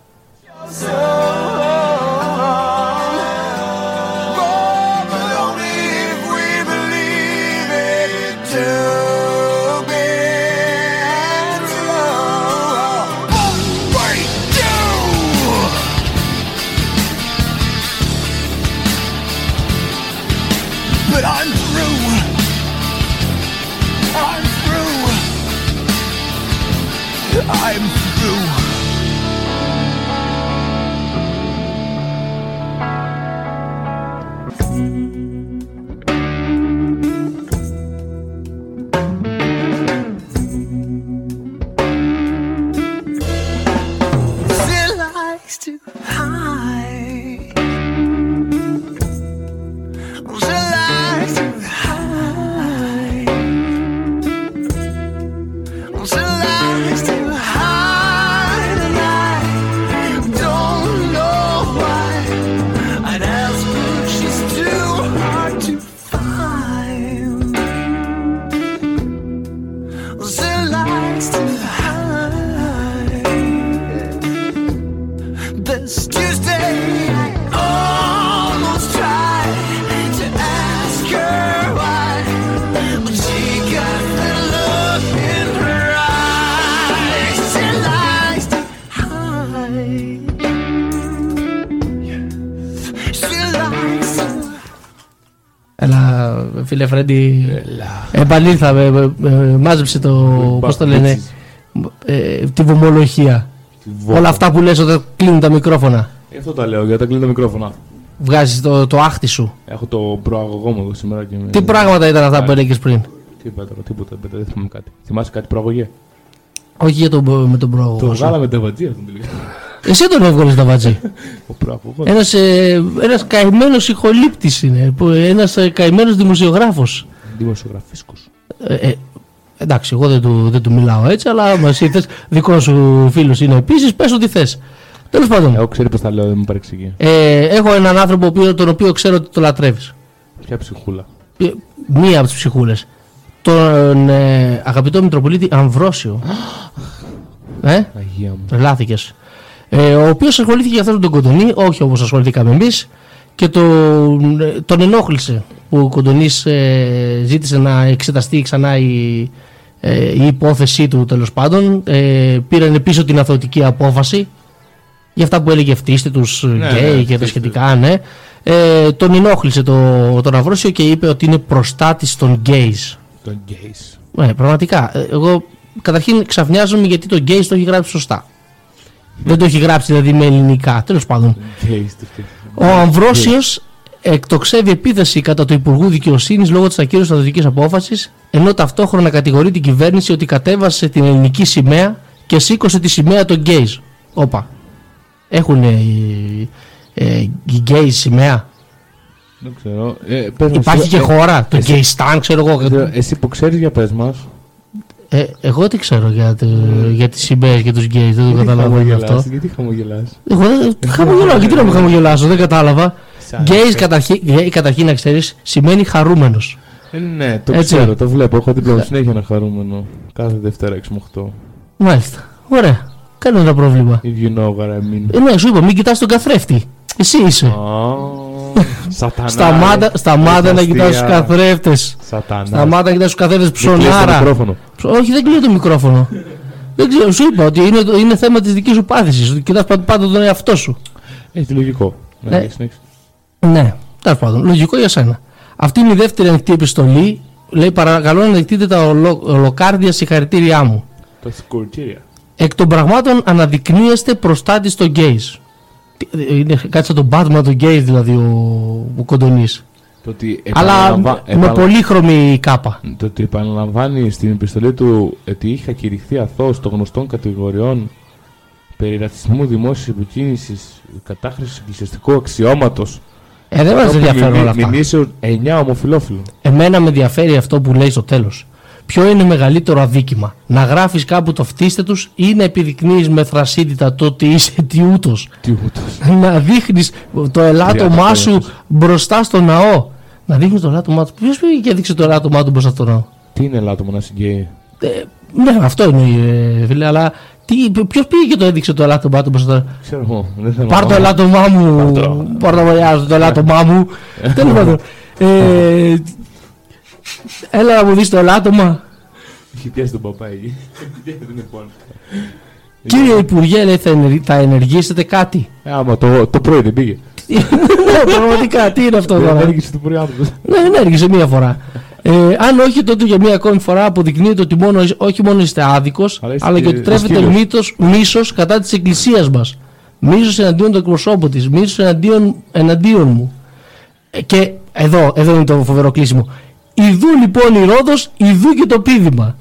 Φίλε Φρέντι. Επανήλθαμε. ε, ε, Μάζεψε το. Πώς το λένε. ε, Τη βομολογία. βόμβα. Όλα αυτά που λες όταν κλείνουν τα μικρόφωνα. Γι' αυτό τα λέω, γιατί τα κλείνω τα μικρόφωνα. Βγάζεις το, το άχτη σου. Έχω το προαγωγό μου εδώ σήμερα και με... Τι πράγματα ήταν αυτά που έλεγες πριν; Τι είπα τώρα, τίποτα, τίποτα, δεν θυμάμαι κάτι. Θυμάσαι κάτι προαγωγέ. Όχι για τον, με τον προαγωγό. Το σου. βγάλαμε τα βατζία αυτόν τελικά. Εσύ τον έβγαλες τα βατζή. Ο προαγωγός. Ένας, ε, ένας καημένος ηχολήπτης είναι. που- Ένας ε, καημένος δημοσιογράφος. Δημοσιογραφίσκος. Ε, ε, εντάξει, εγώ δεν του, δεν του μιλάω έτσι, αλλά άμα εσύ θες, δικό σου φίλος είναι επίσης, πες ό,τι θες. Τέλος πάντων, Εγώ ξέρει πώ τα λέω, δεν μου παρεξηγεί. ε, έχω έναν άνθρωπο ο οποίος- τον οποίο ξέρω ότι το λατρεύεις. Ποια ψυχούλα; Ε, Μία από τις ψυχούλες. Τον ε, αγαπητό Μητροπολίτη Αμβρόσιο. ε, Αγία μου. τρελάθηκες. Ε, ο οποίος ασχολήθηκε για αυτό τον Κοντονή, όχι όπως ασχοληθήκαμε εμείς, και τον, ε, τον ενόχλησε που ο Κοντονής ε, ζήτησε να εξεταστεί ξανά η, ε, η υπόθεσή του τέλος πάντων. Ε, πήραν πίσω την αθωτική απόφαση για αυτά που έλεγε φτύστε τους Ναι, γκέι ναι, και τα φτύστε σχετικά, ναι. Ε, τον ενόχλησε το, τον Αυρόσιο και είπε ότι είναι προστάτης των γκέις. Τον γκέις. Ναι, πραγματικά. Ε, Εγώ καταρχήν ξαφνιάζομαι γιατί το γκέις το έχει γράψει σωστά. Δεν το έχει γράψει δηλαδή με ελληνικά. Τέλος πάντων. Γκέις τι φταίει. Ο Αμβρόσιος εκτοξεύει επίθεση κατά του Υπουργού Δικαιοσύνης λόγω της ακύρωσης αθωτική απόφασης, ενώ ταυτόχρονα κατηγορεί την κυβέρνηση ότι κατέβασε την ελληνική σημαία και σήκωσε τη σημαία των γκέις. Όπα. Έχουν οι, ε, οι γκέις σημαία; Δεν ξέρω. Ε, πες μας, Υπάρχει εσύ- και ε, χώρα. Το εσύ- γκέιστάν, ξέρω εγώ. Ε, Εσύ που ξέρεις για πες μας. Ε, εγώ τι ξέρω για, το, για τις σημαίες και τους gays, δεν το καταλαβαίνω αυτό. Γιατί χαμογελάς; Εγώ δεν χαμογελάω, γιατί να μην χαμογελάσω, δεν κατάλαβα. Σαν- Gays καταρχήν, γκέι, καταρχήν να ξέρεις, σημαίνει χαρούμενος. Ε, ναι, το Έτσι. ξέρω, το βλέπω. Έχω δίπλα μου συνέχεια ένα χαρούμενο. Κάθε Δευτέρα 6 με 8. Μάλιστα, ωραία, κανένα πρόβλημα. If you know what I mean. Ε, ναι, σου είπα, μην κοιτάς τον καθρέφτη. Εσύ είσαι. Σατανά. Σταμάτα, ρε. σταμάτα να κοιτάς τους Αστεία. καθρέφτες. Σατανά. Σταμάτα να κοιτάς τους καθρέφτες Δεν κλείνεις το ψωνάρα. μικρόφωνο. Ψ- Όχι, δεν κλείνει το μικρόφωνο. δεν ξέρω, σου είπα ότι είναι, το- είναι θέμα της δικής σου πάθησης. Ότι κοιτάς πάντα, πάντα τον εαυτό σου. Έχει λογικό. Ναι. Ναι, συνέχισε. Ναι, τέλος πάντων. Λογικό για σένα. Αυτή είναι η δεύτερη ανοιχτή επιστολή. Λέει: Παρακαλώ να δεχτείτε τα ολο, ολοκάρδια συγχαρητήριά μου. Τα συγχωρητήρια. Εκ των πραγμάτων αναδεικνύεστε προστάτη των γκέις. Τι- Είναι κάτι σαν τον Batman των γκέις δηλαδή ο, ο Κοντονής. Το ότι Αλλά επαναλαμβα- με επανα- πολύχρωμη κάπα. Το ότι επαναλαμβάνει στην επιστολή του ότι είχα κηρυχθεί αθώος των γνωστών κατηγοριών περί ρατσισμού δημόσιας επικίνησης, κατάχρησης εκκλησιαστικού αξιώματος. Ε, δεν μας ενδιαφέρουν όλα αυτά. Μηνύσεως 9 ομοφυλόφιλων. Εμένα με ενδιαφέρει αυτό που λέει στο τέλος. Ποιο είναι μεγαλύτερο αδίκημα, να γράφεις κάπου το φτύστε τους ή να επιδεικνύεις με θρασίτητα το ότι είσαι τιούτος. Τι ούτως. να δείχνεις το ελάττωμά Τριάντα σου χρόνια. μπροστά στο ναό. Να δείχνεις το ελάττωμά του. Ποιος πήγε και έδειξε το ελάττωμά του μπροστά στο ναό; Τι είναι ελάττωμα να συγκαίει; Ε, Ναι, αυτό εννοεί, ε, φίλε, αλλά ποιος πήγε και το έδειξε το ελάττωμά του μπροστά. Ξέρω εγώ. Δεν θέλω Πάρ να το πάω. ελάττωμά μου. Πάρ το βολιάζω το ελάττωμά μου. Τέλος πάντων. Ε, Έλα να μου δεις το ελάττωμα. Έχει πιάσει τον παπά εκεί. Δεν είναι πόνο. Κύριε Υπουργέ, λέει, θα, ενεργ- θα ενεργήσετε κάτι; Ε, Άμα το, το πρωί δεν πήγε. Ναι, πραγματικά, τι είναι αυτό Δεν τώρα; έργησε το πρωί άνθρωπος. Ναι, ενέργησε μία φορά. Ε, αν όχι, τότε για μία ακόμη φορά αποδεικνύεται ότι μόνο, όχι μόνο είστε άδικος, Αλλά είστε αλλά και και ότι τρέφετε σκύλος. μύθος, μίσος κατά της εκκλησίας μας. Μίσος εναντίον του εκπροσώπου της, μίσος εναντίον, εναντίον μου. Ε, και εδώ, εδώ είναι το φοβερό κλείσιμο. Ιδού λοιπόν η Ρόδος, ιδού και το πίδημα.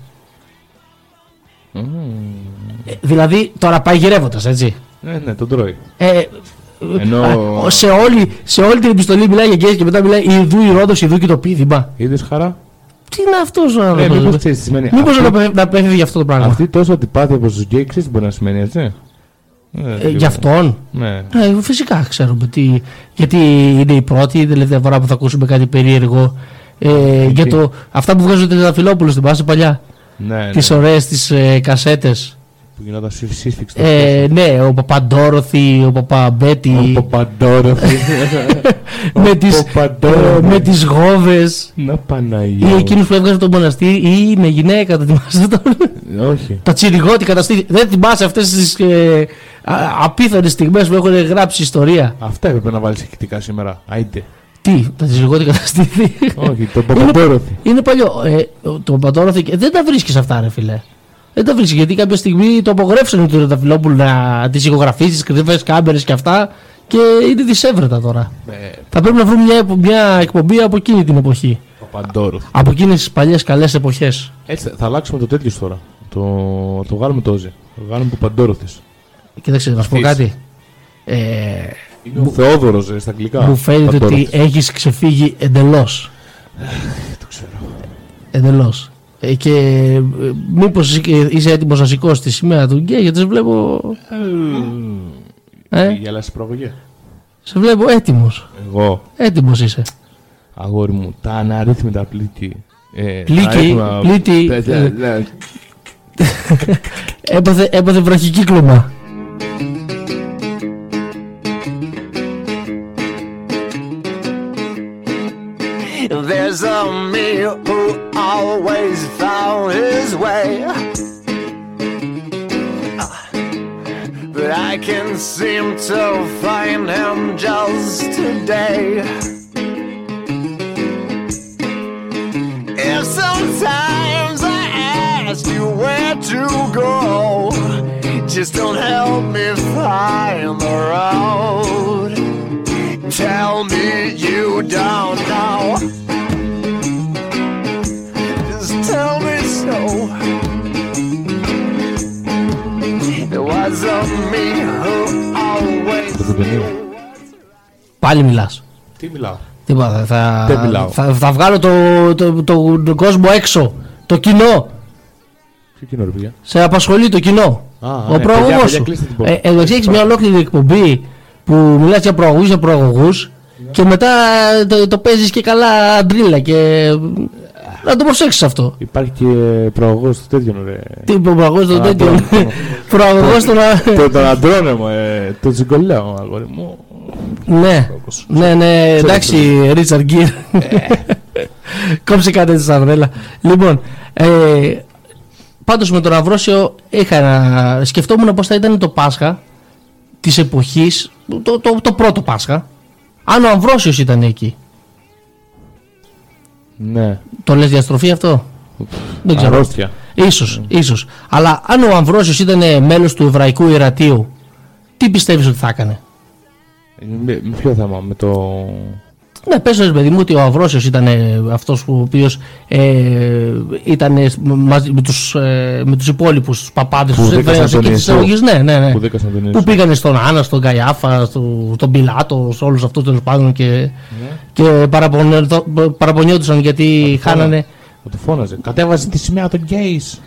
Ε, δηλαδή τώρα πάει γυρεύοντας, έτσι. Ναι, ναι, τον τρώει. Ε, Ενώ- α, σε, όλη, σε όλη την επιστολή μιλάει για γκέις και μετά μιλάει Ιδού η Ρόδος, ιδού και το πίδημα. Είδες χαρά; Τι είναι αυτός ο Ναι, άνθρωπος. μήπως ξέρεις τι σημαίνει. Μήπως Αυτό- να, πε- να πέφτει αυτό το πράγμα. Αυτή τόσο αντιπάθεια προς τους γκέι ξέρεις τι μπορεί να σημαίνει έτσι. Ε, Ε, λίγο. για αυτόν; Ναι. Ε, φυσικά ξέρουμε. Τι, γιατί είναι η πρώτη, η τελευταία φορά που θα ακούσουμε κάτι περίεργο. Ε, για το, αυτά που βγάζουν τα Φιλόπουλο στην πάση παλιά. Ναι, ναι. Τις ωραίες τις ε, κασέτες. Που γινόταν σύ- σύσφυξη. το Ε, ναι, ο Παπαντόροθη, ο Παπαμπέτη. Ο Παπαντόροθη. με, τις, Παπαντόροθη. ε, με τις γόβες. Να Ή Παναγία. εκείνους που έβγαζαν το μοναστήρι ή με γυναίκα, το θυμάσαι τον. Όχι. τα τσιριγότικα, τα στήθη. Δεν θυμάσαι αυτές τις ε, α- απίθανες στιγμές που έχουν γράψει ιστορία. Αυτά έπρεπε να βάλεις ηχητικά σήμερα. Άιντε. Τι, τα τσιριγότικα τα στήθη. Όχι, τον Παπαντόροθη. Είναι παλιό. Ε, το Παντόροθη και δεν τα βρίσκεις αυτά, ρε φιλέ. Δεν τα βρίσκεις γιατί κάποια στιγμή το απογρέψανε του Ρεταφυλόπουλου να τις ηχογραφήσεις, τι κρυφέ κάμερες και αυτά και είναι δυσέβρετα τώρα. Θα πρέπει να βρούμε μια, μια εκπομπή από εκείνη την εποχή. Παπαντόροθη. Από εκείνες τις παλιές καλές εποχές. Έτσι, θα αλλάξουμε το τέτοιος τώρα. Το, το βγάλουμε το Όζε. Το βγάλουμε Παπαντόροθης. Κοίταξε, να σου πω Αυτής. κάτι. Ε, Είναι ο Θεόδωρος ε, στα αγγλικά. μου φαίνεται ότι Παντόροθης. έχεις ξεφύγει εντελώς. Το ξέρω. Εντελώς. Ε, και ε, μήπως είσαι έτοιμος να σηκώσεις τη σημαία του γκέι, γιατί σε βλέπω. Ε; Η γελάση προαγωγή. Σε βλέπω έτοιμος. Εγώ, Έτοιμος είσαι. αγόρι μου, τα αναρρύθμιτα πλήτη. Ε, Πλήκη, τα αριθμα- πλήτη, τα- τα- ε. τα- Έπαθε, έπαθε βραχικύκλωμα. A me who always found his way. But I can seem to find him just today. If sometimes I ask you where to go, just don't help me find the road. Tell me you don't know. Πάλι μιλάς. Τι μιλάω; Τίποτα. Θα, Δεν μιλάω. θα, θα βγάλω το, το, το, τον κόσμο έξω. Το κοινό. Ποιο κοινό ρε παιδιά; Σε απασχολεί το κοινό. Α, ο ναι, προαγωγό παιδιά, σου. παιδιά, κλείστε την πόρτα. Ε, εδώ έχεις μια ολόκληρη εκπομπή που μιλάς για προαγωγούς για προαγωγούς και μετά το, το παίζεις και καλά ντρίλα και. Να το προσέξεις αυτό. Υπάρχει και προαγωγός του τέτοιον ρε. Τι προαγωγός το Α, τέτοιο. το- Προαγωγός τον. Το- Τον αντρώνε μου, ε, το τζιγκολέο αγόρι μου. Ναι, ναι, ναι, εντάξει, Ρίτσαρντ Γκίρ. Κόψε κάτι τη Αβρέλα. Λοιπόν, ε, πάντως με τον Αυρόσιο είχα ένα... σκεφτόμουν πώς θα ήταν το Πάσχα της εποχής, το, το, το πρώτο Πάσχα, αν ο Αμβρόσιος ήταν εκεί. Ναι. Το λες διαστροφή αυτό; Δεν ξέρω. Αρρώστια. Ίσως, ίσως. Αλλά αν ο Αμβρόσιος ήταν μέλος του Εβραϊκού Ιερατείου, τι πιστεύεις ότι θα έκανε; Με, με ποιο θέμα, με το... Ναι, πες ρε παιδί μου ότι ο Αυρόσιος ήταν ε, αυτός που, ο οποίος ε, ήταν ε, μαζί με τους, ε, με τους υπόλοιπους τους παπάδες, Που τους δίκασαν Εβραίους τον εκεί της Ιησού. εισαγωγής. Ναι, ναι, ναι. Που δίκασαν τον Που Ιησού. πήγανε στον Άννα, στον Καϊάφα, στο, στον Πιλάτο, σε όλους αυτούς τέλος πάντων και, Ναι. και παραπονιόντουσαν, παραπονιόντουσαν γιατί χάνανε. Θα του φώναζε. Κατέβαζε τη σημαία των γκέις.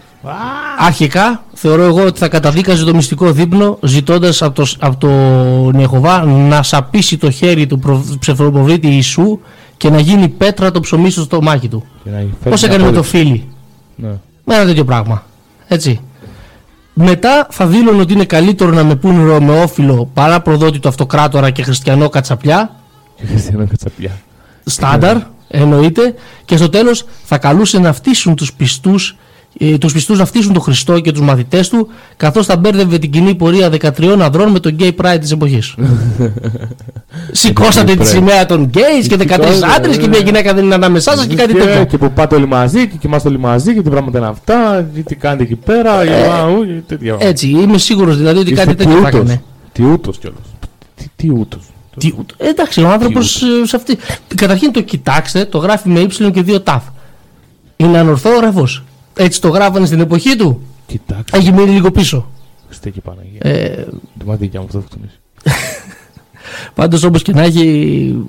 Αρχικά θεωρώ εγώ ότι θα καταδίκαζε το μυστικό δείπνο ζητώντας από, το, από τον Ιεχωβά να σαπίσει το χέρι του προ- ψευδοπροβλήτη Ιησού και να γίνει πέτρα το ψωμί στο στομάχι του. Και να φέρει Πώς μια έκανε με το απόδειξη. φίλι; Ναι. Με ένα τέτοιο πράγμα. Έτσι. Μετά θα δήλωνε ότι είναι καλύτερο να με πούνε Ρωμαιόφιλο παρά προδότη του αυτοκράτορα και χριστιανό κατσαπλιά. Και χριστιανό κατσαπλιά. Στάνταρ, εννοείται. Και στο τέλος θα καλούσε να φτύσουν τους πιστούς ε, τους πιστούς να φτύσουν τον Χριστό και τους μαθητές του καθώς θα μπέρδευε την κοινή πορεία 13 ανδρών με τον gay pride της εποχής. Σηκώσατε τη σημαία των gays και 13 Σηκώσατε, άντρες και μια γυναίκα δεν είναι ανάμεσά σας και κάτι Και- τέτοιο. Και που πάτε όλοι μαζί και κοιμάστε όλοι μαζί και τι πράγματα είναι αυτά, και τι κάνετε εκεί πέρα, και αου, και τέτοια. Έτσι, είμαι σίγουρος δηλαδή ότι Είστε κάτι τέτοιο θα τι ούτως. έκανε. Τι ούτως κιόλας. Τι, τι ούτως. Τι ούτως. Ε, Εντάξει, ο άνθρωπος σε αυτή. Καταρχήν το κοιτάξτε, το γράφει με ύψιλον και δύο τάφ. Είναι ανορθόγραφο. Έτσι το γράφανε στην εποχή του; Κοιτάξτε. Έχει μείνει λίγο πίσω. Στέκει Παναγία. Ε, Το μάτι δικιά μου αυτό θα φτιάξει. Πάντως όπως και να έχει.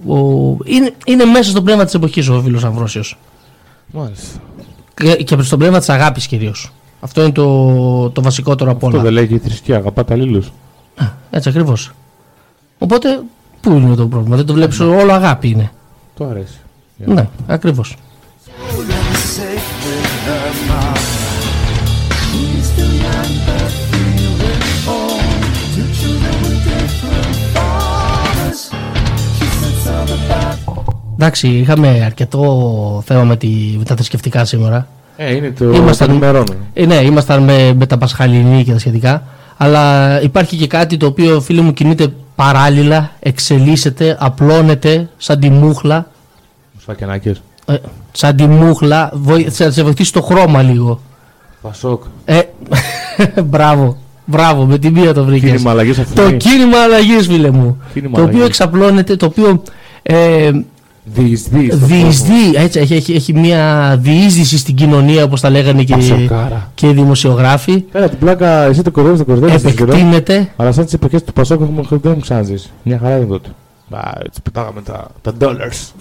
Ο... Είναι, είναι μέσα στο πνεύμα της εποχής ο φίλος Αμβρόσιος. Μάλιστα. Και, και στο πνεύμα της αγάπης κυρίως. Αυτό είναι το, το βασικότερο από Αυτό όλα. δεν λέει και η θρησκεία, αγαπάτε αλλήλους. Έτσι ακριβώς. Οπότε, πού είναι το πρόβλημα, δεν το βλέπεις όλο αγάπη είναι. Το αρέσει. Ναι, ακριβώς. Εντάξει, είχαμε αρκετό θέμα με, τη, με τα θρησκευτικά σήμερα. Ε, είναι το Ήμασταν- των ημερών. Ε, ναι, ήμασταν με, με τα Πασχαλινή και τα σχετικά. Αλλά υπάρχει και κάτι το οποίο φίλε μου κινείται παράλληλα, εξελίσσεται, απλώνεται σαν τη μούχλα. Σφακιανάκες. Ε, σαν τη μούχλα, βοη- θα σε βοηθήσει το χρώμα λίγο. Πασόκ. Ε, μπράβο, μπράβο, με την μία το βρήκες. Κίνημα αλλαγής αυτό Το είναι. κίνημα αλλαγής, φίλε μου. Κίνημα το οποίο αλλαγής. εξαπλώνεται, το οποίο. Ε, Διεισδύει στον διεισδύει, έτσι, έχει, έχει, έχει μια διείσδυση στην κοινωνία, όπως τα λέγανε και, Πασοκάρα. και οι δημοσιογράφοι. Πέρα την πλάκα, εσύ το κορδεύεις, το κορδεύεις. Επεκτείνεται. Αλλά σαν τις εποχές του Πασόκ έχουμε δεν μου ξαναζήσει. Μια χαρά ήταν τότε. Α, έτσι πετάγαμε τα, τα dollars.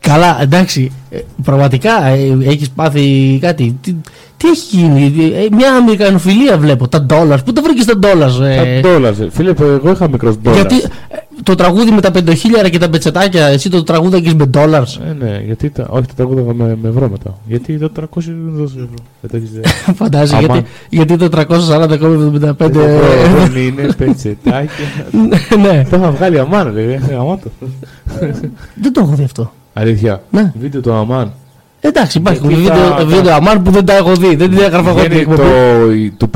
Καλά, εντάξει. ε, Πραγματικά ε, έχεις πάθει κάτι. Τι, τι έχει γίνει, ε, μια αμερικανοφιλία βλέπω. Τα dollars. Πού τα βρήκες τα dollars, ε, Τα dollars. ε. Φίλε, εγώ είχα μικρός dollars. Γιατί ε, το τραγούδι με τα πεντοχίλιαρα και τα πετσετάκια, εσύ το τραγούδαγε με dollars. Ε, ναι, γιατί τα, όχι, τα τραγούδαγα με, με ευρώ μετά. Γιατί το 300 δεν δώσε ευρώ. Δεν το έχεις δει. Φαντάζεσαι Αμάν. γιατί, γιατί το 340,75. Δεν είναι πετσετάκια. ναι. Το είχα βγάλει αμάν, λέει. ε, γαμάτο. Δεν το έχω δει αυτό. Αλήθεια. Ναι. Βίντεο το αμάν. Εντάξει, υπάρχουν Γιατί βίντεο, τα- βίντεο αμάν που δεν τα έχω δει. Δεν την έγραφα εγώ την Βγαίνει εκπομπή. το, η- του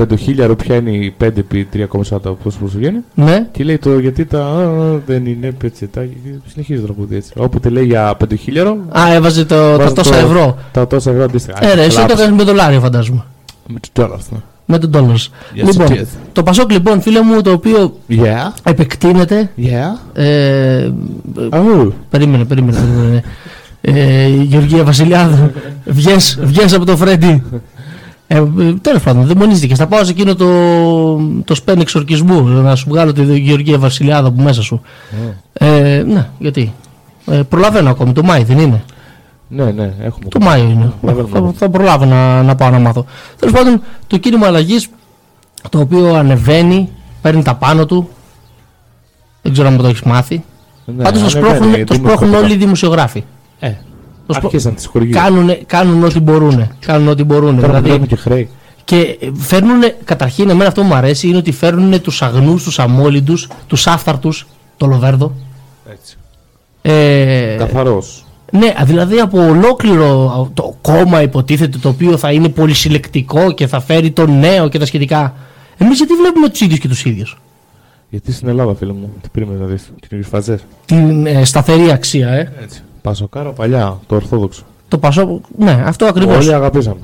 5.000 ποια είναι η 5 επί 3,40 πώς πώς βγαίνει. Ναι. Και λέει το γιατί τα α, δεν είναι πετσετάκι. και Συνεχίζει το τραγούδι έτσι. Όποτε λέει για 5.000. Α, έβαζε το, τα βάζει τόσα ευρώ. Τα τόσα ευρώ αντίστοιχα. Ε, ρε, εσύ το Κλάψε. έκανε με δολάριο, φαντάζομαι. Με τους dollars, ναι. Με τον dollars. Yes, λοιπόν, it is. το Πασόκ, λοιπόν, φίλε μου, το οποίο Yeah. επεκτείνεται. Yeah. Ε, Oh. περίμενε, περίμενε. περίμενε. Ε, Γεωργία Βασιλιάδου, βγες, βγες από το Φρέντι. Ε, ε, Τέλος πάντων, δεν μονίστηκε. Θα πάω σε εκείνο το, το σπέν εξορκισμού να σου βγάλω τη Γεωργία Βασιλιάδου από μέσα σου. Ε, ναι, γιατί; Ε, προλαβαίνω ακόμη, το Μάη δεν είναι. Ναι, ναι, έχουμε. Το Μάιο είναι. Προλαβαίνουμε. Θα, θα προλάβω να, να πάω να μάθω. Τέλος πάντων, το κίνημα αλλαγής το οποίο ανεβαίνει, παίρνει τα πάνω του. Δεν ξέρω αν το έχεις μάθει. Ναι, Πάντως το ανεβαίνει, σπρώχνουν, γιατί το είμαι σπρώχνουν κοπικά. όλοι οι δημοσιογράφοι. Ε, Το σπρώ- αρχίσαν τις χορηγίες. Κάνουνε, κάνουν ό,τι μπορούν. Κάνουν ό,τι μπορούν. Τώρα Δηλαδή, δηλαδή... και χρέη. και φέρνουν, καταρχήν, εμένα αυτό που μου αρέσει είναι ότι φέρνουν τους αγνούς, τους αμόλυντους, τους άφθαρτους, το Λοβέρδο. Έτσι. Ε, Καθαρός. ναι, δηλαδή από ολόκληρο το κόμμα υποτίθεται το οποίο θα είναι πολυσυλλεκτικό και θα φέρει το νέο και τα σχετικά. Εμείς γιατί βλέπουμε τους ίδιους και τους ίδιους; Γιατί στην Ελλάδα, φίλε μου, τι περίμενε να δεις. Καινούριες φαζές. Την ε, σταθερή αξία, ε. Έτσι. Πασοκάρα παλιά, το ορθόδοξο. Το πασό. Ναι, αυτό ακριβώς. Όλοι αγαπήσαμε.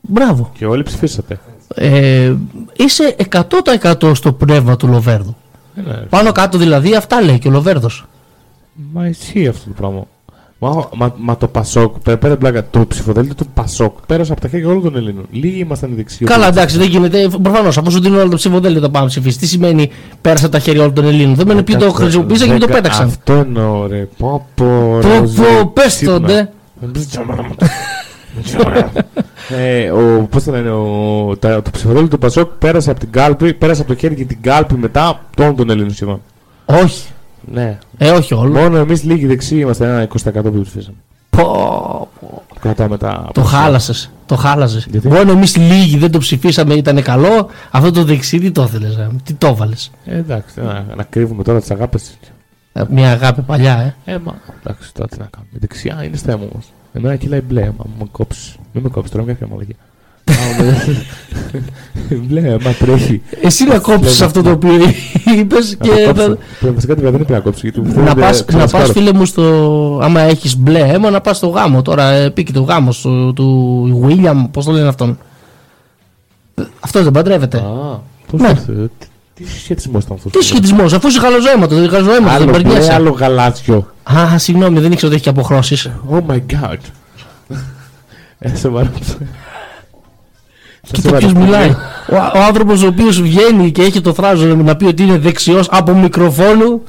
Μπράβο. Και όλοι ψηφίσατε. Ε, είσαι 100% στο πνεύμα του Λοβέρδου. Ε, ναι. Πάνω κάτω δηλαδή αυτά λέει και ο Λοβέρδος. Μα ισχύει αυτό το πράγμα. Μα, μα, μα το Πασόκ, πέρα, πέρα πλάκα, το ψηφοδέλτιο του Πασόκ πέρασε από τα χέρια όλων των Ελλήνων. Λίγοι ήμασταν οι δεξιοί. Καλά, εντάξει, δεν γίνεται. Προφανώς, αφού σου δίνουν όλο το ψηφοδέλτιο το πάμε ψηφίσει. Τι σημαίνει πέρασε από τα χέρια όλων των Ελλήνων; Δεν μένει ποιοι το χρησιμοποίησαν και ποιοι το Δέκα- πέταξαν. Αυτό εννοώ, ρε. Πω, πω, Πω, ρε, πω, ζω- πες το, ξύπνα. ντε. Ε, ο, πώς το λένε, ο, τα, το ψηφοδέλτιο του Πασόκ πέρασε από την κάλπη, πέρασε από το χέρι και την κάλπη μετά των των Ελλήνων σχεδόν. Όχι. Ναι. Ε, όχι όλο. Μόνο εμείς λίγοι δεξιοί είμαστε ένα 20% που ψηφίσαμε. Πω, πω. Κρατάμε τα. Το χάλασες. Το χάλασες. Μόνο εμείς λίγοι δεν το ψηφίσαμε, ήταν καλό. Αυτό το δεξί τι το ήθελε. Τι το έβαλε. Ε, εντάξει, να, να κρύβουμε τώρα τις αγάπες. Μια αγάπη παλιά, ε. Ε, μα εντάξει, τώρα τι να κάνουμε. Η δεξιά είναι θέμα όμω. Εμένα κυλάει μπλε, μα μου με κόψεις. Μην με κόψεις τώρα, μια χαμαλαγία. Μπλε, μα τρέχει. Εσύ να κόψεις αυτό το οποίο είπες και. Βασικά δεν πρέπει να κόψεις. γιατί μου Να πα, φαίνεται να πας, ξεσκάρω. φίλε μου, στο. Άμα έχεις μπλε αίμα, να πας στο γάμο. Τώρα ε, πήγε το γάμο του, του William, πώς το λένε αυτόν. Αυτός δεν παντρεύεται. Α, πώς Ναι. ήρθε, τι- Τι σχετισμό ήταν αυτός. Τι σχετισμό, αφού είσαι χαλοζαίματο, δεν χαλοζαίματο, δεν Άλλο μπλε, περνιέσαι. άλλο γαλάζιο. Α, συγγνώμη, δεν ήξερα ότι έχει και αποχρώσεις. Oh my god. Ε, σοβαρά. Κοίτα ποιος μιλάει. Ο, ο άνθρωπος ο οποίος βγαίνει και έχει το θράζο να πει ότι είναι δεξιός από μικροφόνου.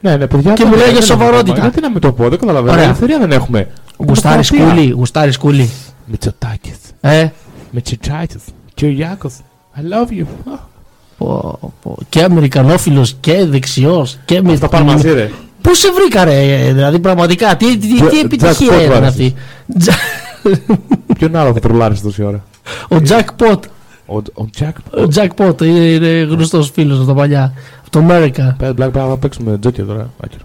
Ναι, ναι, παιδιά. Και δεν- μιλάει δεν για έχουμε σοβαρότητα. ακόμα. Γιατί να με το πω, δεν καταλαβαίνω. Ωραία. Ελευθερία δεν έχουμε. Γουστάρι Δημοκρατία. σκούλι, γουστάρι σκούλι. Μητσοτάκης. Ε, Μητσοτάκης. Κυριάκος. I love you. πω, πω. και αμερικανόφιλος και δεξιός και με Τα πάμε μαζί, ρε. Πού σε βρήκα, ρε, δηλαδή πραγματικά, τι, τι, τι Jack- επιτυχία Jackpot ήταν βάζεις. αυτή. Ποιον άλλο θα τρολάρεις τόση ώρα; Ο Jackpot. Ο, ο Jack. Ο Jackpot είναι, είναι γνωστός φίλος από τα παλιά. Από το America. Πέρα, Black Power, θα παίξουμε τζόκια τώρα. Άκυρο.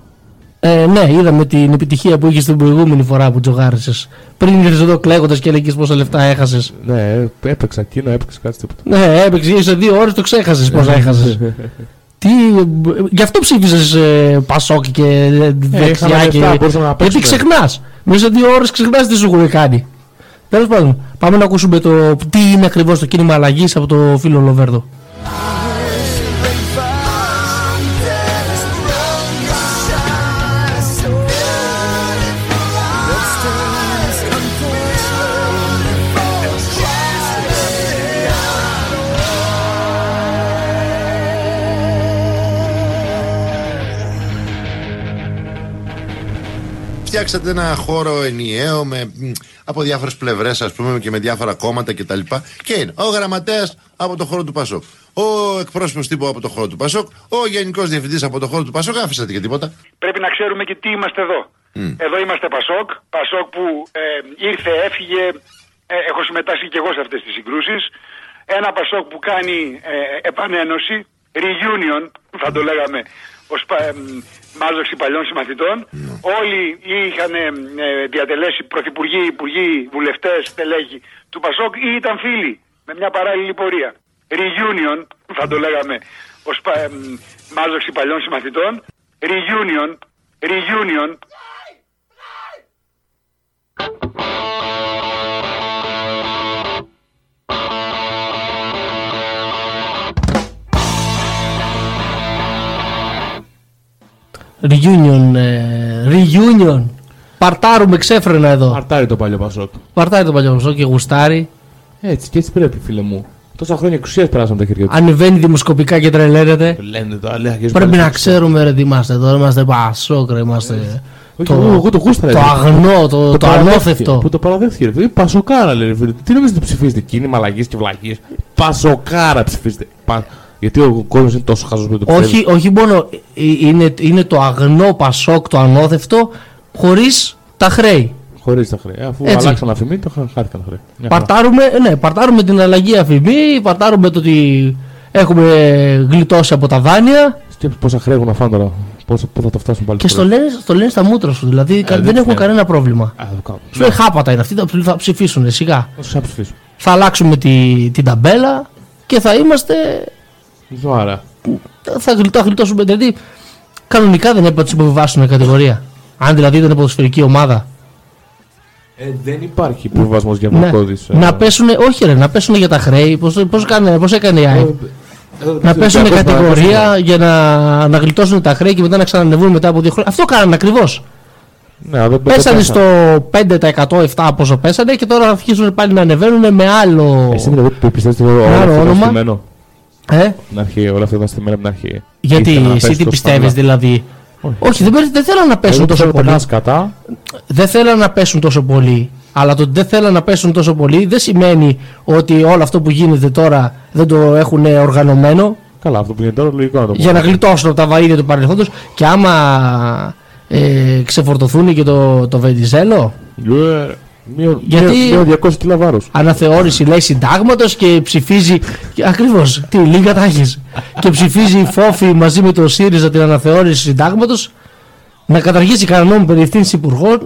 Ε, ναι, είδαμε την επιτυχία που είχες την προηγούμενη φορά που τζογάρισες. Πριν ήρθες εδώ κλαίγοντας και έλεγες πόσα λεφτά έχασες. Ναι, έπαιξα εκείνο, έπαιξα κάτι τίποτα. Ναι, έπαιξε σε δύο ώρες το ξέχασες πόσα έχασες. Τι, γι' αυτό ψήφισες ε, Πασόκ και ε, δεξιά είχαμε και. λεφτά, μπορούσαμε να Γιατί παίξουμε. ξεχνάς. Μέσα σε δύο ώρες ξεχνάς τι σου έχουν κάνει. Τέλος πάντων, πάμε να ακούσουμε το τι είναι ακριβώς το κίνημα αλλαγής από το φίλο Λοβέρδο. Φτιάξατε ένα χώρο ενιαίο με, μ, από διάφορες πλευρές, ας πούμε, και με διάφορα κόμματα κτλ. Και είναι ο γραμματέας από το χώρο του Πασόκ. Ο εκπρόσωπος τύπου από το χώρο του Πασόκ. Ο γενικός διευθυντής από το χώρο του Πασόκ. Άφησατε και τίποτα. Πρέπει να ξέρουμε και τι είμαστε εδώ. Εδώ είμαστε Πασόκ. Πασόκ που ε, ήρθε, έφυγε. Ε, έχω συμμετάσχει και εγώ σε αυτές τις συγκρούσεις. Ένα Πασόκ που κάνει ε, επανένωση, reunion, θα το λέγαμε, ως πα, ε, μ, μάζοξη παλιών συμμαθητών. Όλοι είχαν ε, ε, διατελέσει πρωθυπουργοί, υπουργοί, βουλευτές, στελέχη του Πασόκ ή ήταν φίλοι με μια παράλληλη πορεία. Reunion, θα το λέγαμε, ως πα, ε, μ, μάζοξη παλιών συμμαθητών. Reunion, reunion, Reunion. ε, reunion. Παρτάρουμε ξέφρενα εδώ. Παρτάρει το παλιό Πασόκ. Παρτάρει το παλιό Πασόκ και γουστάρει. Έτσι και έτσι πρέπει, φίλε μου. Τόσα χρόνια εξουσίας περάσαμε τα χέρια του. Ανεβαίνει δημοσκοπικά και τρελαίνεται. Λένε τώρα, λέει, αγγίζουν Πρέπει πάλι να το ξέρουμε ρε τι είμαστε εδώ. Είμαστε Πασόκ, ρε, είμαστε. Όχι, εγώ, εγώ το γούσταρα. το ρε. αγνό, το, το, παραδέχθηκε, ανώθευτο. Που το παραδέχθηκε. ρε φίλε. Πασοκάρα λέει. ρε φίλε. Τι νομίζετε ότι ψηφίζετε, κίνημα αλλαγής και βλαγή. Πασοκάρα ψηφίζετε. Πα... Γιατί ο κόσμος είναι τόσο χαζός που το πιστεύει. Όχι, όχι μόνο ε, είναι, είναι το αγνό Πασόκ, το ανώθευτο, χωρίς τα χρέη. Χωρίς τα χρέη. Αφού Έτσι. αλλάξαν αφημί, το χα- χάθηκαν τα χρέη. Μια χαρά. Παρτάρουμε, ναι, παρτάρουμε την αλλαγή αφημί, παρτάρουμε το ότι έχουμε γλιτώσει από τα δάνεια Σκέψου πόσα χρέη έχουν να φάνε τώρα. Πόσα, πού θα το φτάσουν πάλι. και στο λένε, στο λένε στα μούτρα σου. Δηλαδή κα- δεν δεν έχουν ξέρω. κανένα πρόβλημα. Α, το κάνω. Σου λέει χάπατα είναι αυτοί, θα ψ- θα ψηφίσουν σιγά. Όσο θα ψηφίσουν. Θα αλλάξουμε τη, την ταμπέλα και θα είμαστε. Ζωάρα. Θα γλι- θα γλιτώσουμε. Δηλαδή κανονικά δεν έπρεπε να του υποβιβάσουν κατηγορία. Αν δηλαδή ήταν ποδοσφαιρική ομάδα. Ε, δεν υπάρχει υποβιβασμό για Ναι. κώδη. Να πέσουν, όχι ρε, να πέσουν για τα χρέη. Πώ πώς, κάνε- πώς έκανε η ΑΕΚ. να πέσουν κατηγορία για να, να γλιτώσουν τα χρέη και μετά να ξανανεβούν μετά από δύο χρόνια. Αυτό κάνανε ακριβώ. Ναι, δεν Πέσανε στο 5% 7% πόσο πέσανε και τώρα αρχίζουν πάλι να ανεβαίνουν με άλλο. Εσύ δηλαδή που πιστεύει ότι όλα άλλο αυτά ήταν όνομα. Στημένο. Ε; Στην αρχή, όλα αυτά ήταν στημένα από την αρχή. Γιατί Ήθελα να εσύ πέσει τι το πιστεύεις στάνδαρ. δηλαδή; Όχι, δεν, πέ- δεν θέλανε να πέσουν Εγώ τόσο πιστεύω πολύ. περνάς κατά. Δεν θέλανε να πέσουν τόσο πολύ. Αλλά το ότι δεν θέλανε να πέσουν τόσο πολύ δεν σημαίνει ότι όλο αυτό που γίνεται τώρα δεν το έχουν οργανωμένο Καλά, αυτό που γίνεται τώρα λογικό να το πω. για να γλιτώσουν από τα βαΐδια του παρελθόντος και άμα ε, ξεφορτωθούν και το, το Βεντιζέλο Yeah. Μείον- Γιατί- μείον 200 κιλά βάρος. Αναθεώρηση λέει συντάγματος και ψηφίζει. Ακριβώς. Τι, λίγα τα έχεις. και ψηφίζει η Φόφη μαζί με το ΣΥΡΙΖΑ την αναθεώρηση συντάγματος. Να καταργήσει κανένα νόμο περί ευθύνης υπουργών.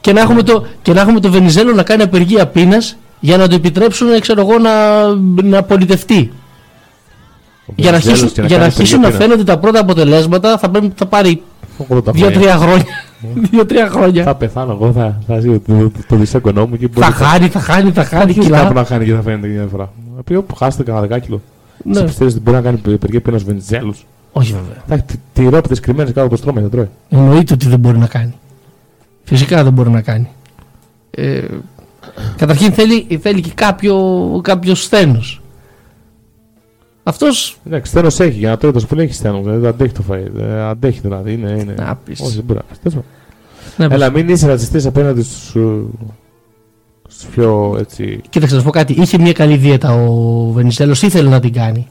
Και να, έχουμε το, και να έχουμε το Βενιζέλο να κάνει απεργία πείνας για να το επιτρέψουν ξέρω εγώ, να, να πολιτευτεί. Για να Βενιζέλος αρχίσουν, και να για να, κάνει αρχίσουν απεργία να φαίνονται τα πρώτα αποτελέσματα θα, πρέπει, θα πάρει 80 δύο-τρία χρόνια. Δύο-τρία χρόνια. Θα πεθάνω εγώ, θα, θα ζει το, το, το δισέκονό μου και μπορεί Θα χάνει, θα χάνει, θα χάνει Ποιος κιλά. κάπου να χάνει και θα φαίνεται μια φορά. Πει όπου χάσετε κανένα δεκάκιλο. Ναι. Σε πιστεύεις ότι μπορεί να κάνει υπεργία πένας βενιζέλους. Όχι βέβαια. Θα έχει τη- τυρόπιτες κρυμμένες κάτω από το στρώμα, δεν τρώει. Εννοείται ότι δεν μπορεί να κάνει. Φυσικά δεν μπορεί να κάνει. Ε, καταρχήν θέλει, θέλει και κάποιο, κάποιος σθένος. Αυτός Εντάξει, σθένος έχει, για να τρώει τόσο πολύ έχει σθένος. Δηλαδή αντέχει το φαΐ. Ε, αντέχει δηλαδή, είναι. είναι. Να πεις. Όχι, δεν μπορεί να πεις. Τέλος Ναι, πάντων. Έλα, πες. μην είσαι ρατσιστής απέναντι στους, ε, στους πιο έτσι. Κοίταξε να σου πω κάτι. Είχε μια καλή δίαιτα ο Βενιζέλος, ήθελε να την κάνει.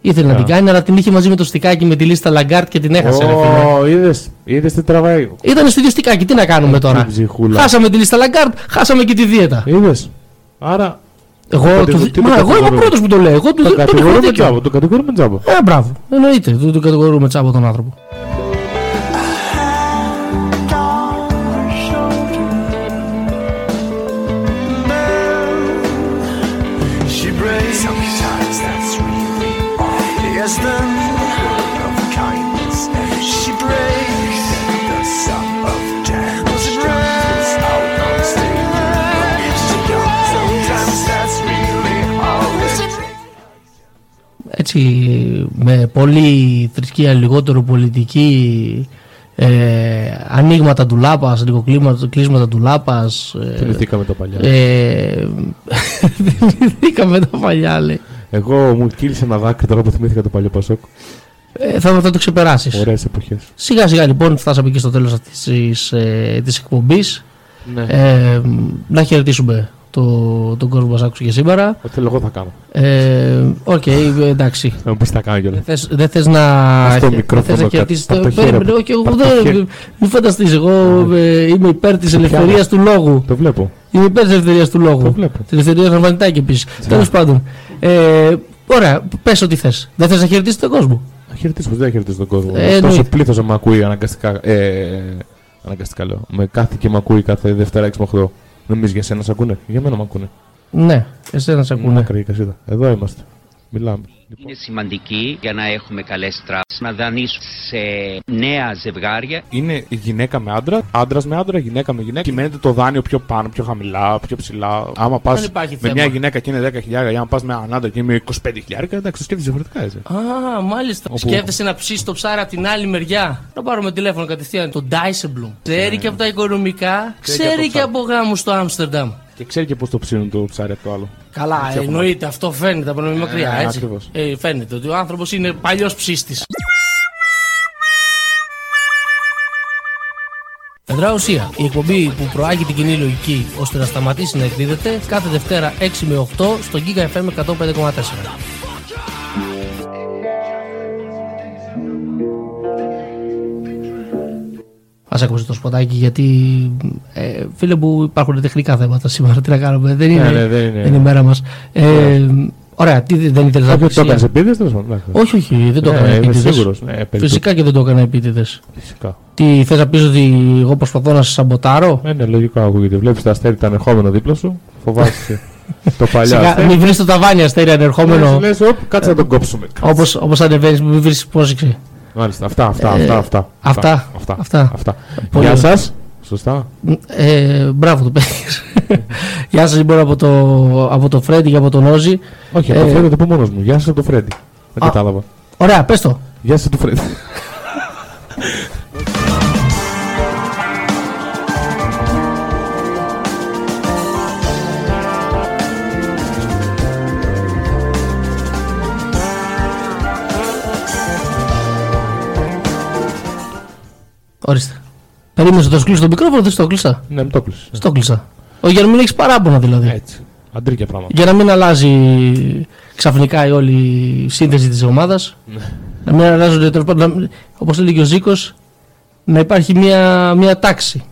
Ήθελε να Α. την κάνει, αλλά την είχε μαζί με το στικάκι με τη λίστα Λαγκάρντ και την έχασε. ρε φίλε. Ω, είδες, είδες τι τραβάει. Ήταν στο ίδιο στικάκι, τι να κάνουμε τώρα; Την ψυχούλα. Χάσαμε τη λίστα Λαγκάρντ, χάσαμε και τη δίαιτα. Είδες. Άρα. Εγώ, Κατηγο- του, τι μα, το εγώ είμαι ο κατηγορούμε. πρώτος που το λέω. Εγώ του Το τον έχω κατηγορούμε δίκιο. τζάμπα. Το κατηγορούμε τζάμπα. Ε, μπράβο. Εννοείται. Δεν το κατηγορούμε τσάμπα τον άνθρωπο. Έτσι με πολύ θρησκεία, λιγότερο πολιτική, ε, ανοίγματα του Λάπας, λίγο κλίμα- κλείσματα του Λάπας. Ε, Θυμηθήκαμε τα παλιά. Ε, θυμηθήκαμε τα παλιά, λέει. Εγώ μου κύλησε ένα δάκρυ τώρα που θυμήθηκα το παλιό Πασόκ. Ε, θα, θα το ξεπεράσεις. Ωραίες εποχές. Σιγά σιγά λοιπόν φτάσαμε και στο τέλος αυτής της, ε, της εκπομπής. Ναι. Ε, να χαιρετήσουμε το, τον κόσμο που μας άκουσε και σήμερα. Ό,τι θέλω εγώ θα κάνω. Ε, Οκ, εντάξει. Να μου πεις τα κάνω κιόλας. Δεν θες, δεν θες να, Ας το δεν μικρόφωνο θες να κάτω, χαιρετήσεις απ' το το- χέρι. Περίμενε, όχι, εγώ Απ' το χέρι. δεν. Μην φανταστείς, εγώ ε, είμαι υπέρ της ελευθερίας του λόγου. Το βλέπω. Είμαι υπέρ της ελευθερίας του λόγου. Το βλέπω. Της ελευθερίας να βανιτάκι επίσης. Τέλος πάντων. Ε, ωραία, πες ό,τι θες. Δεν θες να χαιρετήσεις τον κόσμο. Να χαιρετήσω, δεν χαιρετήσω τον κόσμο. Ε, Τόσο εννοείται. πλήθος να με ακούει αναγκαστικά. Ε, αναγκαστικά λέω. Με κάθε και με ακούει κάθε Δευτέρα 6 με 8. Νομίζεις για σένα σε ακούνε. Για μένα με ακούνε. Ναι, εσένα σε ακούνε. Άκρη η κασίδα. Εδώ είμαστε. Μιλάμε. Είναι σημαντική για να έχουμε καλές τράπεζες, να δανείσουν σε νέα ζευγάρια. Είναι γυναίκα με άντρα, άντρας με άντρα, γυναίκα με γυναίκα. Κυμαίνεται το δάνειο πιο πάνω, πιο χαμηλά, πιο ψηλά. Άμα πας Δεν υπάρχει με θέμα. μια γυναίκα και είναι 10.000, για να πας με έναν άντρα και είναι 25.000, εντάξει, το σκέφτεσαι διαφορετικά έτσι. Α, μάλιστα. Όπου- Σκέφτεσαι να ψήσεις το ψάρι από την άλλη μεριά. Να πάρουμε τηλέφωνο κατευθείαν τον Dijsselbloem. Ξέρει και από τα οικονομικά, Ξέρει ξέρει και και από από γάμους στο Άμστερνταμ. Και ξέρει και πώς το ψήνουν το ψάρι από το άλλο. Καλά, Έτσι έχουμε. εννοείται, αυτό φαίνεται από νομή μακριά, Ε, έτσι. ακριβώς. Ε, φαίνεται ότι ο άνθρωπος είναι παλιός ψήστη. Εδρά ουσία, η εκπομπή που προάγει την κοινή λογική ώστε να σταματήσει να εκδίδεται κάθε Δευτέρα 6 με 8 στο Giga FM 105,4. Α ακούσει το σποτάκι γιατί ε, φίλε μου υπάρχουν τεχνικά θέματα σήμερα. Τι να κάνουμε, δεν είναι, Ναι, ναι, δεν είναι. η μέρα μας. Ε, ωραία, τι δεν ήθελες να Όχι, πεις. το έκανε επίτηδες, τέλος πάντων. Όχι, όχι, δεν το Ναι, έκανα είμαι επίτηδες. σίγουρος, ναι, περί Φυσικά και δεν το έκανα επίτηδες. Φυσικά. Τι θες να πεις ότι εγώ προσπαθώ να σε σαμποτάρω; Ε, ναι, λογικό ακούγεται. Βλέπεις τα αστέρι τα ανερχόμενο δίπλα σου, φοβάσαι το παλιό Σιγά, αστέρι. μην βρεις το ταβάνι αστέρι ανερχόμενο. Λες, λες, οπ, κάτσε να τον κόψουμε. Όπως όπως ανεβαίνεις, μην βρεις πρόσεξε. Μάλιστα, αυτά, αυτά, Ε, αυτά, αυτά. αυτά, αυτά. αυτά. αυτά. Πολύ Γεια ωραία. σας. Σωστά. Ε, μπράβο το παίρνεις. Γεια σας λοιπόν από το, από το Φρέντι και από τον Όζη. Όχι, Ε, από το Φρέντι το πω μόνος μου. Γεια σας το Φρέντι. Δεν Α. κατάλαβα. Ωραία, πες το. Γεια σας το Φρέντι. Ορίστε. Περίμενε να το κλείσω το μικρόφωνο, δεν στο κλείσα. Ναι, μην το κλείσει. Στο κλείσα. Όχι, για να μην έχει παράπονα δηλαδή. Έτσι. Αντρίκια πράγματα. Για να μην αλλάζει ξαφνικά η όλη σύνθεση της ομάδας. Ναι. Να μην αλλάζονται τέλο πάντων. Όπως έλεγε ο Ζήκος, να υπάρχει μια, μια τάξη.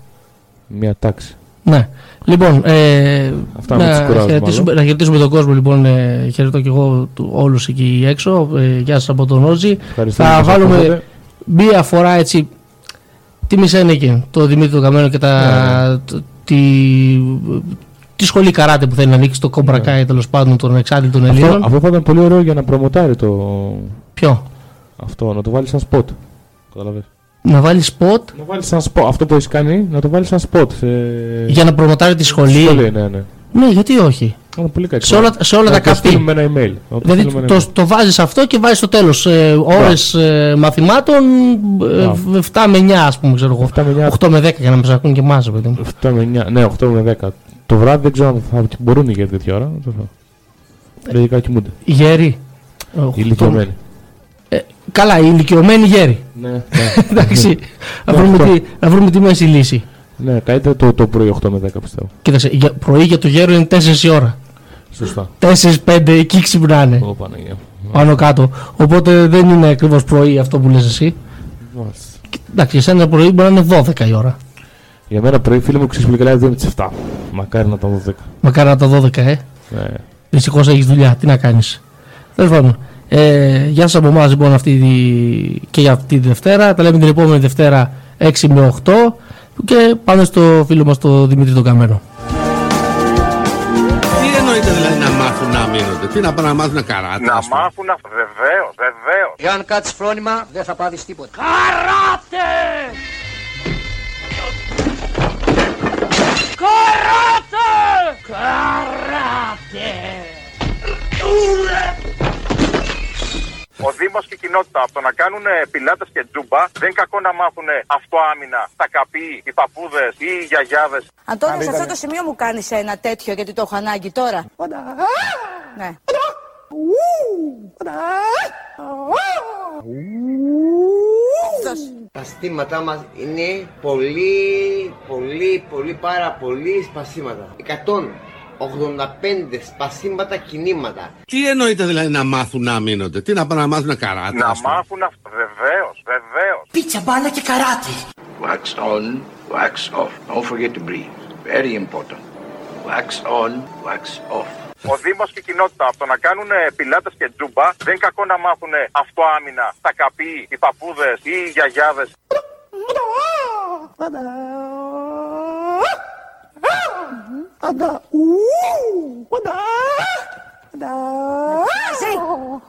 Μια τάξη. Ναι. Λοιπόν, ε, Αυτά με να, τους κουράζουμε, χαιρετήσουμε, μάλλον. να χαιρετήσουμε τον κόσμο. Λοιπόν, ε, χαιρετώ και εγώ του- όλους εκεί έξω. Ε, γεια σας από τον Όζη. Ευχαριστούμε Θα που μας βάλουμε ακούτε. μία φορά έτσι. Τι μισένεκε το Δημήτρη τον Καμένο και τα, Ναι. το- τη, τη σχολή καράτε που θέλει να ανοίξει το Cobra Kai τέλος πάντων των εξάντλητων Ναι. Αυτό, Ελλήνων. αυτό θα ήταν πολύ ωραίο για να προμοτάρει το. Ποιο; Αυτό, να το βάλεις σαν spot. Καταλαβες. Να βάλεις σποτ Να βάλεις σαν spot. Αυτό που έχεις κάνει, να το βάλεις σαν spot. Σε... για να προμοτάρει τη σχολή. Σχολή, ναι, ναι. Ναι, γιατί όχι; Είναι πολύ κακό. Σε όλα, σε όλα Να τα το καπί. στείλουμε ένα email. Να το Δηλαδή στείλουμε ένα το, email. το βάζεις αυτό και βάζεις στο τέλος ε, ώρες ε, μαθημάτων ε, 7 με 9, ας πούμε, ξέρω εγώ. 7 με 9. 8 με 10 για να μα ακούν και εμάς, παιδί μου. 7 με 9, ναι, 8 με 10. Το βράδυ δεν ξέρω αν θα μπορούν για τέτοια ώρα. δεν ξέρω. Λογικά κοιμούνται. Γέροι. Ε, Οι ηλικιωμένοι. Ε, καλά, οι ηλικιωμένοι γέροι. Ναι, ναι. Εντάξει. να, Ναι, βρούμε αυτό. τι, να βρούμε τι μέση λύση. Ναι, καλύτερα το, το πρωί 8 με 10 πιστεύω. Κοίταξε, για, πρωί για το γέρο είναι 4 η ώρα. Σωστά. 4-5 εκεί ξυπνάνε. Ω, Παναγία. Πάνω κάτω. Οπότε δεν είναι ακριβώς πρωί αυτό που λες εσύ. Μάλιστα. Και, Εντάξει, εσένα πρωί μπορεί να είναι 12 η ώρα. Για μένα πρωί φίλε μου ξέρει πολύ καλά είναι τις 7. Μακάρι να τα 12. Μακάρι να τα 12, ε. Ναι. Δυστυχώς έχεις δουλειά. Τι να κάνεις. Τέλος πάντων. Ε, γεια σας από εμάς λοιπόν αυτή τη... και για αυτή τη Δευτέρα. Τα λέμε την επόμενη Δευτέρα 6 με 8 και πάμε στο φίλο μας τον Δημήτρη τον Καμένο. Τι εννοείται δηλαδή να μάθουν να μείνονται, τι να πάνε να μάθουν καράτα. Να ας πούμε. μάθουν αυτό. Βεβαίως, βεβαίως. Εάν κάτσεις φρόνημα, δεν θα πάθεις τίποτα. Καράτε! Καράτε! Καράτε! Ο Δήμος και η κοινότητα από το να κάνουν πιλάτες και τζούμπα δεν είναι κακό να μάθουν αυτοάμυνα, τα καπί, οι παππούδες ή οι γιαγιάδες. Αντώνη, σε αυτό το σημείο μου κάνεις ένα τέτοιο γιατί το έχω ανάγκη τώρα. Ναι. Αυτός. Τα στήματα μας είναι πολύ, πολύ, πολύ, πάρα πολύ σπασίματα. 185 σπασίματα κινήματα. Τι εννοείται δηλαδή να μάθουν να μείνονται, τι να πάνε να μάθουν καράτα. Να ας πούμε; μάθουν αυτό. Βεβαίως, βεβαίως. Πίτσα, μπάλα και καράτε. Wax on, wax off. Don't forget to breathe. Very important. Wax on, wax off. Ο Δήμος και η κοινότητα από το να κάνουν πιλάτες και τζούμπα δεν είναι κακό να μάθουν αυτοάμυνα, τα καπί, οι παππούδες ή οι γιαγιάδες. Εκφράζει.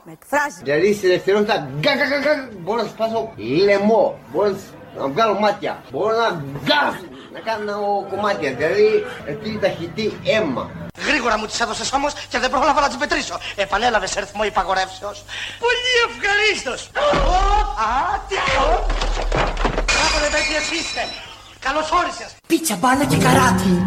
Με εκφράζει. Δηλαδή στη δευτερότητα γκα, γκα, γκα, γκα, μπορώ να σπάσω λαιμό, μπορώ να βγάλω μάτια, μπορώ να γκάζ, να κάνω κομμάτια, δηλαδή αυτή ταχυτή αίμα. Γρήγορα μου τις έδωσες όμως και δεν πρόλαβα να τις μετρήσω. Επανέλαβες αριθμό υπαγορεύσεως. Πολύ ευχαρίστως. Α, τι αυτό. Μπράβο, δεν είστε. Καλώς όρισες. Πίτσα, μπάλα και καράτη.